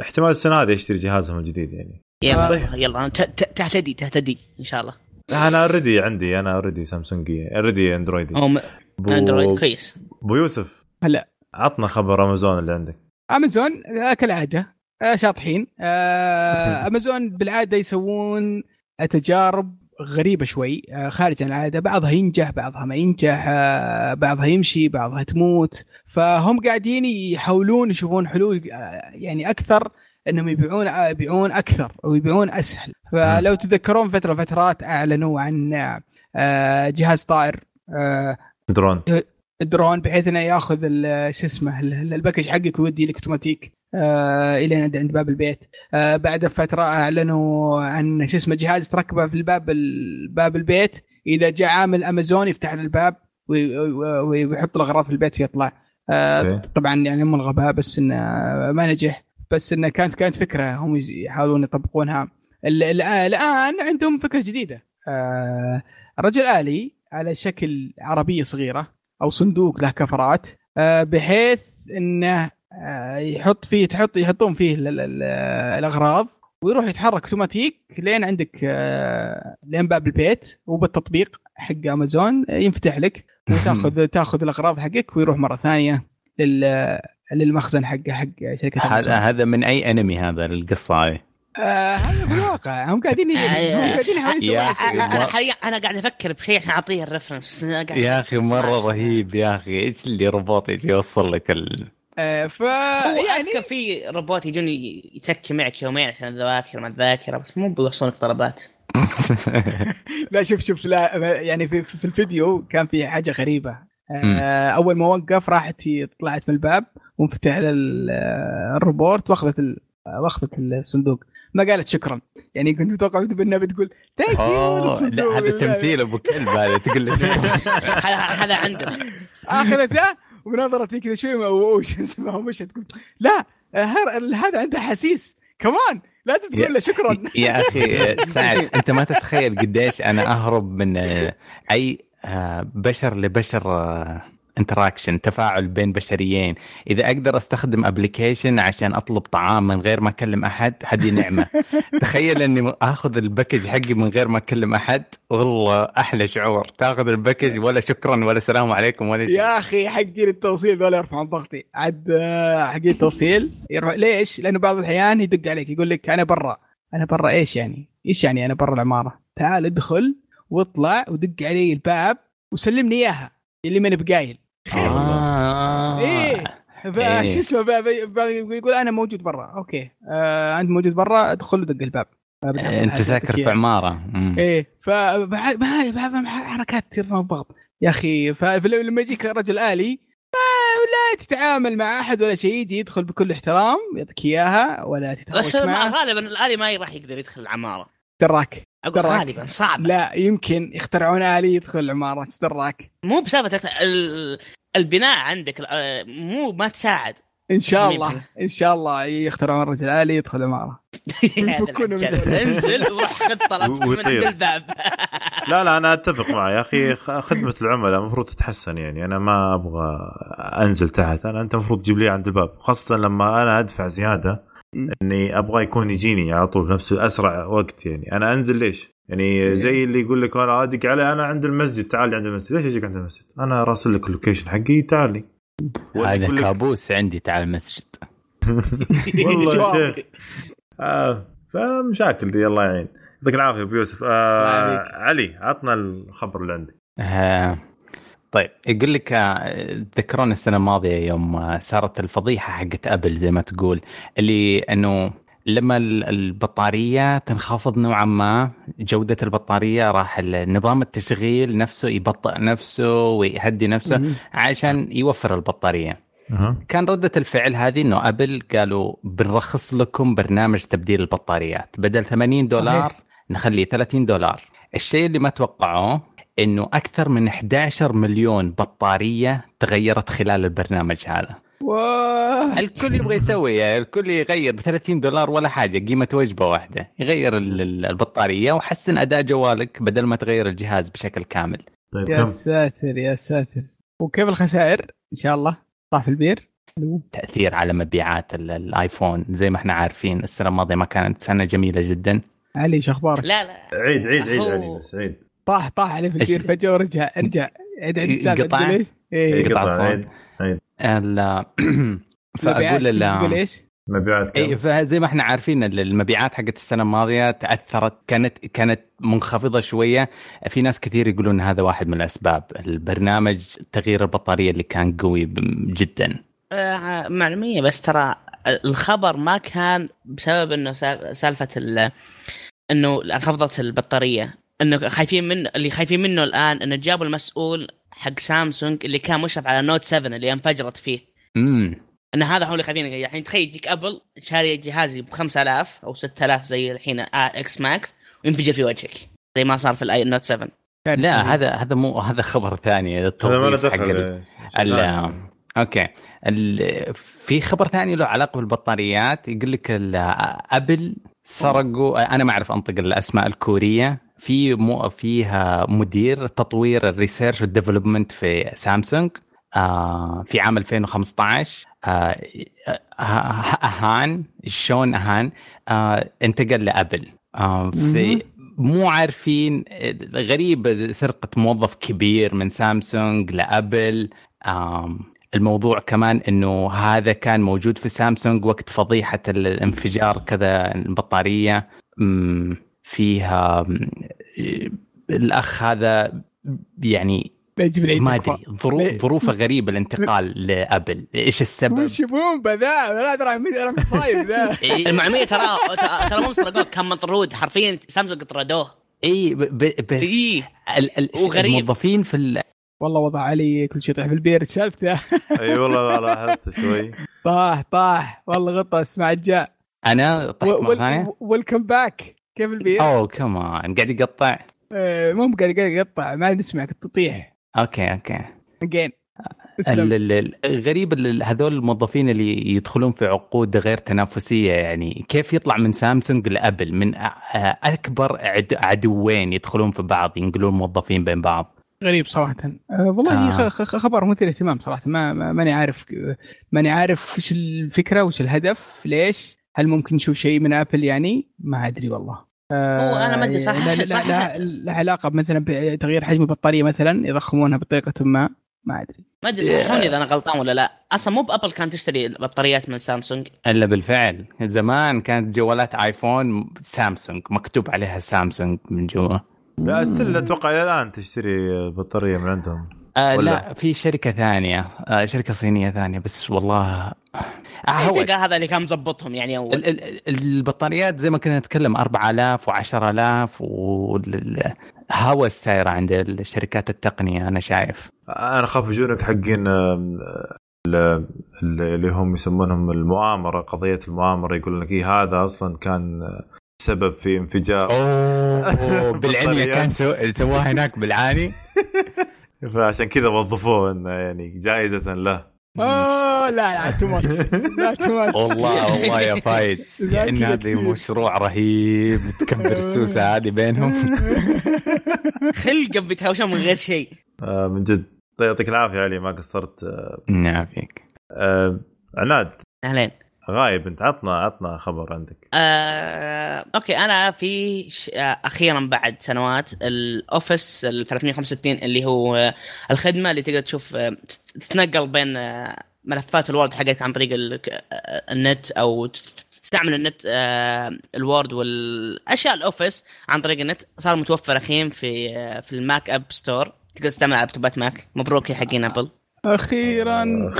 احتمال السنة هذه أشتري جهازهم الجديد يعني. يلا طيب. يلا. ت- ت- تهتدي تهتدي إن شاء الله. أنا already عندي أنا already سامسونجي already اندرويدي أو م- بو- اندرويد كويس. أبو يوسف. هلا. عطنا خبر امازون اللي عندك. امازون آه، كالعادة آه، شاطحين. آه، امازون بالعادة يسوون تجارب غريبة شوي آه، خارج عن العادة. بعضها ينجح بعضها ما ينجح آه، بعضها يمشي بعضها تموت. فهم قاعدين يحاولون يشوفون حلول آه، يعني أكثر إنهم يبيعون يبيعون أكثر أو يبيعون أسهل. فلو تتذكرون فترة فترات أعلنوا عن جهاز طائر drone. drone بحيث إنه ياخذ شو اسمه ال- ال- ال package حقك ويودي لك أوتوماتيك آه إلى عند باب البيت. آه بعد فترة أعلنوا عن شو اسمه جهاز تركبه في الباب ال- باب البيت. إذا جاء عامل أمازون يفتح الباب وي- وي- ويحط الاغراض في البيت ويطلع آه. طبعا يعني من الغباء بس إنه ما نجح. بس إنه كانت كانت فكرة هم يحاولون يطبقونها. ال- الآن عندهم فكرة جديدة. آه رجل آلي على شكل عربية صغيرة. أو صندوق له كفرات آه، بحيث إنه آه، يحط فيه تحط يحطون فيه ال- ال- ال- الأغراض ويروح يتحرك أوتوماتيك لين عندك آه، لين باب البيت وبالتطبيق حق أمازون ينفتح لك وتاخذ تاخذ الأغراض حقك ويروح مرة ثانية لل للمخزن حقه حق شركة هذا هذا من أي انمي هذا القصة هذه؟ هذا في الواقع. هم قاعدين هم قاعدين يحاولون. أنا أنا قاعد أفكر بشيء عشان أعطيه ال reference يا أخي مرة رهيب يا أخي. إيش اللي روبوت يجي يوصل لك ال... آه، ف يعني اذكر في روبوت يجون يتكي معك يومين عشان الذواكر ما الذاكرة بس مو بيوصلونك طلبات. لا شوف شوف لا يعني في, في الفيديو كان في حاجة غريبة. آه أول ما وقف راحت هي طلعت من الباب وانفتح ال- الروبوت وأخذت ال- وأخذت الصندوق. ما قالت شكرا. يعني كنت متوقع انها بتقول thank you هذا تمثيل أبو كلب هذا تقول له هذا هذا عندنا. اخذتها ونظرت فيه كذا شوي ما- وش اسمها مش تقول. لا هر- هذا عنده حسيس. كمان لازم تقول له شكرا. يا أخي سعد أنت ما تتخيل قديش أنا أهرب من آه، أي آه، بشر لبشر interaction تفاعل بين بشريين. إذا أقدر أستخدم application عشان أطلب طعام من غير ما أكلم أحد هذه نعمة. تخيل إني آخذ ال package حقي من غير ما أكلم أحد والله أحلى شعور. تاخذ ال package ولا شكرا ولا سلام عليكم ولا شيء. يا أخي حقين التوصيل ذولا يرفعون ضغطي. عاد آه، حقين التوصيل يرفع ليش؟ لأنه بعض الأحيان يدق عليك يقول لك أنا برا. أنا برا إيش يعني؟ إيش يعني أنا برا العمارة؟ تعال ادخل واطلع ودق علي الباب وسلمني إياها اللي ماني بقايل. آه. إيه. إيه. فشو اسمه؟ ب- ب- ب- يقول أنا موجود برا. أوكي. آه أنت موجود برا ادخل ودق الباب. آه، بتحصل أنت ساكر. في عمارة. إيه. فبعض حركات ببعض يا أخي فلما يجيك رجل آلي ما لا تتعامل مع أحد ولا شيء يجي يدخل بكل احترام يعطيك إياها ولا بس تتهاوش ما- معه. غالبا الآلي ما راح يقدر يدخل العمارة. دراك أقول دراك. غالبا صعب لا يمكن يخترعون آلي يدخل العمارة. إيش دراك مو بسبب ال- البناء عندك آه، مو ما تساعد إن شاء الله؟ إن شاء الله يخترعون رجل الي يدخل العماره يفكونه من. ذول. انزل وروح خذ طلب من الباب لا لا أنا أتفق معه يا أخي خ- خدمة العملاء المفروض تتحسن يعني أنا ما أبغى أنزل تحت أنا أنت المفروض تجيب لي عند الباب خاصة لما أنا أدفع زيادة. إني أبغى يكون يجيني على طول في نفس أسرع وقت يعني أنا أنزل ليش؟ يعني زي اللي يقول لك أنا ادق علي أنا عند المسجد تعال لي عند المسجد. ليش اجيك عند المسجد؟ أنا راسل لك ال location حقي تعال لي. هذا كابوس عندي تعال المسجد. والله يا شيخ. آه فمشاكل دي الله يعين. يعطيك العافية أبو يوسف. آه. علي عطنا الخبر اللي عندك. آه، طيب يقول لك آه، تذكرون السنة الماضية يوم آه، صارت الفضيحة حقت أبل زي ما تقول اللي إنه لما ال- البطارية تنخفض نوعا ما جودة البطارية راح نظام التشغيل نفسه يبطئ نفسه ويهدي نفسه مم. عشان يوفر البطارية. كان ردة الفعل هذه إنه أبل قالوا بنرخص لكم برنامج تبديل البطاريات. بدل 80 دولار. نخليه 30 دولار. الشيء اللي ما توقعوه إنه أكثر من 11 مليون بطارية تغيرت خلال البرنامج هذا. الكل يبغى يسوي يعني الكل يغير ب 30 دولار ولا حاجة قيمة وجبة واحدة. يغير ال- ال- البطارية وحسن أداء جوالك بدل ما تغير الجهاز بشكل كامل. طيب يا كم؟ ساتر يا ساتر. وكيف الخسائر؟ إن شاء الله. طاح البير. تأثير على مبيعات ال- الآيفون زي ما إحنا عارفين السنة الماضية ما كانت سنة جميلة جدا. علي شو أخبارك؟ لا لا. عيد عيد عيد علي بس عيد. طاح طاح عليه في البير. فجأة ورجع ارجع. عيد عيد السالفه قطع؟ إيش؟ إيه، إيه قطع قطع صوت. عيد ال- فأقول مبيعات. تقول ال- إيش؟ مبيعات كم؟ اي فزي ما إحنا عارفين ال- المبيعات حقت السنة الماضية تأثرت كانت كانت منخفضة شوية. في ناس كثير يقولون هذا واحد من الأسباب. البرنامج تغيير البطارية اللي كان قوي جدا. آه، معلومية بس ترى الخبر ما كان بسبب إنه سا- سالفة ال- إنه انخفضت البطارية. إنه خايفين منه اللي خايفين منه الآن إنه جابوا المسؤول حق سامسونج اللي كان مشرف على Note 7 اللي انفجرت فيه. امم إن هذا هو اللي خايفين الحين تخيل يجيك ابل شاري جهازي ب 5000 أو 6000 زي الحين XS Max وينفجر في وجهك زي ما صار في الاي Note 7 لا هذا هذا مو هذا خبر ثاني هذا ما له التوظيف حق ال- دخل إيه. ال- okay. ال- في خبر ثاني له علاقة بالبطاريات يقول لك ال- ابل سرقوا أنا ما أعرف أنطق الأسماء الكورية في مو فيها مدير تطوير ال research وال development في سامسونج آه في عام 2015 آه ه- أهان شون أهان؟ آه انتقل لأبل. آه في مو عارفين غريب سرقة موظف كبير من سامسونج لأبل. آم، الموضوع كمان إنه هذا كان موجود في سامسونج وقت فضيحة الانفجار كذا البطارية. فيها الأخ هذا يعني ما. أدري ظروف ليه؟ ظروف غريبة الانتقال لأبل. إيش السبب؟ وش بومبا ذا لا ترى ترى مصايب ذا. المعلوميه ترى ترى مو سرقوه كان مطرود. حرفيا سامسونج طردوه. إي ب- ب- بس إي. ال- ال- هو غريب. الموظفين في ال- والله وضع علي كل شيء طيح في البير سالفته أي والله لاحظت شوي. طاح طاح. والله غطس مع الجاء أنا طحت مرة ثانية. welcome back كيف البير؟ أوه كمان قاعد يقطع؟ آه، مو قاعد قاعد يقطع. ما نسمعك تطيح. okay okay. again ال- ال- ال- الغريب ال- هذول الموظفين اللي يدخلون في عقود غير تنافسية يعني كيف يطلع من سامسونج لأبل؟ من أكبر عد- عدوين يدخلون في بعض ينقلون موظفين بين بعض. غريب صراحة. أه والله آه. خبر مثير اهتمام صراحة. ما ما- ماني عارف ماني عارف وش الفكرة وش الهدف ليش؟ هل ممكن نشوف شيء من ابل يعني؟ ما أدري والله. هو أنا ما أدري، صح- لا لا صح- لا, لا علاقة مثلا بتغيير حجم البطارية مثلا يضخمونها بطريقة ما. ما أدري. ما أدري صححوني إذا أنا غلطان ولا لا. أصلا مو بأبل كانت تشتري بطاريات من سامسونج. إلا بالفعل. زمان كانت جوالات آيفون سامسونج. مكتوب عليها سامسونج من جوا. لا ال cell أتوقع إلى الآن تشتري بطارية من عندهم. آه ولا؟ لا في شركة ثانية. آه شركة صينية ثانية بس والله آه هو تلقى هذا اللي كان مظبطهم يعني أول؟ ال- ال- البطاريات زي ما كنا نتكلم 4000 و10000 والهوس سايرة عند الشركات التقنية أنا شايف. أنا أخاف يجونك حقين اللي هم يسمونهم المؤامرة قضية المؤامرة يقول لك إيه هذا أصلا كان سبب في انفجار. أوه بالعنيه بطاريات. كان سو... سواها هناك بالعاني. فعشان كذا وظفوه إنه يعني جائزه له. أوه لا لا تو ماتش لا too much والله والله يا فايد. لا إن هذا. مشروع رهيب تكبر السوسة هذه بينهم. خلقه بيتهاوشون من غير شيء. آه، من جد. طيب يعطيك العافية علي ما قصرت. آه، نعم فيك. آه، عناد. أهلين. غايب انت عطنا عطنا خبر عندك. آه، okay أنا في ش... آه، أخيرا بعد سنوات ال Office ال 365 اللي هو الخدمة اللي تقدر تشوف آه، تت- تتنقل بين آه، ملفات ال Word حقتك عن طريق آه، النت أو تستعمل النت ال Word والأشياء ال Office عن طريق النت. صار متوفر الحين في في ال Mac App Store. تقدر تستعمل على لابتوبات Mac. مبروك يا حقين أبل. أخيرا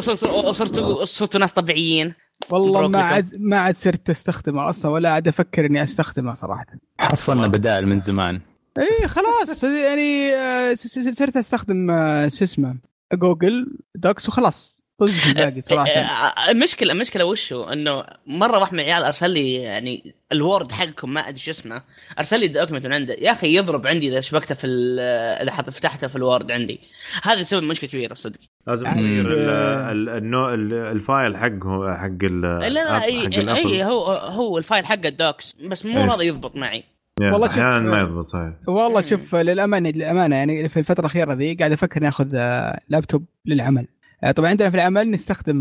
صرتوا صرتوا صرتوا ناس طبيعيين. والله ما. عاد ما عاد صرت أستخدمه أصلا ولا عاد أفكر إني أستخدمه صراحة. حصلنا بدائل من زمان. إي خلاص. يعني آه، س- س- صرت أستخدم آه، شو اسمه Google Docs وخلاص. طز في الباقي صراحة. آه، المشكلة المشكلة وشو؟ إنه مرة واحد من العيال أرسل لي يعني ال Word حقكم ما أدري شو اسمه. أرسل لي document من عنده. يا أخي يضرب عندي إذا شبكته في ال- إذا حط فتحته في ال Word عندي. هذا يسبب مشكلة كبيرة صدق. لازم تغير ال- آه، ال- النوع ال- ال file حقه حق ال لا لا أي حق هو هو ال file حقه ال docs بس مو؟ راضي يضبط معي. يعني والله شوف، أحيانا ما يضبط صحيح. والله شوف للأمانة للأمانة يعني في الفترة الأخيرة ذي قاعد أفكر ناخذ آه، لابتوب للعمل. آه، طبعا عندنا في العمل نستخدم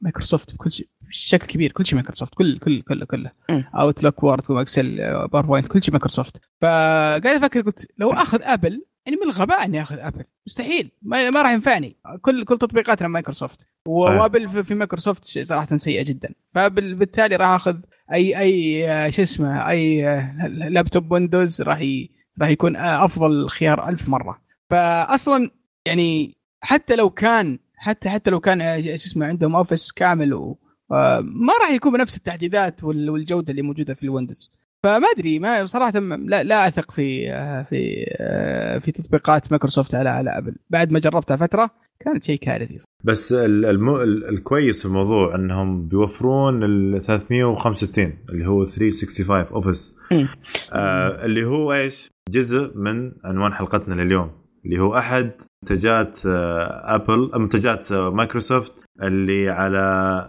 مايكروسوفت بكل شيء بشكل كبير كل شيء مايكروسوفت كل كل كله كله. Outlook Word و Excel PowerPoint كل شيء مايكروسوفت. فقاعد أفكر قلت لو أخذ ابل يعني من الغباء إني أخذ ابل مستحيل. ما, ما راح ينفعني. كل كل تطبيقاتنا مايكروسوفت. صحيح. وابل في مايكروسوفت صراحة سيئة جدا. فبالتالي راح أخذ أي أي آه، شو اسمه أي آه، laptop Windows راح ي... راح يكون آه، أفضل خيار ألف مرة. فاصلا يعني حتى لو كان حتى حتى لو كان آه، شو اسمه عندهم Office كامل و آه، ما راح يكون بنفس التحديثات وال- والجودة اللي موجودة في ال Windows. فما أدري ما صراحة لا, لا أثق في آه، في في تطبيقات مايكروسوفت على على أبل. بعد ما جربتها فترة كانت شيء كارثي. بس ال- الم... ال- الكويس في الموضوع أنهم بيوفرون ال 365 اللي هو 365 Office. آه اللي هو إيش؟ جزء من عنوان حلقتنا لليوم. اللي هو أحد منتجات آه أبل منتجات آه مايكروسوفت اللي على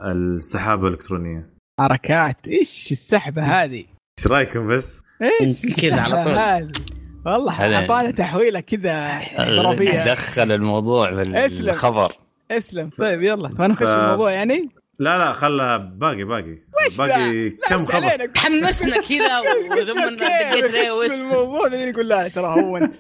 السحابة الإلكترونية. حركات. إيش السحبة هذه؟ إيش رأيكم بس؟ إيش كذا على طول. هذه؟ والله اعطانا تحويلة كذا احترافيه دخل الموضوع في اسلم. الخبر. اسلم. طيب يلا. خلينا نخش ف- في الموضوع يعني. لا لا خلها باقي باقي. باقي؟ كم خبر؟ علينا. حمسنا كذا وثم okay، دقيت وش؟ الموضوع بعدين يقول لا ترى هو أنت.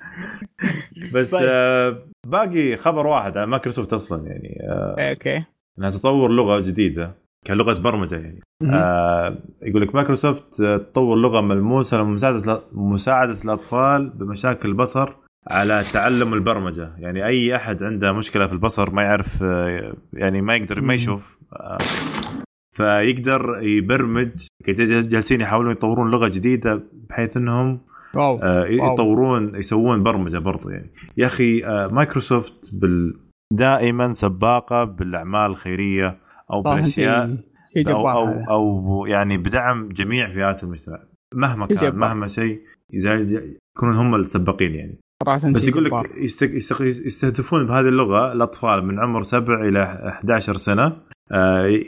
بس طيب. آه باقي خبر واحد على مايكروسوفت أصلا يعني آه okay. إنها تطور لغة جديدة كلغة برمجة يعني. آه يقول لك مايكروسوفت آه، تطور لغة ملموسة لمساعدة مساعدة الأطفال بمشاكل البصر على تعلم البرمجة. يعني أي أحد عنده مشكلة في البصر ما يعرف يعني ما يقدر ما يشوف. فيقدر يبرمج جالسين يحاولون يطورون لغة جديدة بحيث إنهم wow آه،. يطورون يسوون برمجة برضو يعني يا أخي آه، مايكروسوفت بال دائما سباقة بالأعمال الخيرية أو بالأشياء شيء شيء أو أو. أو يعني بدعم جميع فئات المجتمع مهما كان جبار. مهما شيء يكونون هم السباقين يعني بس يقول لك يستهدفون بهذه اللغة الأطفال من عمر 7 إلى 11 سنة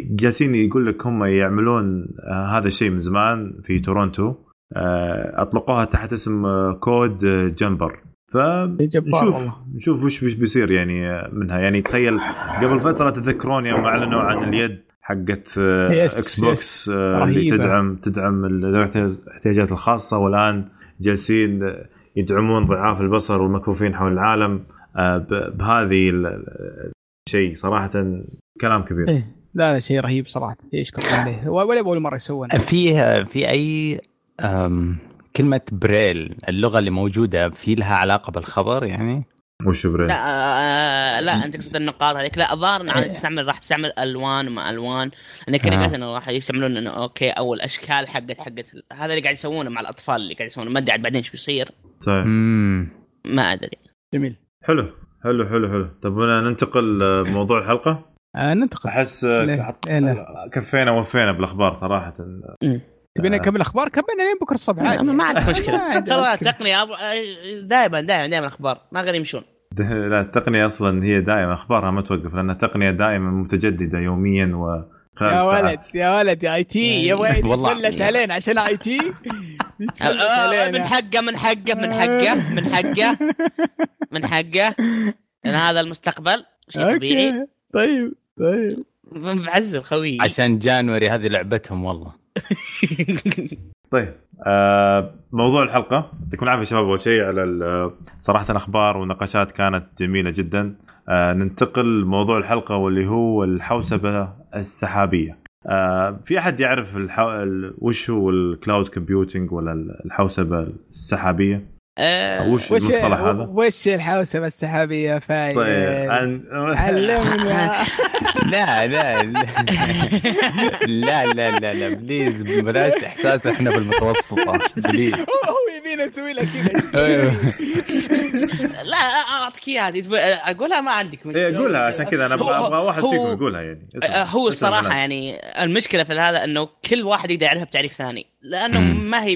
جالسين يقول لك هم يعملون آه، هذا الشيء من زمان في تورونتو. آه، أطلقوها تحت اسم آه، كود آه، Jumper ف شيء جبار نشوف وش بيصير يعني آه، منها. يعني تخيل قبل فترة تذكرون يوم أعلنوا عن اليد حقت آه، Xbox آه، اللي. تدعم تدعم الاحتياجات الخاصة. والآن جالسين آه، يدعمون ضعاف البصر والمكفوفين حول العالم. آه، بهذه ال- ال- الشيء صراحة كلام كبير. إيه. لا لا شيء رهيب صراحة. يشكر عليه ولا اول مرة يسوونه. في في أي أم، كلمة بريل اللغة اللي موجودة في لها علاقة بالخبر يعني؟ وش بريل لا آه لا أنت تقصد النقاط هذيك. لا الظاهر انها تستعمل راح تستعمل ألوان مع ألوان. لأن كلمات إنه راح يستعملون إنه okay أو الأشكال حقت حقت هذا اللي قاعد يسوونه مع الأطفال اللي قاعد يسوونه. ما أدري عاد بعدين إيش بيصير. صحيح امم ما أدري. جميل. حلو حلو حلو حلو. طب هنا ننتقل آه، بموضوع الحلقة. آه ننتقل. أحس آه،؟ حط- إيه. كفينا وفينا بالأخبار صراحة. تبينا آه. نكمل أخبار كملنا لين بكرة الصبح عادي. ما ما مشكلة. ترى. التقنيه دائما دائما دائما أخبار ما غير يمشون. لا التقنية أصلا هي دائما أخبارها ما توقف لأن التقنيه دائما متجددة يوميا وخلال يا ولد يا ولد يا آي تي. يا ولد والله. يتفلت علينا عشان آي تي. آه، من حقه من حقه من حقه من حقه من حقه. لأن هذا المستقبل شيء طبيعي. أوكي. طيب طيب. بعزل خوي. عشان جانوري هذه لعبتهم والله. طيب آه موضوع الحلقة. يعطيكم العافية شباب أول شيء على ال- صراحة الأخبار والنقاشات كانت جميلة جدا. آه ننتقل لموضوع الحلقة واللي هو الحوسبة السحابية. آه في أحد يعرف الحو... ال... وش هو ال cloud computing ولا الحوسبة السحابية؟ آه، وش المصطلح هذا وش الحوسبه السحابيه فايز طيب. علمنا لا لا لا لا لا لا please بلاش إحساس إحنا بالمتوسطة please هو هو فينا نسوي لك. كذا لا أعطيك إياها هذه أقولها ما عندك مشكلة إيه قولها عشان كذا أنا أبغى واحد فيكم يقولها يعني اسمع. آه، هو الصراحه. يعني المشكلة في هذا إنه كل واحد يقدر يعرفها بتعريف ثاني لأنه. ما هي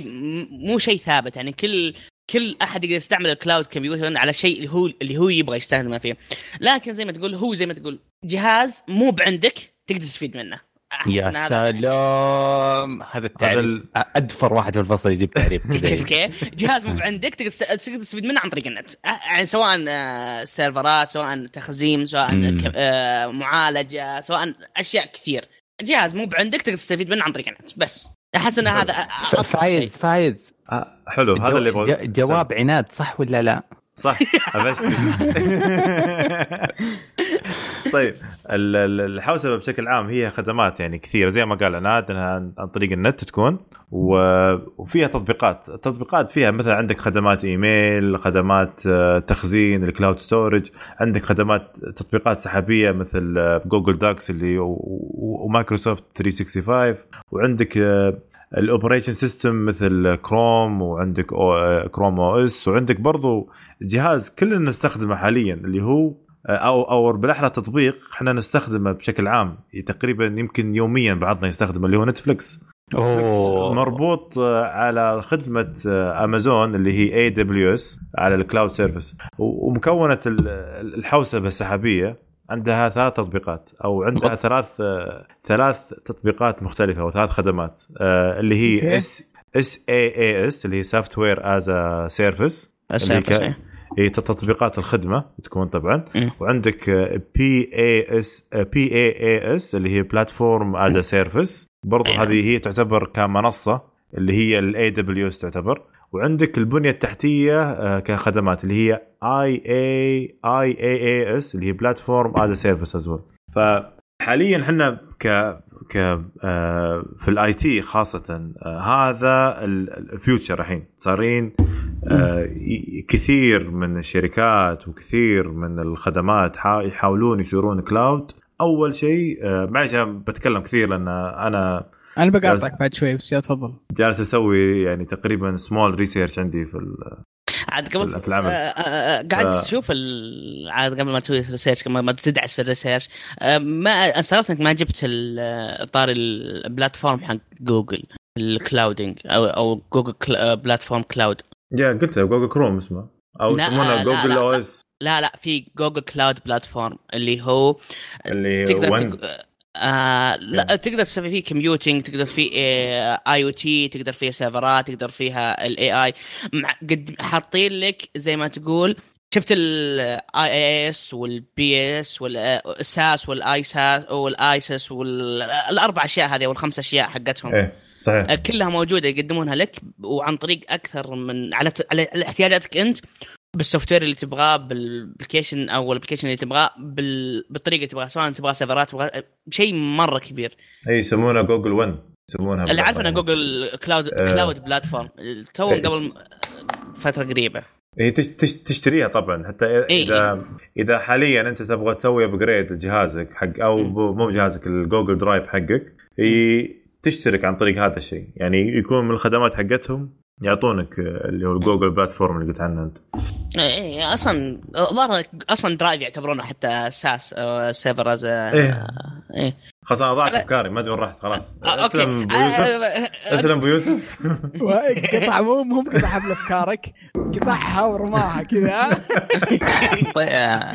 مو شيء ثابت يعني كل كل أحد يقدر يستعمل الكلاود كمبيوتر على شيء اللي هو اللي هو يبغى يستخدمه فيه. لكن زي ما تقول هو زي ما تقول جهاز مو بعندك تقدر تستفيد منه. يا سلام. هذا التعريف. ال- أدفر واحد في الفصل يجيب تعريف شفت كيف؟ جهاز مو عندك تقدر تست- تقدر تستفيد منه عن طريق النت. يعني سواء آه، سيرفرات سواء تخزين سواء آه، معالجة سواء أشياء كثير. جهاز مو عندك تقدر تستفيد منه عن طريق النت. بس. أحس إن هذا فايز فايز. آه، حلو هذا اللي ج- جواب عناد صح ولا لا؟ صح طيب ال- ال- الحوسبة بشكل عام هي خدمات يعني كثيرة زي ما قال عناد إنها عن طريق النت تكون وفيها تطبيقات. التطبيقات فيها مثلا عندك خدمات إيميل خدمات آه، تخزين ال cloud storage عندك خدمات تطبيقات سحابية مثل آه، Google Docs اللي ومايكروسوفت 365 وعندك آه، ال operation system مثل كروم وعندك Chrome OS وعندك برضو جهاز كلنا نستخدمه حاليا اللي هو أو أو بالاحرى تطبيق إحنا نستخدمه بشكل عام. تقريبا يمكن يوميا بعضنا يستخدمه اللي هو Netflix مربوط آه، على خدمة آه، امازون اللي هي AWS على ال cloud service ومكونة ال- الحوسبة السحابية عندها ثلاث تطبيقات أو عندها. ثلاث آه، ثلاث تطبيقات مختلفة أو ثلاث خدمات. آه، اللي. هي S SaaS اللي هي software as service ك- إيه. هي تطبيقات الخدمة تكون طبعا مم. وعندك بي اي اس بي اي اي اس اللي هي بلاتفورم از سيرفيس برضو أيوة. هذه هي تعتبر كمنصة اللي هي الاي دبليو اس تعتبر وعندك البنية التحتية آه، كخدمات اللي هي اي اي اي اي اي اس اللي هي بلاتفورم از سيرفيس از فحاليا إحنا ك ك آه، في الاي تي خاصة آه، هذا ال- الفيوتشر الحين. صارين آه، كثير من الشركات وكثير من الخدمات حا- يحاولون يصيرون cloud أول شيء معلش بتكلم كثير لأن أنا أنا بقاطعك بعد شوي بس يلا تفضل. جالس أسوي يعني تقريبا small research عندي في ال- عاد قبل. آه، آه، آه، قاعد ف- تشوف عاد قبل ما تسوي research قبل ما تدعس في ال research ما استغربت انك ما جبت طاري ال platform حق جوجل ال clouding أو أو جوجل clou- platform cloud يا قلت جوجل كروم اسمه أو يسمونه جوجل. أو اس لا لا في جوجل cloud platform اللي هو اللي تقدر. آه لا تقدر تسوي فيه computing تقدر فيه IoT تقدر فيه سيرفرات تقدر فيها ال AI قد حاطين لك زي ما تقول شفت ال IaaS وال PaaS وال SaaS وال I SaaS وال IaaS والاربع أشياء هذه والخمس أشياء حقتهم. إيه صحيح. آه، كلها موجودة يقدمونها لك وعن طريق أكثر من على على احتياجاتك أنت. بال software اللي تبغاه بال application أو ال application اللي تبغاه بال... بالطريقة اللي تبغاها سواء تبغى سيرفرات تبغى شيء مرة كبير إي يسمونه جوجل 1 يسمونها اللي عارف بالأخير. إنه جوجل cloud آه. cloud platform تو إيه. قبل فترة قريبة هي تش- تش- تشتريها طبعا حتى إيه. اذا إذا حاليا أنت تبغى تسوي upgrade لجهازك حق أو مو جهازك الجوجل درايف حقك تشترك عن طريق هذا الشيء يعني يكون من الخدمات حقتهم يعطونك اللي هو الجوجل platform اللي قلت عنه أنت. إيه أصلا الظاهر أصلا درايف يعتبرونه حتى SaaS server as إيه. إيه. خلاص أنا ضاعت أفكاري ما أدري وين رحت خلاص. آه، أسلم ابو آه، يوسف آه، أسلم ابو يوسف قطع مو مو قطع حبل أفكارك. قطعها ورماها كذا طيب آه،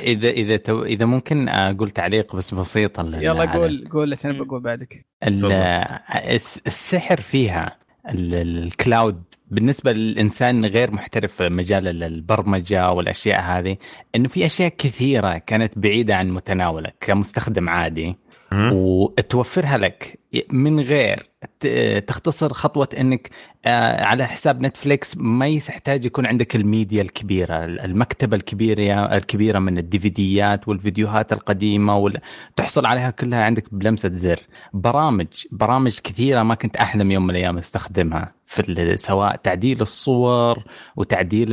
اذا إذا تو إذا ممكن أقول تعليق بس بسيط يلا قول قول عشان بقول بعدك. السحر فيها الكلاود بالنسبة للإنسان غير محترف في مجال ال- البرمجة والأشياء هذه إنه في أشياء كثيرة كانت بعيدة عن متناولك كمستخدم عادي. وتوفرها لك. من غير تختصر خطوة إنك آه، على حساب نتفليكس ما يحتاج يكون عندك الميديا الكبيرة المكتبة الكبيرة الكبيرة من الديفيديات والفيديوهات القديمة. تحصل عليها كلها عندك بلمسة زر. برامج برامج كثيرة ما كنت أحلم يوم من الأيام أستخدمها. في سواء تعديل الصور وتعديل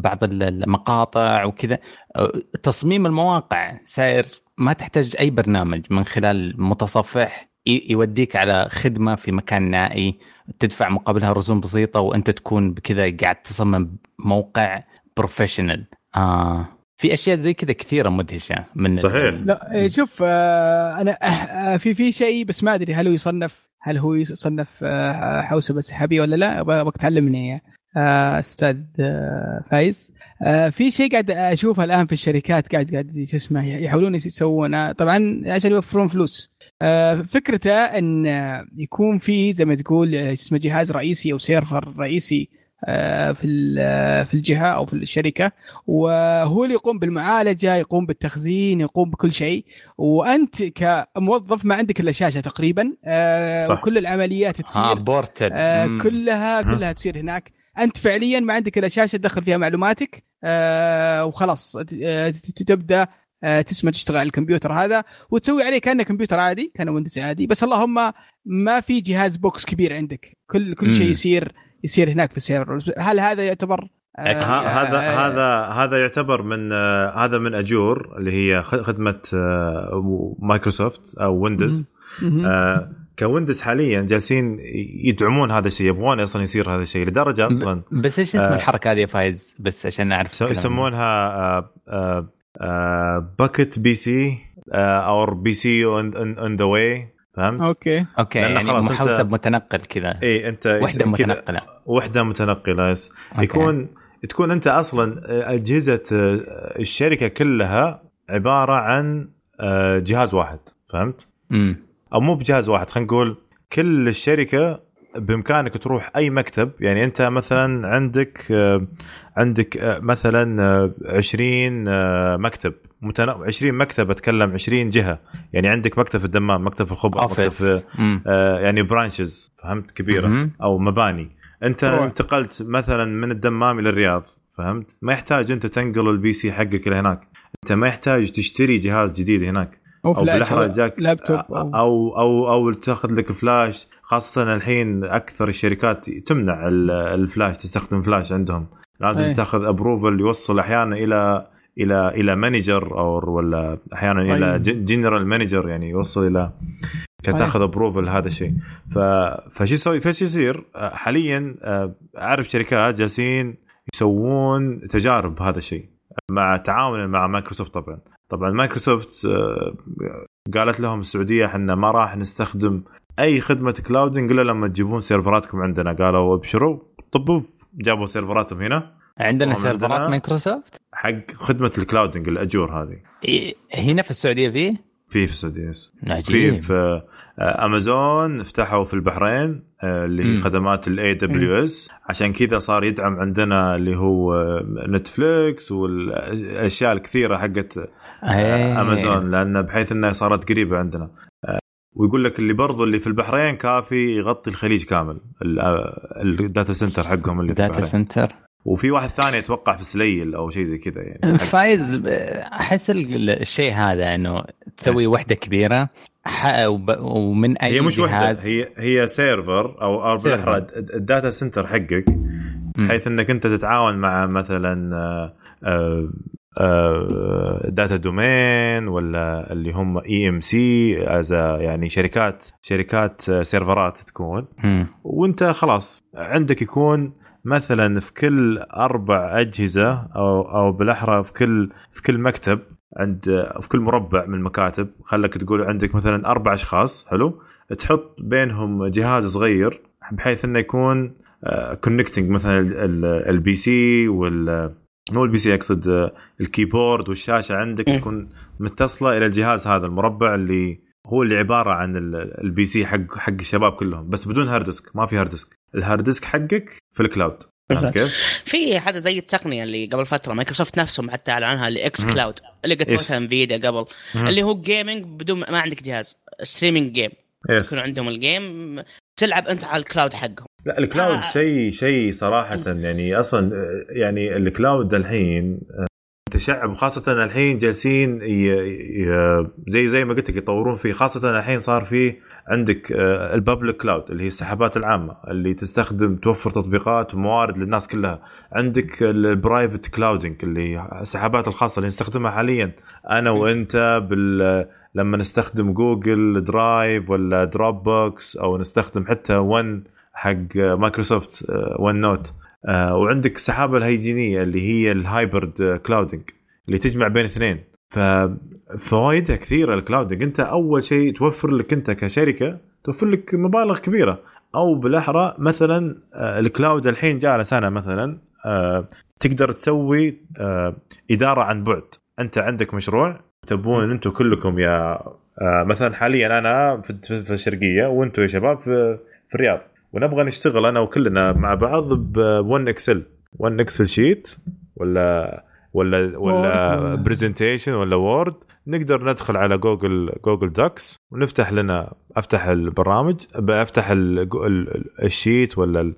بعض ال- المقاطع وكذا. آه، تصميم المواقع. ساير ما تحتاج أي برنامج من خلال متصفح يوديك على خدمة في مكان نائي تدفع مقابلها رسوم بسيطة وأنت تكون بكذا قاعد تصمم موقع professional آه. في أشياء زي كذا كثيرة مدهشة من صحيح. لا إيه، شوف آه، أنا آه، في في شيء بس ما أدري هل هو يصنف هل هو يصنف آه، حوسبة سحابية ولا لا؟ أبغى تعلمني إياه. آه، أستاذ آه، فايز. آه، في شيء قاعد أشوفه الآن في الشركات قاعد قاعد شو اسمه يحاولون يسوون آه، طبعا عشان يوفرون فلوس. آه، فكرته إن آه، يكون في زي ما تقول آه، اسمه جهاز رئيسي أو سيرفر رئيسي آه، في آه، في الجهة أو في الشركة. وهو اللي يقوم بالمعالجة يقوم بالتخزين يقوم بكل شيء. وأنت كموظف ما عندك إلا شاشة تقريبا. آه، صح. وكل العمليات تصير. بورتل آه مم. كلها كلها تصير هناك. أنت فعليا ما عندك إلا شاشة تدخل فيها معلوماتك آه وخلاص آه، تبدأ آه تسمى تشتغل على الكمبيوتر هذا وتسوي عليه كأنه كمبيوتر عادي كأنه ويندوز عادي بس اللهم ما في جهاز box كبير عندك كل كل شيء. يصير يصير هناك في السيرفر هل هذا يعتبر آه ه- هذا آه، هذا هذا يعتبر من آه، هذا من Azure اللي هي خدمة آه، مايكروسوفت أو ويندوز. آه، كويندوز حاليا جالسين يدعمون هذا الشيء يبغون أصلا يصير هذا الشيء لدرجة أصلا بس إيش اسم آه. الحركة هذه يا فايز بس عشان الكلام. يسمونها pocket PC أو PC on the way فهمت؟ okay okay يعني خلاص محوسب متنقل كذا اي أنت وحدة متنقلة وحدة متنقلة yes. يكون تكون أنت أصلا أجهزة آه، الشركة كلها عبارة عن آه، جهاز واحد فهمت؟ امم أو مو بجهاز واحد خلينا نقول كل الشركة بإمكانك تروح أي مكتب يعني أنت مثلا عندك آه، عندك آه، مثلا آه، 20 آه، مكتب متنا... 20 مكتب أتكلم 20 جهة يعني عندك مكتب في الدمام مكتب في الخبر مكتب في. آه، يعني branches فهمت؟ كبيرة. أو مباني. أنت. انتقلت مثلا من الدمام إلى الرياض فهمت؟ ما يحتاج أنت تنقل ال PC حقك إلى هناك. أنت ما يحتاج تشتري جهاز جديد هناك. أو أو بالاحرى فلاش جاك لابتوب أو أو- أو أو, أو تاخذ لك فلاش خاصة الحين أكثر الشركات تمنع ال- الفلاش تستخدم فلاش عندهم. لازم أيه. تاخذ approval يوصل أحيانا إلى إلى إلى manager أو ولا أحيانا إلى طيب. general manager يعني يوصل إلى تاخذ approval هذا الشيء. ف فشو يسوي فايش يصير؟ آه، حاليا آه، أعرف شركات جالسين يسوون تجارب بهذا الشيء مع تعاون مع مايكروسوفت طبعا. طبعا مايكروسوفت آه، قالت لهم السعودية إحنا ما راح نستخدم أي خدمة clouding إلا لما تجيبون سيرفراتكم عندنا. قالوا أبشروا. طبوا جابوا سيرفراتهم هنا. عندنا سيرفرات مايكروسوفت؟ حق خدمة ال clouding ال Azure هذه. هنا في السعودية فيه في في السعودية. في في آه، أمازون فتحوا في البحرين آه، اللي هي مم. خدمات ال AWS عشان كذا صار يدعم عندنا اللي هو آه، نتفليكس والأشياء الكثيرة حقت إيه. أمازون لأن بحيث إنها صارت قريبة عندنا. آه، ويقول لك اللي برضو اللي في البحرين كافي يغطي الخليج كامل. آه، ال data center حقهم اللي في data center. وفي واحد ثاني أتوقع في سليل أو شيء زي كذا يعني. فايز أحس ال- الشيء هذا إنه تسوي وحدة كبيرة ومن أي هي مش وحدة هي هي server أو. بالأحرى الد- ال data center حقك. بحيث إنك أنت تتعاون مع مثلا آه، آه، آه، Data Domain ولا اللي هم EMCs يعني شركات شركات آه، سيرفرات تكون. وانت خلاص عندك يكون مثلا في كل أربع أجهزة أو أو بالأحرى في كل في كل مكتب عند في كل مربع من المكاتب. خلك تقول عندك مثلا أربع أشخاص حلو؟ تحط بينهم جهاز صغير بحيث إنه يكون connecting مثلا ال PC وال مو ال PC اقصد آه، ال keyboard والشاشة عندك م. تكون متصلة إلى الجهاز هذا المربع اللي هو اللي عبارة عن ال- ال PC حق حق الشباب كلهم بس بدون hard disk ما في hard disk ال hard disk حقك في ال cloud كيف؟ في حاجة زي التقنية اللي قبل فترة مايكروسوفت نفسهم حتى اعلن عنها ال X مم. Cloud اللي. سوتها Nvidia قبل. اللي هو gaming بدون ما عندك جهاز streaming game yes. يكون عندهم ال game تلعب أنت على ال cloud حقهم. لا ال cloud آه. شيء شيء صراحة يعني أصلا يعني ال cloud الحين آه، متشعب وخاصه الحين جالسين ي- ي- زي زي ما قلت لك يطورون فيه. خاصة الحين صار فيه عندك آه، ال public cloud اللي هي السحابات العامة اللي تستخدم توفر تطبيقات وموارد للناس كلها. عندك ال private clouding اللي هي السحابات الخاصة اللي نستخدمها حاليا. أنا وأنت بال لما نستخدم Google Drive ولا Dropbox أو نستخدم حتى One حق مايكروسوفت OneNote وعندك السحابة الهجينة اللي هي ال hybrid clouding اللي تجمع بين اثنين. ففوائدها كثيرة ال clouding انت أول شيء توفر لك انت كشركة توفر لك مبالغ كبيرة. أو بالأحرى مثلا آه، ال cloud الحين جالس أنا مثلا آه، تقدر تسوي آه، إدارة عن بعد. أنت عندك مشروع تبون أنتم كلكم يا مثلا حاليا أنا في الشرقية وأنتم يا شباب في, في الرياض. ونبغى نشتغل أنا وكلنا مع بعض ب 1 Excel 1 Excel sheet ولا ولا ولا presentation ولا Word نقدر ندخل على Google Google Docs ونفتح لنا أفتح البرامج أفتح ال sheet ولا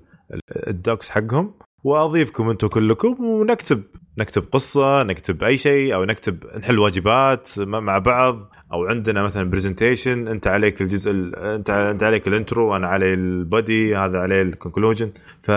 ال docs حقهم. وأضيفكم أنتم كلكم ونكتب. نكتب قصة نكتب أي شيء أو نكتب نحل واجبات مع بعض أو عندنا مثلا presentation أنت عليك الجزء أنت أنت عليك ال intro وأنا علي ال body هذا عليه ال conclusion ف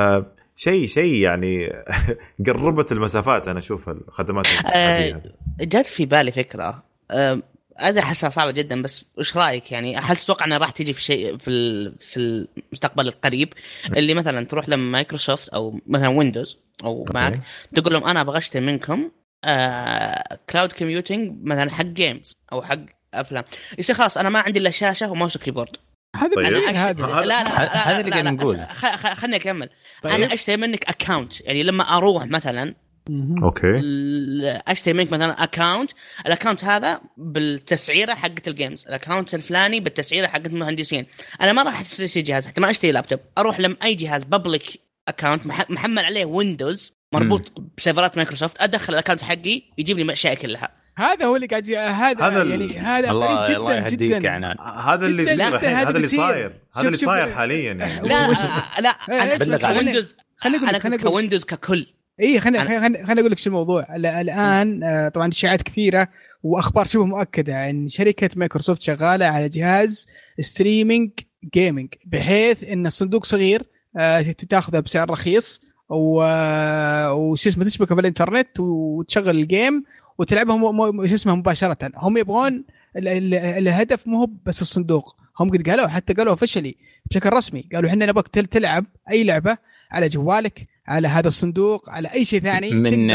شيء شيء يعني قربت المسافات أنا أشوف الخدمات أه جت في بالي فكرة. أه هذا احسها صعبة جدا بس وش رأيك؟ يعني هل تتوقع إنها راح تجي في شيء في في المستقبل القريب؟ اللي مثلا تروح لمايكروسوفت أو مثلا Windows أو Mac تقول لهم أنا أبغى أشتري منكم آه cloud computing مثلا حق games أو حق أفلام. يصير خلاص أنا ما عندي إلا شاشة و mouse و keyboard. هذا طيب. هذا لا لا هذا اللي قاعد نقول خليني أكمل. طيب. أنا أشتري منك account يعني لما أروح مثلا okay. أشتري منك مثلا account ال account هذا بالتسعيرة حقت ال games ال account الفلاني بالتسعيرة حقت المهندسين أنا ما راح أشتري جهاز حتى ما أشتري لابتوب أروح لم أي جهاز public account محمل عليه Windows مربوط بسيرفرات مايكروسوفت أدخل ال account حقي يجيب لي اشياء كلها هذا هو اللي قاعد هذا هذا يعني هذا الله جدا الله يهديك جدا. عناد هذا اللي هذا اللي صاير. هذا اللي صاير حاليا يعني. لا لا أنا Windows خليني أقول لك ك Windows ككل. اي خليني خليني أقول لك شو الموضوع. الآن آه، طبعا اشاعات كثيرة وأخبار شبه مؤكدة ان شركة مايكروسوفت شغالة على جهاز streaming gaming بحيث إن الصندوق صغير آه، تاخذه بسعر رخيص. وش اسمه تشبكه بالإنترنت وتشغل ال game وتلعبها شو اسمه مباشرة. هم يبغون الهدف مو بس الصندوق. هم قد قالوا حتى قالوا officially بشكل رسمي. قالوا إحنا نبغاك تلعب أي لعبة على جوالك على هذا الصندوق على أي شيء ثاني. من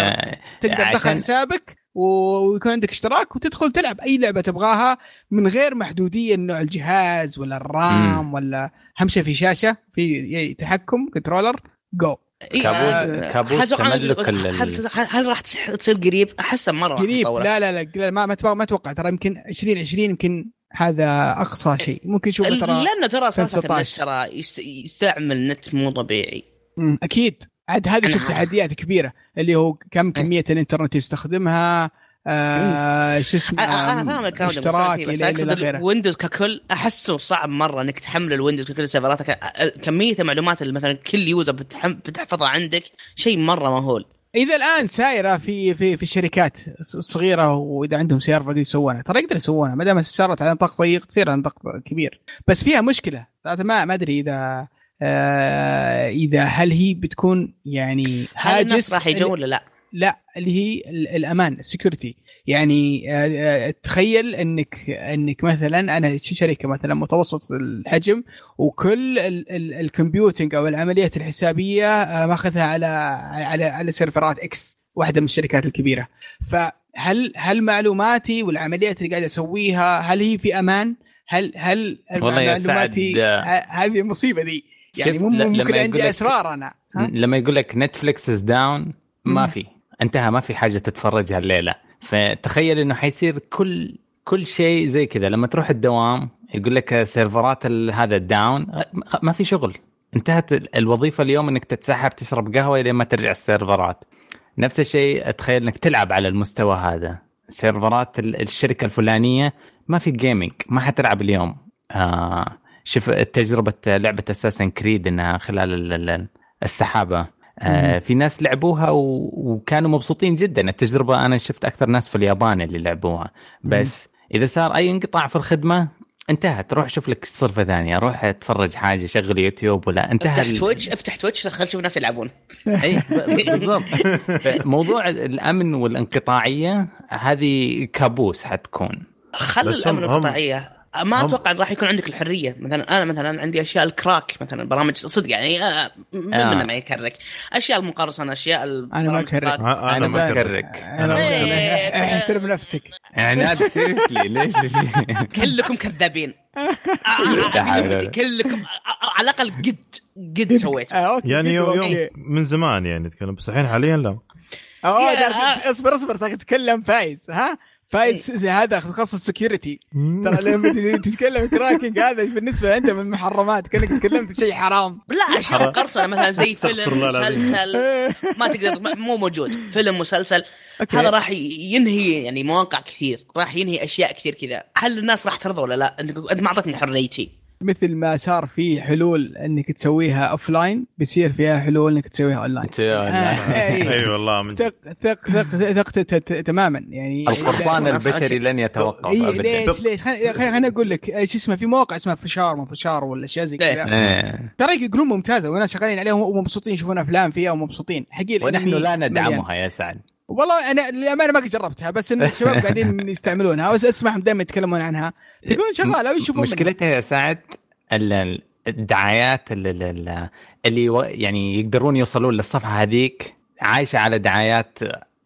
تقدر, تقدر تدخل حسابك ويكون عندك اشتراك وتدخل تلعب. أي لعبة تبغاها من غير محدودية نوع الجهاز ولا ال RAM م. ولا أهم شيء في شاشة في تحكم controller جو. كابوس آه كابوس تملك هل, هل راح تصير قريب؟ احسها مرة قريب. لا لا لا ما ما, ما أتوقع. ترى يمكن 2020 يمكن هذا أقصى شيء. ممكن نشوف ترى لأنه ترى أساسا ترى يستعمل نت مو طبيعي. أكيد. عاد هذه شوف تحديات كبيرة اللي هو كم كمية الإنترنت يستخدمها آه شو اسمه أنا اشتراك بس أقصد Windows ككل أحسه صعب مرة إنك تحمل ال Windows ككل سيرفراتك كمية المعلومات اللي مثلا كل user بتحفظها عندك شيء مرة مهول. إذا الآن صايرة في في في الشركات الصغيره وإذا عندهم server يسوونها. ترى يقدر يسوونها ما دام صارت على نطاق ضيق تصير على نطاق كبير. بس فيها مشكلة ما ما أدري إذا إذا هل هي بتكون يعني هاجس راح يجوا ولا لا؟ لا اللي هي الأمان ال security يعني آه، آه، تخيل إنك إنك مثلا أنا شركة مثلا متوسط الحجم وكل ال computing أو العمليات الحسابية آه، ماخذها على على على سيرفرات إكس واحدة من الشركات الكبيرة فهل هل معلوماتي والعمليات اللي قاعد أسويها هل هي في أمان؟ هل هل معلوماتي هذه المصيبة دي يعني ممكن عندي أسرار أنا. لما يقول لك Netflix is down ما في. انتهى ما في حاجة تتفرجها الليلة فتخيل إنه حيصير كل كل شيء زي كذا. لما تروح الدوام يقول لك سيرفرات هذا ال down ما في شغل. انتهت الوظيفة اليوم إنك تتسحب تشرب قهوة لين ما ترجع السيرفرات. نفس الشيء تخيل إنك تلعب على المستوى هذا. سيرفرات الشركة الفلانية ما في gaming ما حتلعب اليوم. آه شوف تجربه لعبة Assassin's Creed إنها خلال السحابة آه في ناس لعبوها و... وكانوا مبسوطين جدا. التجربة أنا شفت أكثر ناس في اليابان اللي لعبوها. بس إذا صار أي انقطاع في الخدمة انتهت. روح شوف لك صرفة ثانية. روح اتفرج حاجة شغل يوتيوب ولا انتهى افتح تويتش افتح تويتش خل تشوف الناس يلعبون. اي بالضبط. موضوع الأمن والانقطاعية هذه كابوس حتكون. خل الأمن والانقطاعية. ما هم- أتوقع راح يكون عندك الحرية مثلا أنا مثلا عندي أشياء ال crack مثلا برامج صدق يعني آه، من آه. ما يكرك أشياء المقرصنه أشياء ما أكرك. ال crack. أنا, ما ما كرك أكرك أنا إيه. احترم نفسك عناد seriously ليش كلكم كذابين. كلكم آه، على الأقل قد قد سويت آه،. يعني يوم. يوم من زمان يعني نتكلم بس الحين حاليا لا ده- اصبر اصبر تتكلم فايز ها فايز هذا تخصص security ترى لما تتكلم cracking هذا بالنسبة أنت من المحرمات كأنك تكلمت شيء حرام. لا أشياء قرصنة مثلا زي فيلم. مسلسل. ما تقدر مو موجود. فيلم مسلسل. أوكي. هذا راح ينهي يعني مواقع كثير. راح ينهي أشياء كثير كذا. هل الناس راح ترضى ولا لا؟ انت أنت ما اعطتني حريتي. مثل ما صار في حلول انك تسويها offline بيصير فيها حلول انك تسويها اون لاين أي والله من. ثق ثق ثق ثق تماما يعني القرصان البشري لن يتوقف اي ابدا. ليش ليش؟ خليني أقول لك إيش اسمه في مواقع اسمها فشار ما فشار ولا اشياء زي إيه. كذا. إيه. ترى يقولون ممتازة وناس شغالين عليها ومبسوطين يشوفون أفلام فيها ومبسوطين. حقيقة ونحن الأنمي لا. ندعمها يا سعد. والله أنا للأمانة ما قد جربتها بس إن الشباب قاعدين يستعملونها بس أسمعهم دائما يتكلمون عنها. يقولون شغالة ويشوفون. مشكلتها يا سعد ال- ال- الدعايات ال- ال- ال- اللي و- يعني يقدرون يوصلون للصفحة هذيك عايشة على دعايات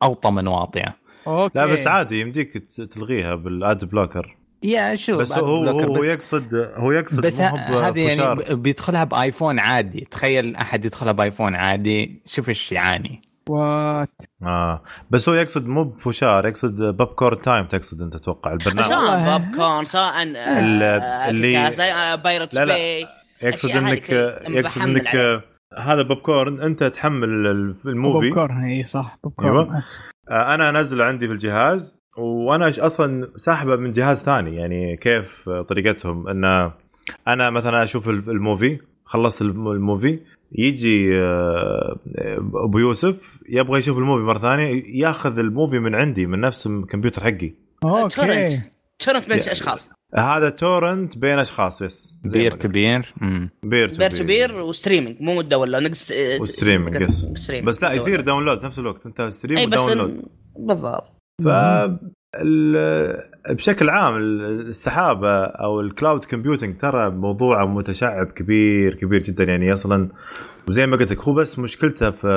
أوطى من واطية. أوكي. لا بس عادي يمديك ت- تلغيها بال ad blocker. يا شوف بس هو هو, هو بس, يقصد هو يقصد بس هذه يعني بيدخلها بآيفون عادي. تخيل أحد يدخلها بآيفون عادي شوف إيش يعاني. وات آه بس هو يقصد مو بفشار يقصد بوب كورن تايم تقصد أنت أتوقع البرنامج سواء. بوب كورن سواء ال- اللي- بايرتس لا، لا. باي يقصد إنك يقصد إنك. هذا بوب كورن أنت تحمل ال- بوب الموفي كورن إي صح بوب أيوة. كورن. آه، أنا انزله عندي في الجهاز وأنا أصلا ساحبة من جهاز ثاني يعني كيف آه، طريقتهم إن أنا مثلا أشوف ال- الموفي خلصت الم- ال movie يجي آه، أبو يوسف يبغى يشوف ال movie مرة ثانية ياخذ ال movie من عندي من نفس الكمبيوتر حقي. okay torrent. torrent بين أشخاص. هذا torrent بين أشخاص بس. peer to. peer. peer to peer peer و streaming مو مده ولا نقص و streaming yes. بس لا يصير download نفس الوقت. أنت stream و download. ال- بالضبط. ف بشكل عام ال- السحابة أو ال cloud computing ترى موضوع متشعب كبير كبير جدا. يعني أصلا وزي ما قلت لك هو بس مشكلته في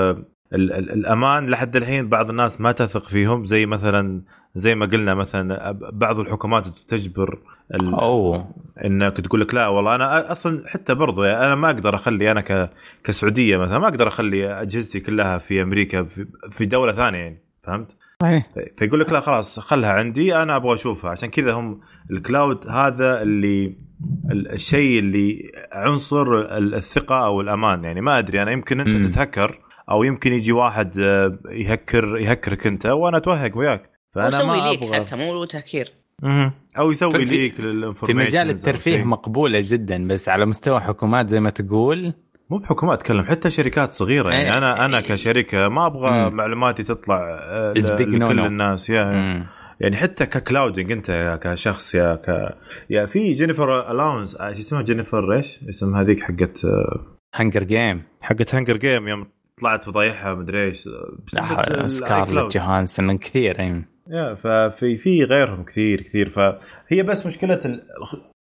ال- ال- الأمان. لحد الحين بعض الناس ما تثق فيهم. زي مثلا زي ما قلنا مثلا بعض الحكومات تجبر أوه. إنك تقول لك لا والله أنا أصلا حتى برضو يعني أنا ما أقدر أخلي أنا ك كسعودية مثلا ما أقدر أخلي أجهزتي كلها في أمريكا في دولة ثانية يعني. فهمت؟ صحيح. فيقول لك لا خلاص خلها عندي أنا أبغى أشوفها. عشان كذا هم الكلاود هذا اللي ال- الشيء اللي عنصر ال- الثقة أو الأمان. يعني ما أدري أنا يمكن أنت مم. تتهكر أو يمكن يجي واحد آه، يهكر يهكرك أنت وأنا اتوهق وياك. فأنا يسوي ما ليك أبغى. حتى مو تهكير. أو يسوي في- ليك في مجال الترفيه مقبولة جدا بس على مستوى حكومات زي ما تقول مو بحكومات أتكلم حتى شركات صغيرة يعني إيه. أنا أنا كشركة ما أبغى مم. معلوماتي تطلع آه، Is ل- big no لكل no. الناس يا مم. يعني حتى ك clouding أنت يا كشخص يا ك يا في جينيفر لورنس إيش اسمها جينيفر إيش؟ اسم هذيك حقت Hunger Game حقت Hunger Game يوم طلعت فضايحها مدري إيش سكارلت. جوهانسون كثير أي. يا ففي في غيرهم كثير كثير فهي بس مشكلة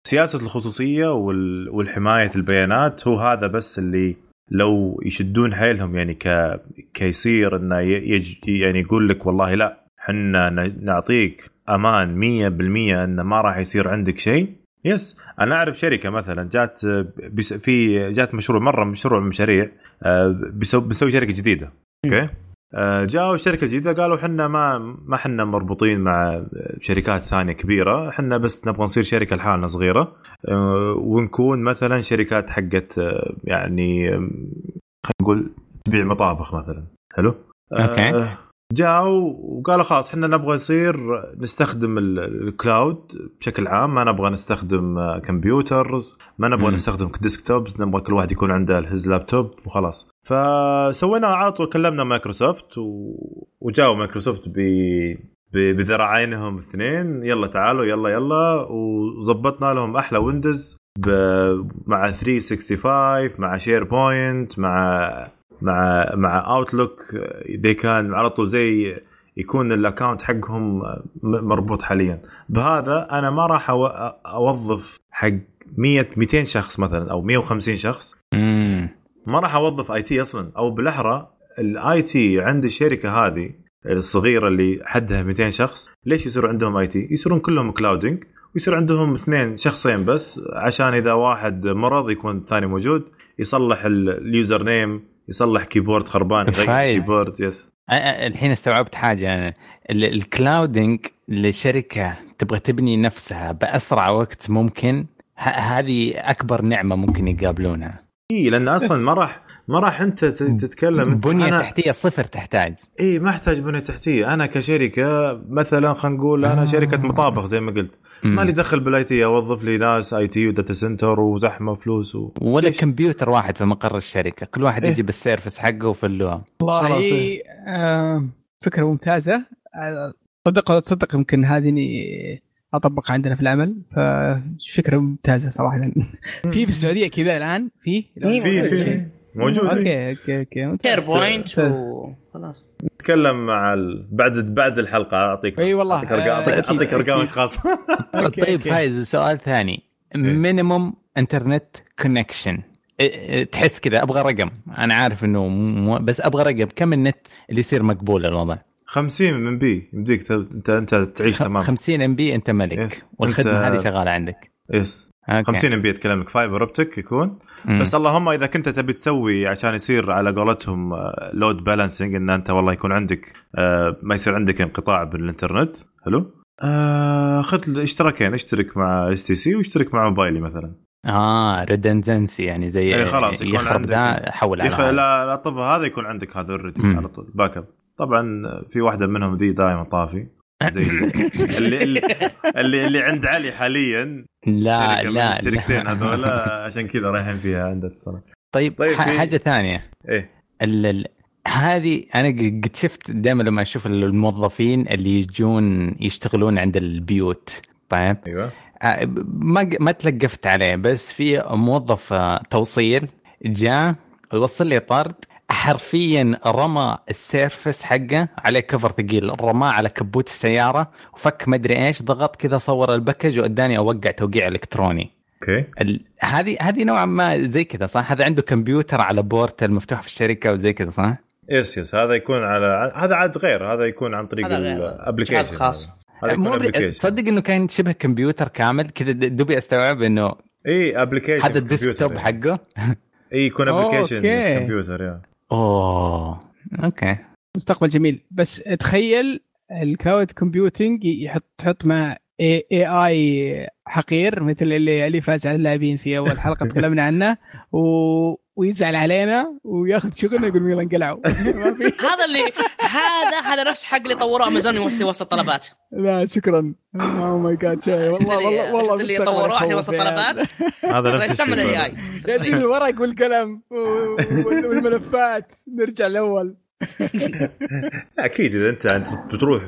سياسة الخصوصية وال- والحماية البيانات هو هذا بس اللي لو يشدون حيلهم يعني ك كيصير إنه يج يعني يقول لك والله لا حنا نعطيك أمان 100% انه ما راح يصير عندك شيء. yes أنا أعرف شركة مثلا جات بس في جات مشروع مرة مشروع مشاريع آه، بيسوي شركة جديدة. okay؟ آه، جاوا شركة جديدة قالوا حنا ما ما حنا مربوطين مع شركات ثانية كبيرة حنا بس نبغى نصير شركة لحالنا صغيرة آه، ونكون مثلا شركات حقت آه، يعني خلينا نقول تبيع مطابخ مثلا حلو okay. آه، جاوا وقالوا خلاص إحنا نبغى يصير نستخدم ال- ال cloud بشكل عام ما نبغى نستخدم كمبيوتر ما نبغى مم. نستخدم desktops نبغى كل واحد يكون عنده his laptop وخلاص فسوينا على طول كلمنا مايكروسوفت و... وجاوا مايكروسوفت ب... ب... بذراعينهم الاثنين يلا تعالوا يلا يلا وظبطنا لهم أحلى ويندوز ب... مع 365 مع SharePoint مع مع مع Outlook ذي كان على طول زي يكون ال account حقهم مربوط حاليا. بهذا أنا ما راح أوظف حق 100 200 شخص مثلا أو 150 شخص. ما راح أوظف IT أصلا أو بالأحرى ال IT عند الشركة هذه الصغيرة اللي حدها 200 شخص ليش يصير عندهم IT؟ يصيرون كلهم clouding ويصير عندهم اثنين شخصين بس عشان إذا واحد مرض يكون الثاني موجود يصلح ال- ال username يصلح keyboard خربان. keyboard yes الحين استوعبت حاجة أنا ال- ال clouding لشركة تبغى تبني نفسها بأسرع وقت ممكن هذه أكبر نعمة ممكن يقابلونها اي لأن أصلا ما راح ما راح أنت تتكلم. بنية أنا تحتية صفر تحتاج. اي ما أحتاج بنية تحتية. أنا كشركة مثلا خلينا نقول أنا آه. شركة مطابخ زي ما قلت. ما لي دخل بال IT أوظف لي ناس IT و data center وزحمة وفلوس و... ولا ليش؟ كمبيوتر واحد في مقر الشركة. كل واحد إيه. يجي بال Surface حقه وفلوها خلاص، والله إيه. آه فكرة ممتازة. آه، صدق ولا تصدق يمكن هذه اطبقها عندنا في العمل. ففكرة ممتازة صراحة. في في السعودية كذا الآن؟ في؟ في في موجود. okay okay okay. كير بوينت. وخلاص نتكلم مع ال... بعد بعد الحلقة. أعطيك إي والله. أعطيك أرقام. آه، اعطيك, أعطيك أرقام. أشخاص. طيب. فايز سؤال ثاني. minimum internet connection تحس كذا أبغى رقم. أنا عارف إنه مو بس أبغى رقم. كم النت اللي يصير مقبول الوضع؟ 50 MB. يمديك انت انت تعيش تمام. 50 MB انت ملك. yes. والخدمة أنت- هذه شغالة عندك. yes okay. 50 MB اتكلم لك fiber optic يكون. مم. بس اللهم إذا كنت تبي تسوي عشان يصير على قولتهم load balancing إن أنت والله يكون عندك آه، ما يصير عندك انقطاع بالإنترنت. حلو؟ آه، خذ اشتراكين اشترك مع STC واشترك مع موبايلي مثلا. آه redundancy يعني زي يعني خلاص يكون يخرب عندك- ده حول على يخ... لا لا طب هذا يكون عندك هذا already مم. على طول. backup طبعا في واحدة منهم دي دائما طافي. زي اللي اللي اللي, اللي عند علي حاليا. لا لا, الشركتين لا. هذولا عشان كذا رايحين فيها عندك صراحة طيب, طيب، حاجة ثانية. إيه. هذه أنا قد شفت دائما لما أشوف الموظفين اللي يجون يشتغلون عند البيوت. طيب. أيوه. ما ما تلقفت عليه بس في موظف توصيل جاء يوصل لي طرد. حرفيا رمى ال Surface حقه عليه cover ثقيل. رماه على كبوت السيارة وفك مدري إيش ضغط كذا صور ال package وأداني أوقع توقيع إلكتروني. okay. ال- هذه هذه نوعا ما زي كذا صح؟ هذا عنده كمبيوتر على portal مفتوح في الشركة وزي كذا صح؟ yes yes. هذا يكون على هذا عاد غير. هذا يكون عن طريق هذا غير. ال application خاص. مو تصدق إنه كان شبه كمبيوتر كامل؟ كذا دوبي أستوعب إنه اي application هذا ال desktop حقه. اي يكون application. كمبيوتر يا. أوه. okay. مستقبل جميل. بس تخيل ال cloud computing يحط تحط مع AI حقير مثل اللي اللي فاز على اللاعبين في أول حلقة تكلمنا عنه و... ويزعل علينا وياخذ شغلنا يقول يلا انقلعوا هذا اللي هذا هذا نفس حق اللي طوروه امازون يوصل وسط الطلبات لا شكرا. oh my God شيء. والله والله والله اللي طوروه عشان يخوف يوصل يا طلبات. هذا نفس يستعمل الشيء. ال AI ياسين الورق والقلم والملفات. نرجع الأول أكيد إذا انت أنت بتروح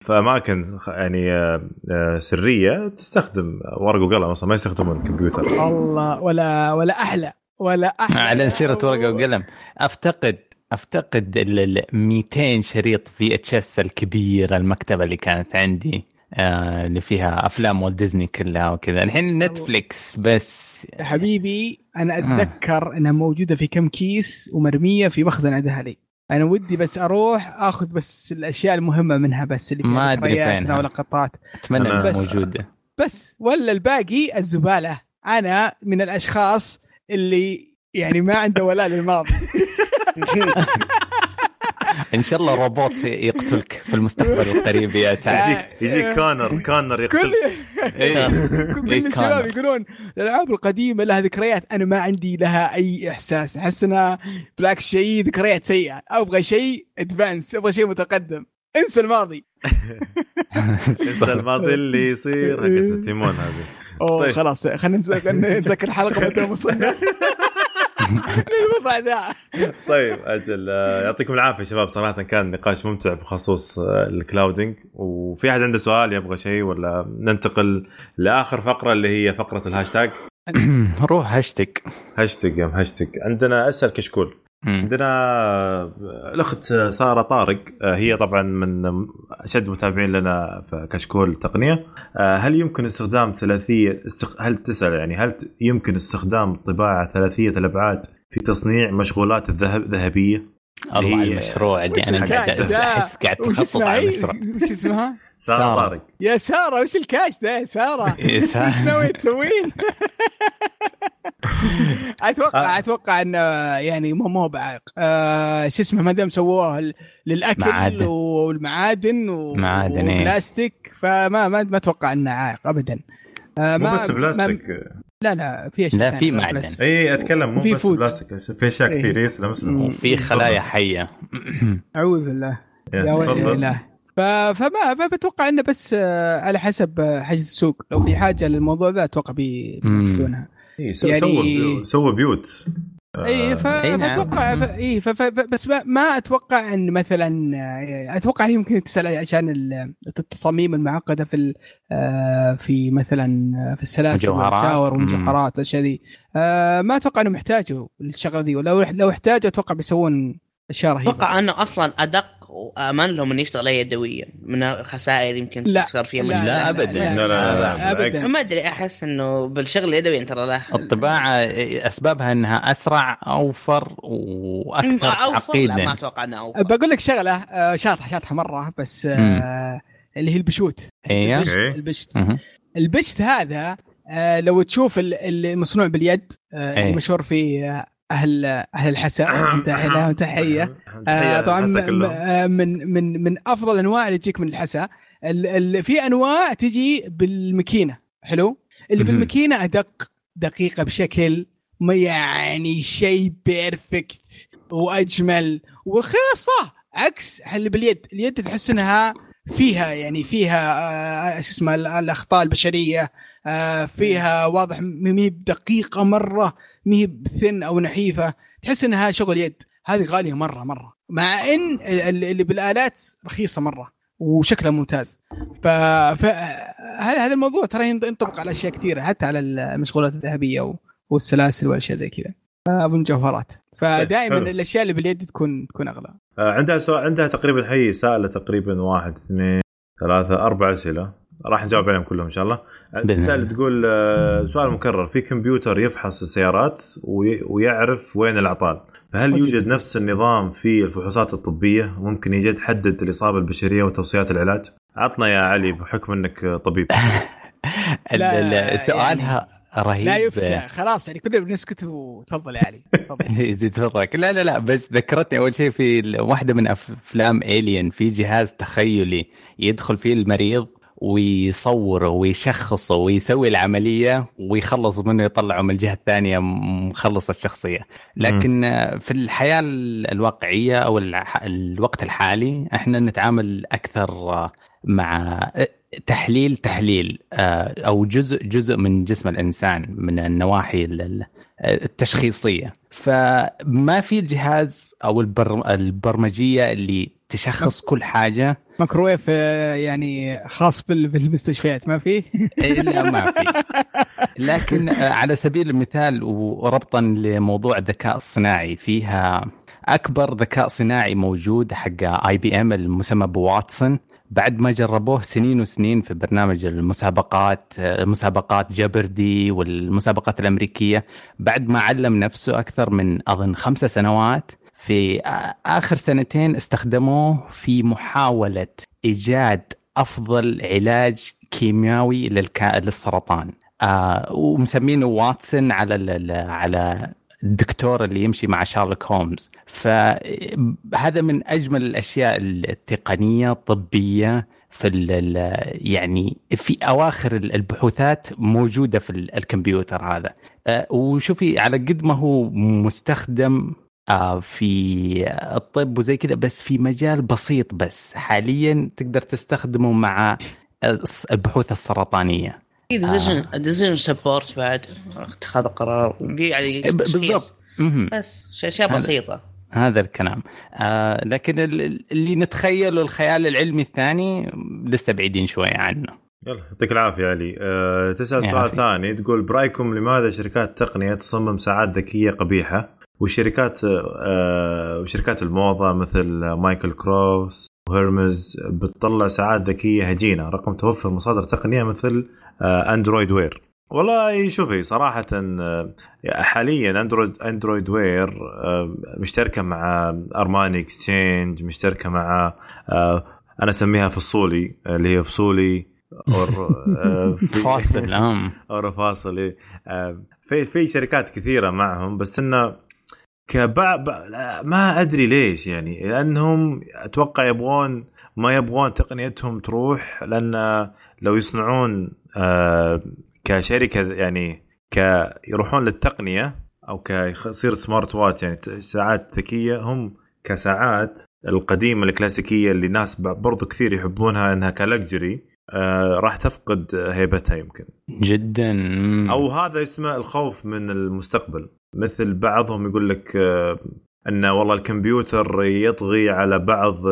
في أماكن يعني آه، آه، سرية تستخدم ورق وقلم أصلا ما يستخدمون الكمبيوتر. الله ولا ولا أحلى. ولا أحلى على سيرة ورقة وقلم. افتقد أفتقد ال ال 200 شريط VHS الكبيره المكتبة اللي كانت عندي آه اللي فيها أفلام Walt Disney كلها وكذا. الحين Netflix بس. حبيبي أنا آه. أتذكر إنها موجودة في كم كيس ومرمية في مخزن أهلي أنا ودي بس أروح أخذ بس الأشياء المهمة منها بس اللي ما ذكرياتنا فينها. ولقطات. أتمنى بس- موجودة. بس ولا الباقي الزبالة. أنا من الأشخاص اللي يعني ما عنده ولاء للماضي إن شاء الله روبوت يقتلك في المستقبل القريب يا سعد. يجيك يجيك Connor Connor كل يقتل إيه. كل الشباب. يقولون الألعاب القديمة لها ذكريات أنا ما عندي لها أي إحساس. أحس إنها بالعكس شيء ذكريات سيئة. أبغى شيء advance أبغى شيء متقدم. انسى الماضي. انسى الماضي اللي يصير حقت تيمون هذه. أوه طيب. خلاص خلينا نذكر الحلقة متى وصلنا للوضع ذا طيب أجل آه، يعطيكم العافية شباب. صراحة كان نقاش ممتع بخصوص آه، ال clouding وفي أحد عنده سؤال يبغى شيء ولا ننتقل لآخر فقرة اللي هي فقرة الهاشتاج؟ روح hashtag hashtag يوم هاشتاج. عندنا أسأل كشكول. عندنا الأخت سارة طارق آه، هي طبعا من أشد متابعين لنا في كشكول تقنية آه، هل يمكن استخدام ثلاثية استخ... هل تسأل يعني هل يمكن استخدام طباعة ثلاثية الابعاد في تصنيع مشغولات الذهب ذهبية الله هي- المشروع اللي أنا قاعد؟ احس قاعد تخطط على هي؟ المشروع وش اسمها؟ سارة سارة. طارق يا سارة وش الكاش ده يا سارة؟ يا سارة. إيش ناوي تسوين؟ أتوقع آه. أتوقع انه يعني مو مو بعائق آه شو اسمه ما دام سووها ل- للأكل معادن. والمعادن و- معادن، إيه. وبلاستيك فما ما ما أتوقع إنه عائق ابدا آه مو ما بس بلاستيك ما لا لا في أشياء لا، في معدن. إي أتكلم مو بس food. بلاستيك في أشياء إيه. كثير يسلم وفي خلايا حية أعوذ بالله يا ويلي الله ف- فما فبتوقع إنه بس آه، على حسب آه، حاجة السوق لو في حاجة للموضوع ذا أتوقع بي- مم. بينفذونها إيه، سو- يعني- سووا بيوت اي ف... إي نعم. فأتوقع. اي. بس ما, أتوقع أن مثلا آه، أتوقع هي يمكن تسأل عشان ال- التصاميم المعقدة في. آه، في مثلا آه، في السلاسل. والأساور. والمجوهرات والاشياء ذي آه، ما أتوقع أنهم يحتاجوا الشغله ذي ولو لو احتاجوا أتوقع بيسوون أشياء رهيبة أتوقع أنه أصلا أدق وأمان لهم إنه يشتغل يدويا من الخسائر يمكن لا. تصير فيها لا،. لا ابدا لا، لا، لا، ابدا بالعكس. ما أدري أحس إنه بالشغل اليدوي ترى له الطباعة أسبابها إنها أسرع أوفر وأكثر أوفر لا ما تعقيدا أتوقع انه أوفر بقول لك شغلة آه، شاطحة شاطحة مرة بس آه، اللي هي البشوت أيوه البشت, أوكي. البشت. البشت هذا آه، لو تشوف ال- المصنوع باليد آه، اللي إيه. مشهور في آه، أهل أهل الحسا تحية آه، طبعا. آه، من من من أفضل الانواع اللي تجيك من الحسا. ال- ال- في أنواع تجي بالماكينه حلو؟ اللي. بالماكينه أدق دقيقة بشكل ما يعني شيء perfect وأجمل والخاصه عكس اللي باليد. اليد تحس إنها فيها يعني فيها آه، شو اسمه ال- الأخطاء البشرية آه، فيها واضح مي بدقيقة مرة مي ب thin أو نحيفة. تحس إنها شغل يد. هذه غالية مرة مرة. مع إن ال- ال- اللي بالآلات رخيصة مرة وشكلها ممتاز. ف هذا الموضوع ترى ينط- ينطبق على أشياء كثيرة حتى على المشغولات الذهبية والسلاسل والأشياء زي كذا. أبو مجوهرات فدائما حلو. الأشياء اللي باليد تكون تكون أغلى. آه، عندها سؤال عندها تقريبا هي سائله تقريبا واحد اثنين ثلاثة أربع أسئلة. راح نجاوب عليهم كلهم إن شاء الله. الله. تقول آه، سؤال مكرر. في كمبيوتر يفحص السيارات وي- ويعرف وين الاعطال فهل. يوجد نفس النظام في الفحوصات الطبية؟ ممكن يجد حدد الإصابة البشرية وتوصيات العلاج؟ عطنا يا علي بحكم إنك طبيب. لا، ال- سؤالها رهيب. لا يفتى خلاص يعني كلنا بنسكت وتفضل يا علي. تفضل. لا لا لا بس ذكرتني أول شيء في واحدة من أفلام الين في جهاز تخيلي يدخل فيه المريض ويصوره ويشخصه ويسوي العملية ويخلص منه يطلعه من الجهة الثانية مخلص الشخصية. لكن آه، في الحياة ال- الواقعية أو الوقت الحالي إحنا نتعامل أكثر مع تحليل تحليل آه، أو جزء جزء من جسم الإنسان من النواحي ال- ال- التشخيصية. فما في جهاز أو البر البرمجية اللي تشخص كل حاجة. ميكروويف آه، يعني خاص بال- بالمستشفيات ما فيه الا ما في. لكن آه، على سبيل المثال وربطا لموضوع الذكاء الصناعي فيها أكبر ذكاء صناعي موجود حق IBM المسمى بواتسون بعد ما جربوه سنين وسنين في برنامج المسابقات آه، مسابقات Jeopardy والمسابقات الأمريكية بعد ما علم نفسه أكثر من أظن خمسة سنوات في آخر سنتين استخدموه في محاولة إيجاد أفضل علاج كيميائي. للسرطان آه ومسمينه واتسون على على الدكتور اللي يمشي مع شارلوك هومز فهذا من أجمل الأشياء التقنية الطبية في يعني في أواخر ال- البحوثات موجودة في ال- الكمبيوتر هذا آه، وشوفي على قد ما هو مستخدم آه، في الطب وزي كذا بس في مجال بسيط بس. حاليا تقدر تستخدمه مع البحوث السرطانية. في decision decision support بعد اتخاذ قرار. يعني تشخيص. بالضبط. بس أشياء هذا- بسيطة. هذا الكلام. آه لكن ال- ال- اللي نتخيله الخيال العلمي الثاني لسه بعيدين شوية عنه. يلا يعطيك العافية علي. أه تسأل سؤال. ثاني. تقول برأيكم لماذا شركات التقنيه تصمم ساعات ذكية قبيحة؟ وشركات آه، وشركات الموضة مثل مايكل كورس وهيرمز بتطلع ساعات ذكية هجينة رغم توفر مصادر تقنية مثل آه، اندرويد وير والله شوفي صراحة آه، حاليا اندرويد اندرويد وير آه، مشتركة مع ارماني اكسشينج مشتركة مع أنا أسميها فصولي اللي هي فصولي فاصل أور فاصل إيه. في في شركات كثيرة معهم بس إنه كبع ما أدري ليش يعني لأنهم أتوقع يبغون ما يبغون تقنيتهم تروح لأن لو يصنعون آه، كشركة يعني ك يروحون للتقنية أو كيصير سمارت واتش يعني ساعات ذكية هم كساعات القديمة الكلاسيكية اللي الناس برضو كثير يحبونها إنها كلكجري آه راح تفقد هيبتها يمكن. جدا. أو هذا اسمه الخوف من المستقبل. مثل بعضهم يقول لك آه إن والله الكمبيوتر يطغي على بعض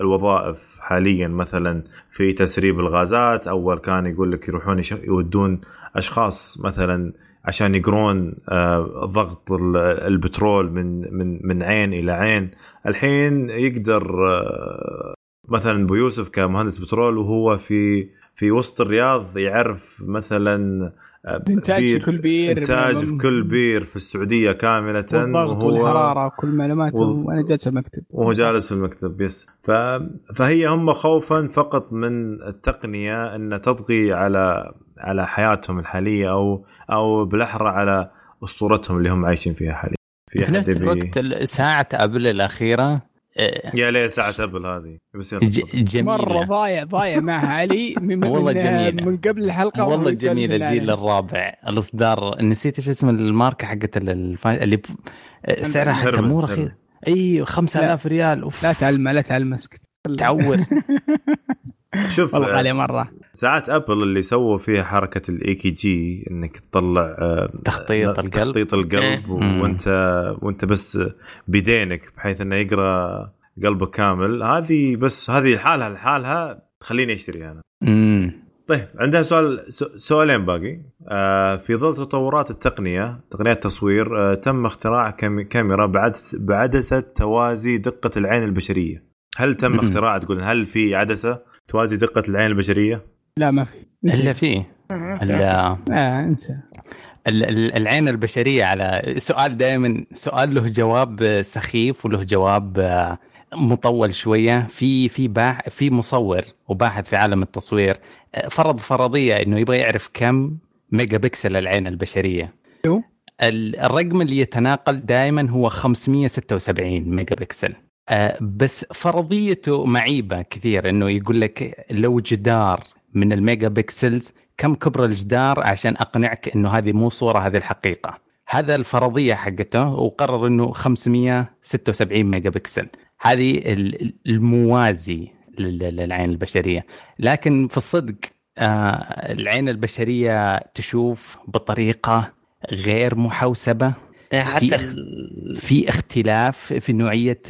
الوظائف حاليا. مثلا في تسريب الغازات أول كان يقول لك يروحون يودون أشخاص مثلا عشان يقرون آه، ضغط البترول من من من عين إلى عين. الحين يقدر آه، مثلا أبو يوسف كمهندس بترول وهو في في وسط الرياض يعرف مثلا انتاج في كل بير إنتاج في كل بير. في السعودية كاملة وهو والحرارة وكل معلومات و... وأنا جالس في المكتب. وهو جالس في المكتب يس. ف... فهي هم خوفا فقط من التقنية إن تطغي على على حياتهم الحالية أو أو بالأحرى على أسطورتهم اللي هم عايشين فيها حاليا. في, في نفس الوقت ساعة أبل الأخيرة. يا ليه ساعة أبل هذه بس جميلة. مرة ضايع ضايع معها علي من والله جميلة. من قبل الحلقة والله جميلة الجيل الرابع. الإصدار نسيت إيش اسم الماركة حقت اللي سعرها حتى مو رخيص. اي 5000 ريال. أوف. لا تعلم لا تعلم اسكت. تعود شوف والله غالية مرة. ساعات Apple اللي سووا فيها حركة ال EKG إنك تطلع آه، تخطيط القلب. تخطيط القلب إيه. وأنت وأنت بس بيدينك بحيث إنه يقرأ قلبك كامل. هذه بس هذه لحالها لحالها تخليني أشتريها أنا. امم طيب عندنا سؤال سؤالين باقي. آه في ظل تطورات التقنية تقنيات التصوير آه تم اختراع كاميرا بعد بعدسة توازي دقة العين البشرية. هل تم اختراع؟ تقول هل في عدسة؟ توازي دقة العين البشريه؟ لا ما في. الا في لا آه انسى. العين البشرية على سؤال دائما سؤال له جواب سخيف وله جواب آه، مطول شوية. في في باح في مصور وباحث في عالم التصوير آه، فرض فرضية إنه يبغى يعرف كم ميجا بكسل العين البشرية. الرقم اللي يتناقل دائما هو 576 ميجا بكسل آه، بس فرضيته معيبه كثير إنه يقول لك لو جدار من ال megapixels كم كبر الجدار عشان أقنعك إنه هذه مو صورة هذه الحقيقة؟ هذا الفرضية حقته وقرر إنه 576 ميجا بكسل هذه الموازي للعين البشرية. لكن في الصدق آه، العين البشرية تشوف بطريقة غير محوسبة. حتى في, في اختلاف في نوعية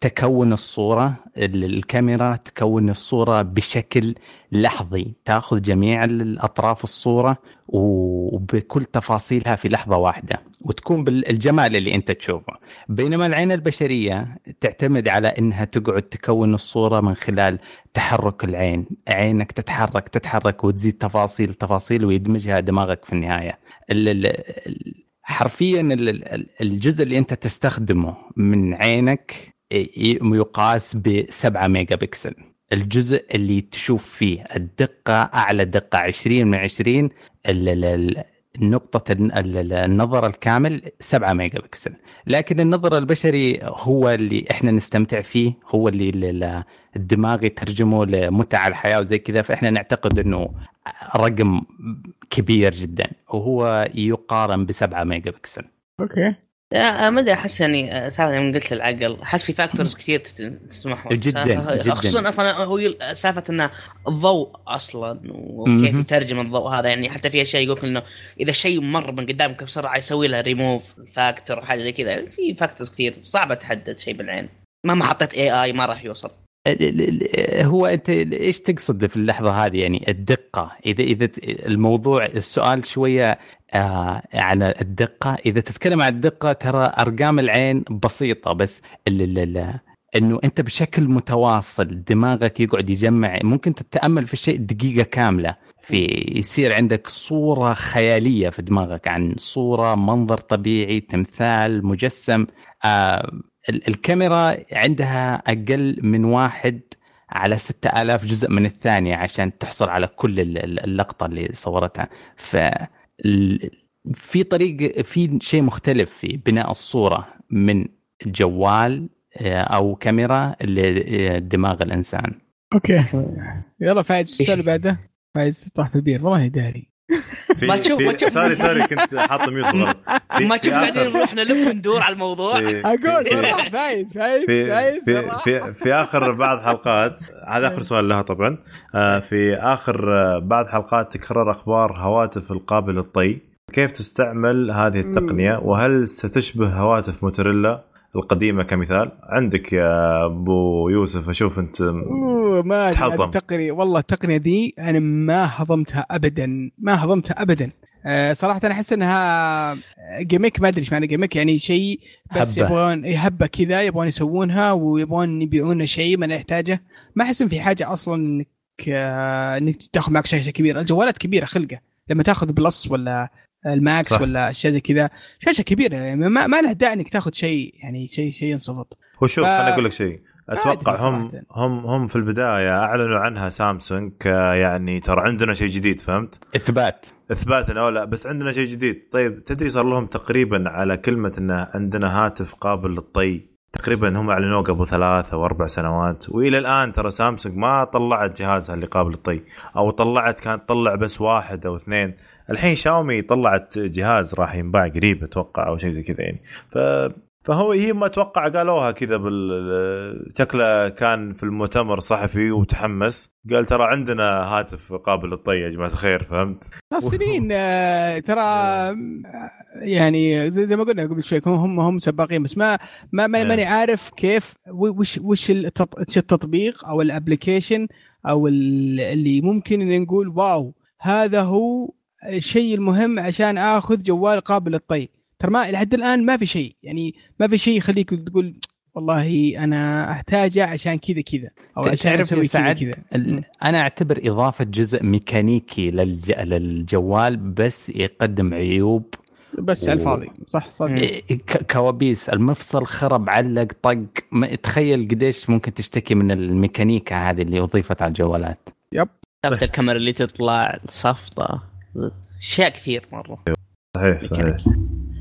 تكون الصورة الكاميرا تكون الصورة بشكل لحظي. تأخذ جميع الأطراف الصورة وبكل تفاصيلها في لحظة واحدة وتكون بالجمال اللي أنت تشوفه. بينما العين البشرية تعتمد على إنها تقعد تكون الصورة من خلال تحرك العين. عينك تتحرك تتحرك وتزيد تفاصيل تفاصيل ويدمجها دماغك في النهاية. حرفيا الجزء اللي أنت تستخدمه من عينك يقاس ب 7 ميجا بكسل الجزء اللي تشوف فيه الدقة أعلى دقة 20 من 20 نقطة النظر الكامل 7 ميجا بكسل لكن النظر البشري هو اللي إحنا نستمتع فيه هو اللي الدماغ يترجمه لمتع الحياة وزي كذا. فإحنا نعتقد إنه رقم كبير جدا وهو يقارن ب 7 ميجا بكسل okay ما أدري أحس يعني سالفه من قلت العقل أحس في factors كثير تسمح جدا جدا. خصوصا أصلا هو سالفة إنه الضوء أصلا وكيف يترجم الضوء هذا يعني حتى في أشياء يقول إنه إذا شيء مر من قدامك بسرعة يسوي له ريموف فاكتور وحاجه زي كذا. في factors كثير صعبه تحدد شيء بالعين. مهما حطيت AI ما راح يوصل. هو أنت إيش تقصد في اللحظة هذه؟ يعني الدقة اذا إذا الموضوع السؤال شوية آه على الدقة. إذا تتكلم عن الدقة ترى أرقام العين بسيطة بس إنه أنت بشكل متواصل دماغك يقعد يجمع ممكن تتأمل في الشيء دقيقة كاملة. في يصير عندك صورة خيالية في دماغك عن صورة منظر طبيعي تمثال مجسم آه الكاميرا عندها أقل من واحد على 6000 جزء من الثانية عشان تحصل على كل اللقطة اللي صورتها. ف في طريق في شيء مختلف في بناء الصورة من جوال آه، أو كاميرا لدماغ الإنسان. okay. يلا فايز السؤال اللي بعده. فايز طاح في البير. والله داري. ما تشوف ما تشوف sorry sorry كنت حاط mute غلط. ما تشوف قاعدين نروح نلف وندور على الموضوع؟ أقول فايز فايز فايز في, في, في آخر بعض حلقات هذا آخر سؤال لها طبعا. آه، في آخر آه، بعض حلقات تكرر أخبار هواتف القابل للطي. كيف تستعمل هذه التقنية؟ وهل ستشبه هواتف موتورولا؟ القديمة كمثال. عندك يا أبو يوسف أشوف أنت ما تحطم التقنيه والله التقنية ذي أنا ما هضمتها ابدا ما هضمتها ابدا. أه صراحة أنا أحس إنها gimmick ما أدري إيش معنى gimmick يعني شيء بس هبة. يبغون هبة كذا يبغون يسوونها ويبغون يبيعون شيء ما نحتاجه. ما أحس في حاجة أصلا إنك آه إنك تاخذ معك شاشة كبيرة. الجوالات كبيرة خلقة. لما تاخذ Plus ولا ال Max صح. ولا اشياء زي كذا. شاشة كبيرة يعني ما, ما له داعي إنك تاخذ شيء يعني شيء شيء ينصفط. هو شوف ف... خليني أقول لك شيء. أتوقع هم هم هم في البداية أعلنوا عنها سامسونج يعني ترى عندنا شيء جديد فهمت؟ إثبات. اثبات أو لا بس عندنا شيء جديد. طيب تدري صار لهم تقريبا على كلمة انه عندنا هاتف قابل للطي؟ تقريبا هم أعلنوه قبل ثلاثة أو أربع سنوات. وإلى الآن ترى سامسونج ما طلعت جهازها اللي قابل للطي أو طلعت كانت تطلع بس واحد أو اثنين. الحين شاومي طلعت جهاز راح ينباع قريب أتوقع أو شيء زي كذا يعني ف فهو هي ما أتوقع قالوها كذا بال شكله كان في المؤتمر صحفي وتحمس قال ترى عندنا هاتف قابل للطي يا جماعة الخير فهمت؟ سنين آه، ترى يعني زي ما قلنا قبل شوي هم هم سباقين بس ما ما ماني إيه. عارف كيف وش وش التطبيق أو الابلكيشن أو اللي ممكن نقول wow هذا هو الشيء المهم عشان آخذ جوال قابل للطي. ترى ما لحد الآن ما في شيء. يعني ما في شيء يخليك تقول والله أنا أحتاجه عشان كذا كذا. أو عشان أسوي كذا كذا. أنا أعتبر إضافة جزء ميكانيكي للج... للجوال بس يقدم عيوب بس و... على الفاضي. صح صح. ك... كوابيس. المفصل خرب علق طق. ما... تخيل قديش ممكن تشتكي من الميكانيكا هذه اللي أضيفت على الجوالات. يب. الكاميرا اللي تطلع صفطة. اشياء كثير مرة. صحيح صحيح.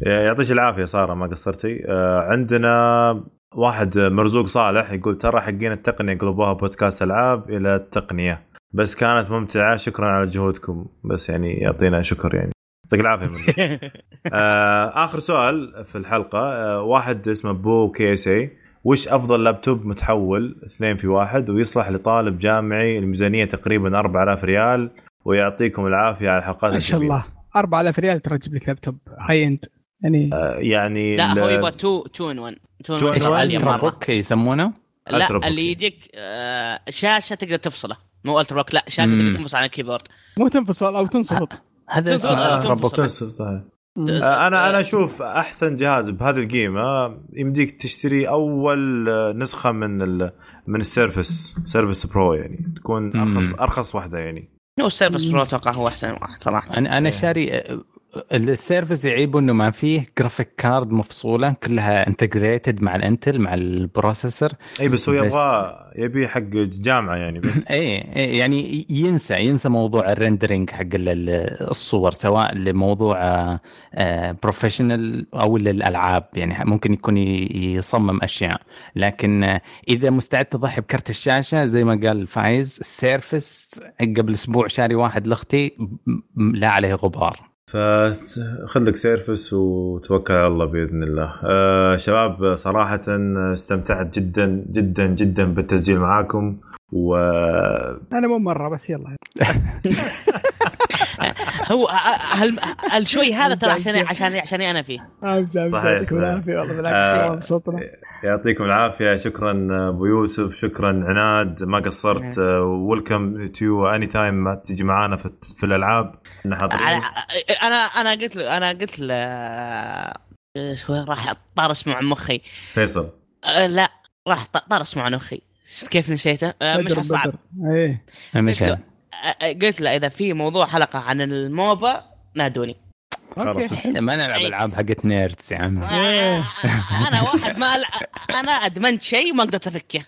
يعطيك العافية سارة ما قصرتي. آه، عندنا واحد مرزوق صالح يقول ترى حقين التقنية قلبوها بودكاست ألعاب إلى التقنية. بس كانت ممتعة شكرا على جهودكم. بس يعني يعطينا شكر يعني. يعطيك العافية آه آخر سؤال في الحلقة. آه واحد اسمه بو كي اس اي وش أفضل لابتوب متحول؟ اثنين في واحد ويصلح لطالب جامعي الميزانية تقريبا 4000 ريال ويعطيكم العافية على الحلقات ما شاء الله. 4000 ريال ترى تجيب لك لابتوب. high end يعني آه يعني لا هو يبغى 2 2 in 1 2 in 1 book يسمونه؟ لا اللي يجيك آه شاشة تقدر تفصله. مو ultrabook لا شاشة تقدر تنفصل عن الكيبورد. مو تنفصل أو تنصفط. هذا ultrabook آه، أنا أنا أشوف أحسن جهاز بهذه القيمه يمديك تشتري أول نسخة من من السيرفس سيرفس برو يعني. تكون ارخص أرخص واحدة يعني. هو السيرفس برو أتوقع هو أحسن واحد صراحة. أنا أنا شاري السيرفس يعيبه إنه ما فيه graphic card مفصولة كلها integrated مع الإنتل مع ال processor إي بس هو يبغى يبي حق جامعة يعني بس. إي يعني ينسى ينسى موضوع ال rendering حق الصور سواء لموضوع professional آه، أو للألعاب. يعني ممكن يكون يصمم أشياء. لكن إذا مستعد تضحي بكرت الشاشة زي ما قال فايز السيرفس قبل أسبوع شاري واحد لأختي لا عليه غبار. فخذ لك سيرفس وتوكل على الله بإذن الله. أه شباب صراحة استمتعت جدا جدا جدا بالتسجيل معاكم و أنا مو مرة بس يلا هو هل الشوي هذا ترى عشان عشان عشاني أنا فيه. صحيح صحيح. والله بالعكس آه، والله مبسوطنا يعطيكم العافية. شكرا أبو يوسف. شكرا عناد. ما قصرت. welcome to anytime تجي معانا في, في الألعاب. أنا أنا أنا قلت له أنا قلت له آه، شوي راح طار اسمه عن مخي. فيصل. آه، لا راح طار اسمه عن مخي. شفت كيف نسيته؟ آه، مش صعب. إيه. قلت له مش آه، قلت له إذا في موضوع حلقة عن الموبا نادوني. خلاص إحنا ما نلعب ألعاب حقت nerds يا عم آه، أنا واحد ما أنا أدمنت شيء ما قدرت أفكه.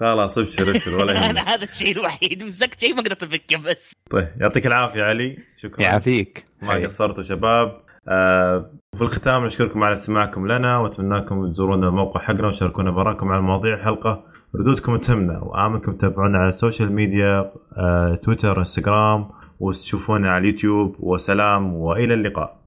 خلاص ابشر ابشر ولا أنا يهمك هذا الشيء الوحيد مسكت شيء ما قدرت أفكه بس. طيب يعطيك العافية علي. شكرا. يعافيك. ما قصرتوا شباب. آه وفي الختام نشكركم على استماعكم لنا وأتمنى لكم تزورونا الموقع حقنا وشاركونا برأيكم على مواضيع الحلقة. ردودكم تهمنا واملكم تتابعونا على ال social media تويتر انستغرام وتشوفونا على اليوتيوب وسلام وإلى اللقاء.